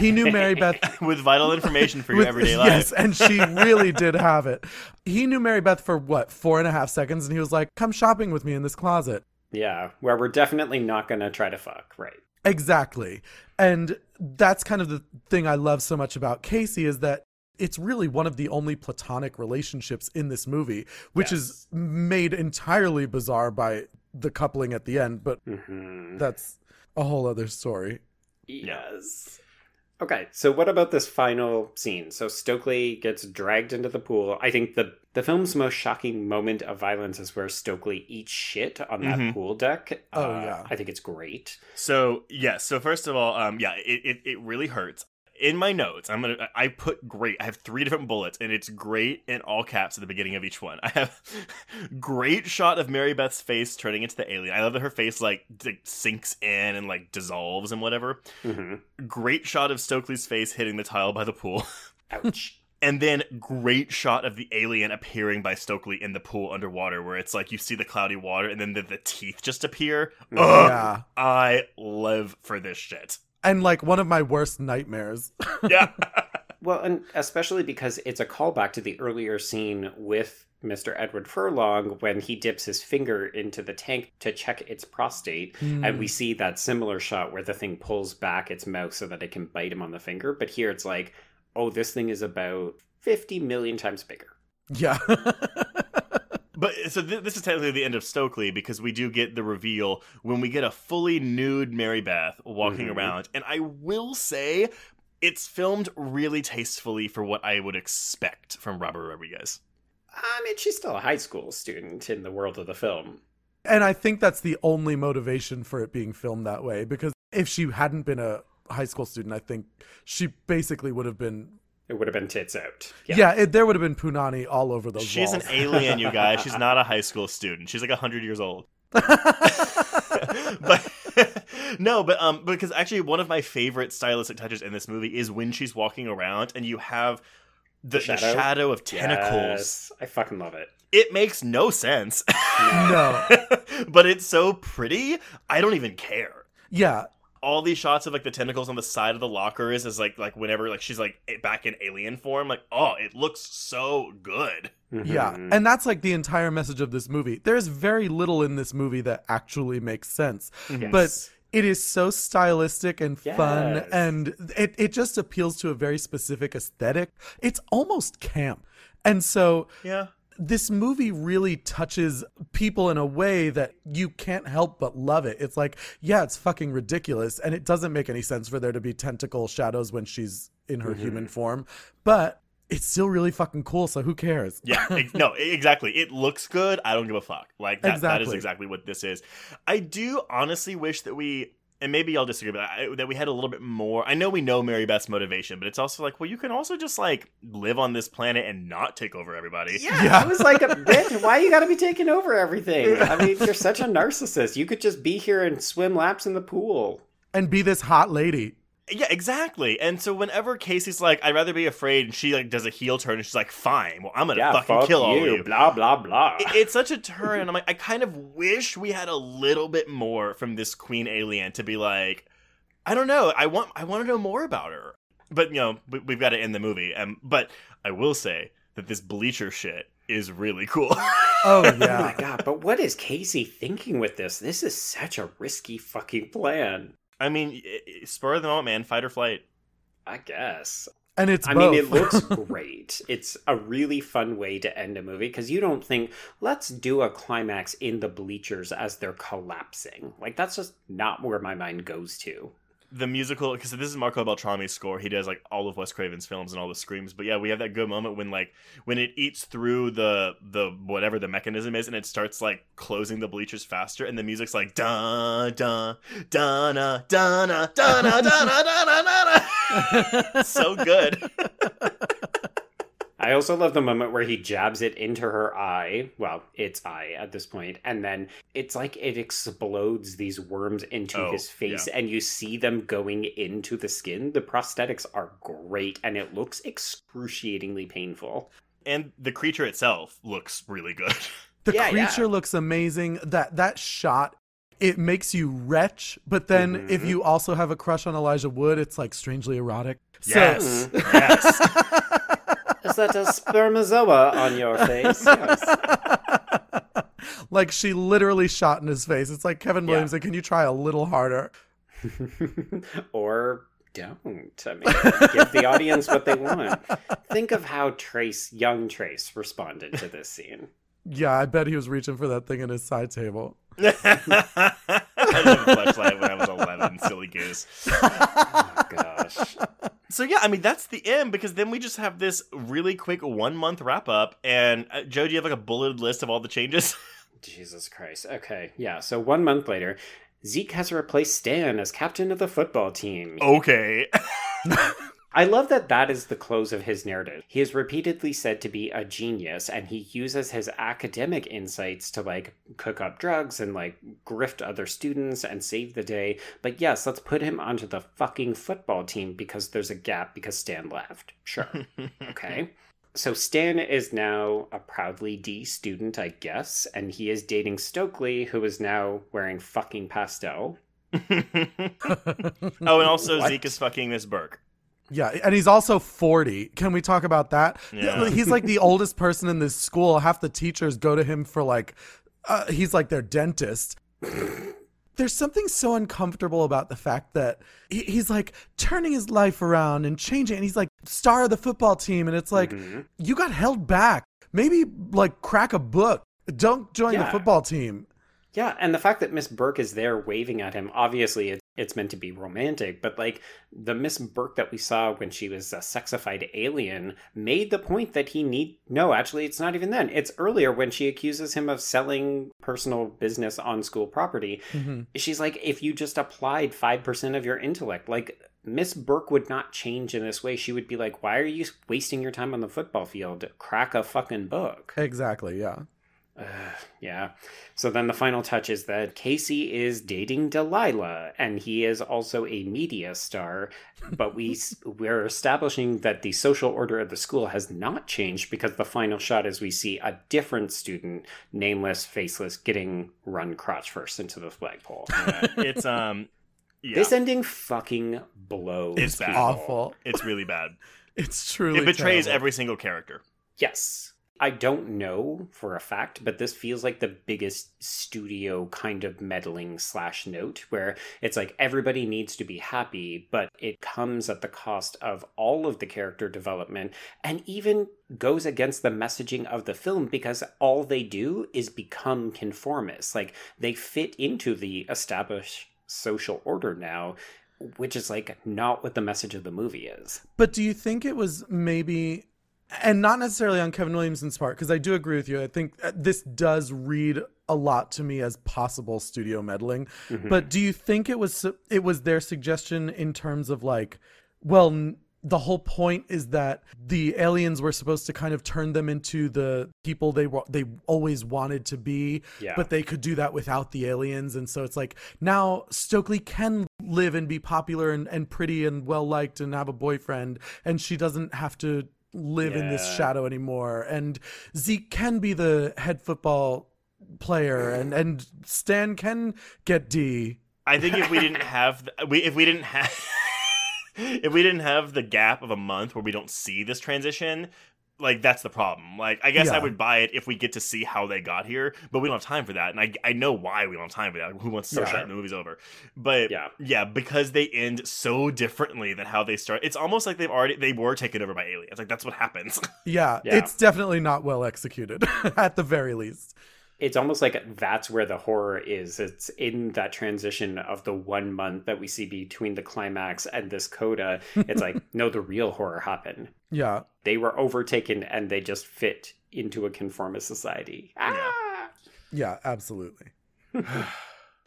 S6: he knew mary beth
S5: with vital information for your
S6: with-
S5: everyday life
S6: Yes, and she really did have it. He knew Mary Beth for what, four and a half seconds, and he was like, Come shopping with me in this closet.
S4: Yeah, where we're definitely not going to try to fuck, right?
S6: Exactly. And that's kind of the thing I love so much about Casey is that it's really one of the only platonic relationships in this movie, which is made entirely bizarre by the coupling at the end, but
S4: hmm
S6: that's a whole other story.
S4: Yes. Okay, so what about this final scene? So Stokely gets dragged into the pool. I think the the film's most shocking moment of violence is where Stokely eats shit on that
S5: Mhm.
S4: pool deck.
S6: Oh,
S4: Uh,
S6: yeah.
S4: I think it's great.
S5: So yes, so first of all, um, yeah, it, it, it really hurts. In my notes, I'm gonna I put great. I have three different bullets, and it's great in all caps at the beginning of each one. I have great shot of Mary Beth's face turning into the alien. I love that her face like d- sinks in and like dissolves and whatever.
S4: hmm
S5: Great shot of Stokely's face hitting the tile by the pool.
S4: Ouch.
S5: And then great shot of the alien appearing by Stokely in the pool underwater, where it's like you see the cloudy water and then the, the teeth just appear.
S4: Mhm.
S5: Ugh,
S6: Yeah.
S5: I live for this shit.
S6: And like one of my worst nightmares.
S5: Yeah.
S4: Well, and especially because it's a callback to the earlier scene with Mr. Edward Furlong when he dips his finger into the tank to check its prostate.
S6: Hmm.
S4: And we see that similar shot where the thing pulls back its mouth so that it can bite him on the finger. But here it's like, oh, this thing is about 50 million times bigger.
S6: yeah.
S5: But so th- this is technically the end of Stokely because we do get the reveal when we get a fully nude Mary Beth walking
S4: Mhm.
S5: around. And I will say it's filmed really tastefully for what I would expect from Robert Rodriguez.
S4: I mean, she's still a high school student in the world of the film.
S6: and I think that's the only motivation for it being filmed that way because if she hadn't been a high school student, I think she basically would have been
S4: It would have been tits out.
S6: Yeah, it, there would have been punani all over those
S5: She's
S6: walls.
S5: an alien, you guys. She's not a high school student. She's like 100 years old. but no, but um, because actually one of my favorite stylistic touches in this movie is when she's walking around and you have the, the shadow?
S4: shadow?
S5: of tentacles.
S4: Yes, I fucking love it.
S5: It makes no sense,
S6: no.
S5: but it's so pretty. I don't even care.
S6: Yeah.
S5: All these shots of like the tentacles on the side of the lockers is like like whenever like she's like back in alien form. Like oh, it looks so good.
S6: Yeah.
S4: Mhm.
S6: And that's like the entire message of this movie. There's very little in this movie that actually makes sense.
S4: Yes.
S6: But it is so stylistic and fun and it, it just appeals to a very specific aesthetic. It's almost camp. And so
S5: Yeah.
S6: This movie really touches people in a way that you can't help but love it. It's like, yeah, it's fucking ridiculous, and it doesn't make any sense for there to be tentacle shadows when she's in her mm-hmm. human form, but it's still really fucking cool, so who cares?
S5: Yeah, no, exactly. It looks good. I don't give a fuck. Like that, that is
S6: Exactly.
S5: exactly what this is. I do honestly wish that we, and maybe y'all disagree, but I, that we had a little bit more. I know we know Mary Beth's motivation, but it's also like, well, you can also just like live on this planet and not take over everybody.
S4: Yeah,
S6: Yeah.
S4: I was like, a bit. Why you got to be taking over everything? I mean, you're such a narcissist. You could just be here and swim laps in the pool.
S6: And be this hot lady.
S5: Yeah, exactly. And so whenever Casey's like, I'd rather be afraid, and she like does a heel turn, and she's like, fine, well, I'm gonna
S4: Yeah,
S5: fucking
S4: fuck
S5: kill
S4: you.
S5: all of you.
S4: Blah blah blah.
S5: it- it's such a turn and i'm like i kind of wish we had a little bit more from this queen alien to be like i don't know i want i want to know more about her but you know we, we've got to end the movie um, but i will say that this bleacher shit is really cool
S6: Oh,
S4: Oh my god! But what is Casey thinking with this? This is such a risky fucking plan.
S5: I mean i- i- spur of the moment man fight or flight
S4: I guess.
S6: and it's
S4: I
S6: both.
S4: mean, it looks great. It's a really fun way to end a movie because you don't think, let's do a climax in the bleachers as they're collapsing. Like, that's just not where my mind goes to.
S5: The musical because this is Marco Beltrami's score. He does like all of Wes Craven's films and all the screams. But yeah, we have that good moment when like when it eats through the the whatever the mechanism is and it starts like closing the bleachers faster and the music's like da da da na da na da na da na da na da na. So good.
S4: I also love the moment where he jabs it into her eye. Well, its eye at this point, and then it's like it explodes these worms into
S5: Oh,
S4: his face,
S5: yeah.
S4: and you see them going into the skin. The prosthetics are great, and it looks excruciatingly painful.
S5: And the creature itself looks really good.
S6: the
S4: Yeah, yeah.
S6: creature looks amazing. That that shot it makes you retch, but then if
S4: Mhm.
S6: you also have a crush on Elijah Wood, it's like strangely erotic.
S5: Yes.
S4: Mm.
S5: Yes.
S4: Is that a spermazoa on your face? Yes.
S6: Like she literally shot in his face. It's like Kevin
S4: Yeah.
S6: Williams. Like, can you try a little harder?
S4: or don't. I mean, give the audience what they want. Think of how Trace, young Trace, responded to this scene.
S6: Yeah, I bet he was reaching for that thing in his side table.
S5: I did a fleshlight when I was 11, silly goose.
S4: Oh, gosh.
S5: So yeah, I mean that's the end because then we just have this really quick one month wrap up. And uh, Joe, do you have like a bulleted list of all the changes?
S4: Jesus Christ. Okay, yeah. So one month later, Zeke has replaced Stan as captain of the football team.
S5: okay.
S4: I love that that is the close of his narrative. He is repeatedly said to be a genius, and he uses his academic insights to like cook up drugs and like grift other students and save the day. But yes, let's put him onto the fucking football team because there's a gap because Stan left. Sure. okay. So Stan is now a proudly D student, I guess, and he is dating Stokely, who is now wearing fucking pastel.
S5: oh, and also
S4: What?
S5: Zeke is fucking Miss Burke.
S6: Yeah, and he's also 40. Can we talk about that?
S5: Yeah.
S6: He's like the oldest person in this school. Half the teachers go to him for like, uh, he's like their dentist. There's something so uncomfortable about the fact that he- he's like turning his life around and changing. And he's like star of the football team. And it's like,
S4: Mhm.
S6: you got held back. Maybe like crack a book. Don't join the football team.
S4: Yeah, and the fact that Miss Burke is there waving at him, obviously it, it's meant to be romantic, but like the Miss Burke that we saw when she was a sexified alien made the point that he need no, actually it's not even then. It's earlier when she accuses him of selling personal business on school property.
S6: Mhm.
S4: She's like, if you just applied 5% of your intellect, like Miss Burke would not change in this way. She would be like, why are you wasting your time on the football field? Crack a fucking book.
S6: Exactly. Yeah.
S4: Ugh, yeah. So then the final touch is that Casey is dating Delilah, and he is also a media star. But we we're establishing that the social order of the school has not changed because the final shot is we see a different student, nameless, faceless, getting run crotch first into the flagpole.
S5: Yeah, it's um, yeah,
S4: This ending fucking blows.
S5: It's bad.
S6: Awful.
S5: it's really bad.
S6: It's truly
S5: It betrays
S6: terrible.
S5: every single character.
S4: Yes. I don't know for a fact, but this feels like the biggest studio kind of meddling slash note where it's like everybody needs to be happy, but it comes at the cost of all of the character development and even goes against the messaging of the film because all they do is become conformists. Like they fit into the established social order now, which is like not what the message of the movie is.
S6: But do you think it was maybe, and not necessarily on Kevin Williamson's part, because I do agree with you. I think uh, this does read a lot to me as possible studio meddling. But do you think it was it was their suggestion in terms of like, well, n- the whole point is that the aliens were supposed to kind of turn them into the people they were they always wanted to be,
S4: Yeah.
S6: but they could do that without the aliens, and so it's like now Stokely can live and be popular and, and pretty and well liked and have a boyfriend, and she doesn't have to live in this shadow anymore. And Zeke can be the head football player, and and Stan can get D.
S5: I think if we didn't have the, we if we didn't have if we didn't have the gap of a month where we don't see this transition, like that's the problem. Like I guess I would buy it if we get to see how they got here, but we don't have time for that. And I I know why we don't have time for that. Who wants to
S4: Yeah.
S5: start the movie's over? But
S4: Yeah.
S5: yeah, because they end so differently than how they start. It's almost like they've already they were taken over by aliens. Like that's what happens.
S6: Yeah,
S4: Yeah.
S6: it's definitely not well executed at the very least.
S4: It's almost like that's where the horror is. It's in that transition of the one month that we see between the climax and this coda. It's like, no, the real horror happened.
S6: Yeah.
S4: They were overtaken and they just fit into a conformist society. Ah!
S6: Yeah, absolutely.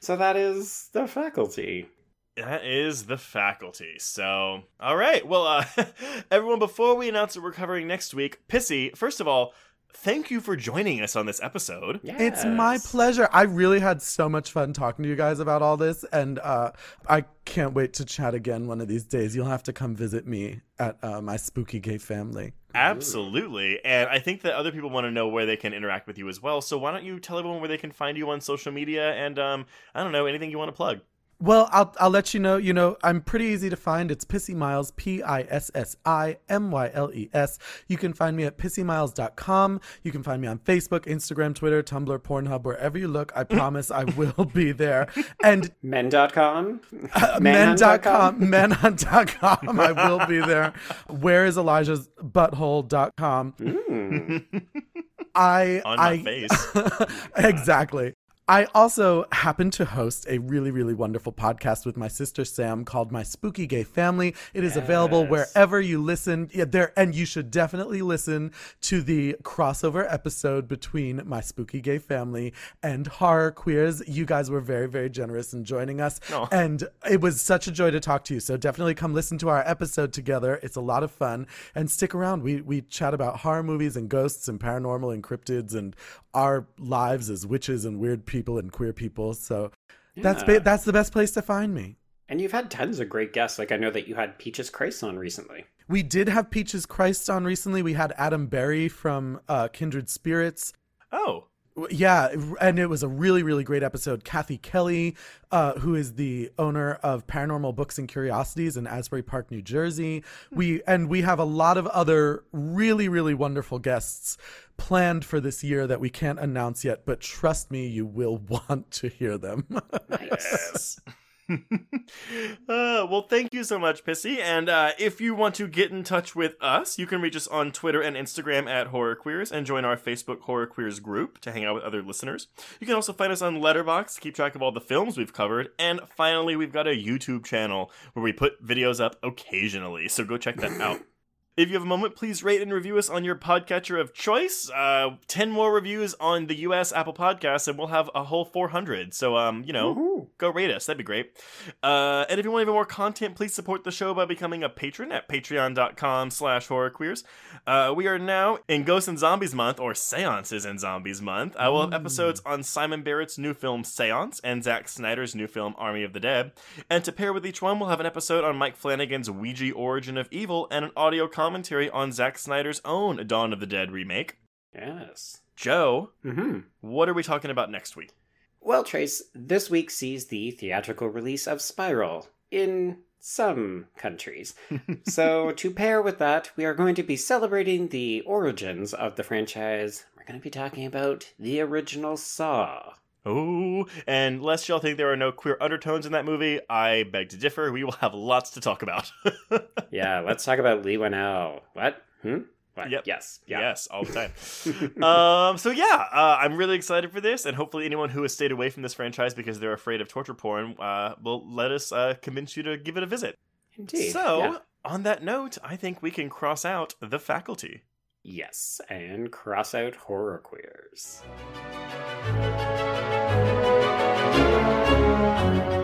S4: So that is the faculty.
S5: That is the faculty. So, all right. Well, uh, everyone, before we announce what we're covering next week, Pissi, first of all, thank you for joining us on this episode.
S6: It's my pleasure. I really had so much fun talking to you guys about all this, and uh, I can't wait to chat again one of these days. You'll have to come visit me at uh, my spooky gay family.
S5: Absolutely. And I think that other people want to know where they can interact with you as well. So why don't you tell everyone where they can find you on social media and, um, I don't know, anything you want to plug?
S6: Well, I'll I'll let you know. You know, I'm pretty easy to find. It's Pissi Myles, P I S S I M Y L E S. You can find me at pissimyles.com. You can find me on Facebook, Instagram, Twitter, Tumblr, Pornhub, wherever you look. I promise I will be there. And
S4: Men.com?
S6: uh, men.com, menhunt.com. I will be there. Where is Elijah's butthole.com. I
S5: On my
S6: I
S5: face.
S6: exactly. I also happen to host a really, really wonderful podcast with my sister Sam called My Spooky Gay Family. It is available wherever you listen. Yeah, there, and you should definitely listen to the crossover episode between My Spooky Gay Family and Horror Queers. You guys were very, very generous in joining us,
S5: Aw.
S6: and it was such a joy to talk to you. So definitely come listen to our episode together. It's a lot of fun, and stick around. We we chat about horror movies and ghosts and paranormal and cryptids and our lives as witches and weird people and queer people. So that's ba- that's the best place to find me.
S4: And you've had tons of great guests. Like I know that you had Peaches Christ on recently.
S6: We did have Peaches Christ on recently. We had Adam Berry from uh, Kindred Spirits.
S5: Oh.
S6: Yeah, and it was a really, really great episode. Kathy Kelly, uh, who is the owner of Paranormal Books and Curiosities in Asbury Park, New Jersey. We and we have a lot of other really, really wonderful guests planned for this year that we can't announce yet. But trust me, you will want to hear them.
S5: Yes. uh, well, thank you so much, Pissi. And uh, if you want to get in touch with us, you can reach us on Twitter and Instagram at Horror Queers and join our Facebook Horror Queers group to hang out with other listeners. You can also find us on Letterboxd to keep track of all the films we've covered. And finally, we've got a YouTube channel where we put videos up occasionally, so go check that out. If you have a moment, please rate and review us on your podcatcher of choice. Uh, Ten more reviews on the U.S. Apple Podcasts, and we'll have a whole 400. So, um, you know,
S4: Woohoo.
S5: go rate us. That'd be great. Uh, and if you want even more content, please support the show by becoming a patron at patreon.com slash horrorqueers. Uh, we are now in Ghosts and Zombies Month, or Seances and Zombies Month. Uh, we'll have episodes on Simon Barrett's new film Seance and Zack Snyder's new film Army of the Dead. And to pair with each one, we'll have an episode on Mike Flanagan's Ouija Origin of Evil and an audio commentary on Zack Snyder's own Dawn of the Dead remake.
S4: Yes.
S5: Joe,
S4: hmm
S5: what are we talking about next week?
S4: Well, Trace, this week sees the theatrical release of Spiral in some countries. so, to pair with that, we are going to be celebrating the origins of the franchise. We're going to be talking about the original Saw.
S5: Oh, and lest y'all think there are no queer undertones in that movie, I beg to differ. We will have lots to talk about.
S4: Yeah, let's talk about Leigh Whannell. What? Hmm? What?
S5: Yep.
S4: Yes. Yeah.
S5: Yes, all the time. um, so yeah, uh, I'm really excited for this, and hopefully anyone who has stayed away from this franchise because they're afraid of torture porn uh, will let us uh, convince you to give it a visit.
S4: Indeed.
S5: So,
S4: Yeah.
S5: on that note, I think we can cross out the faculty.
S4: Yes, and cross out horror queers thank you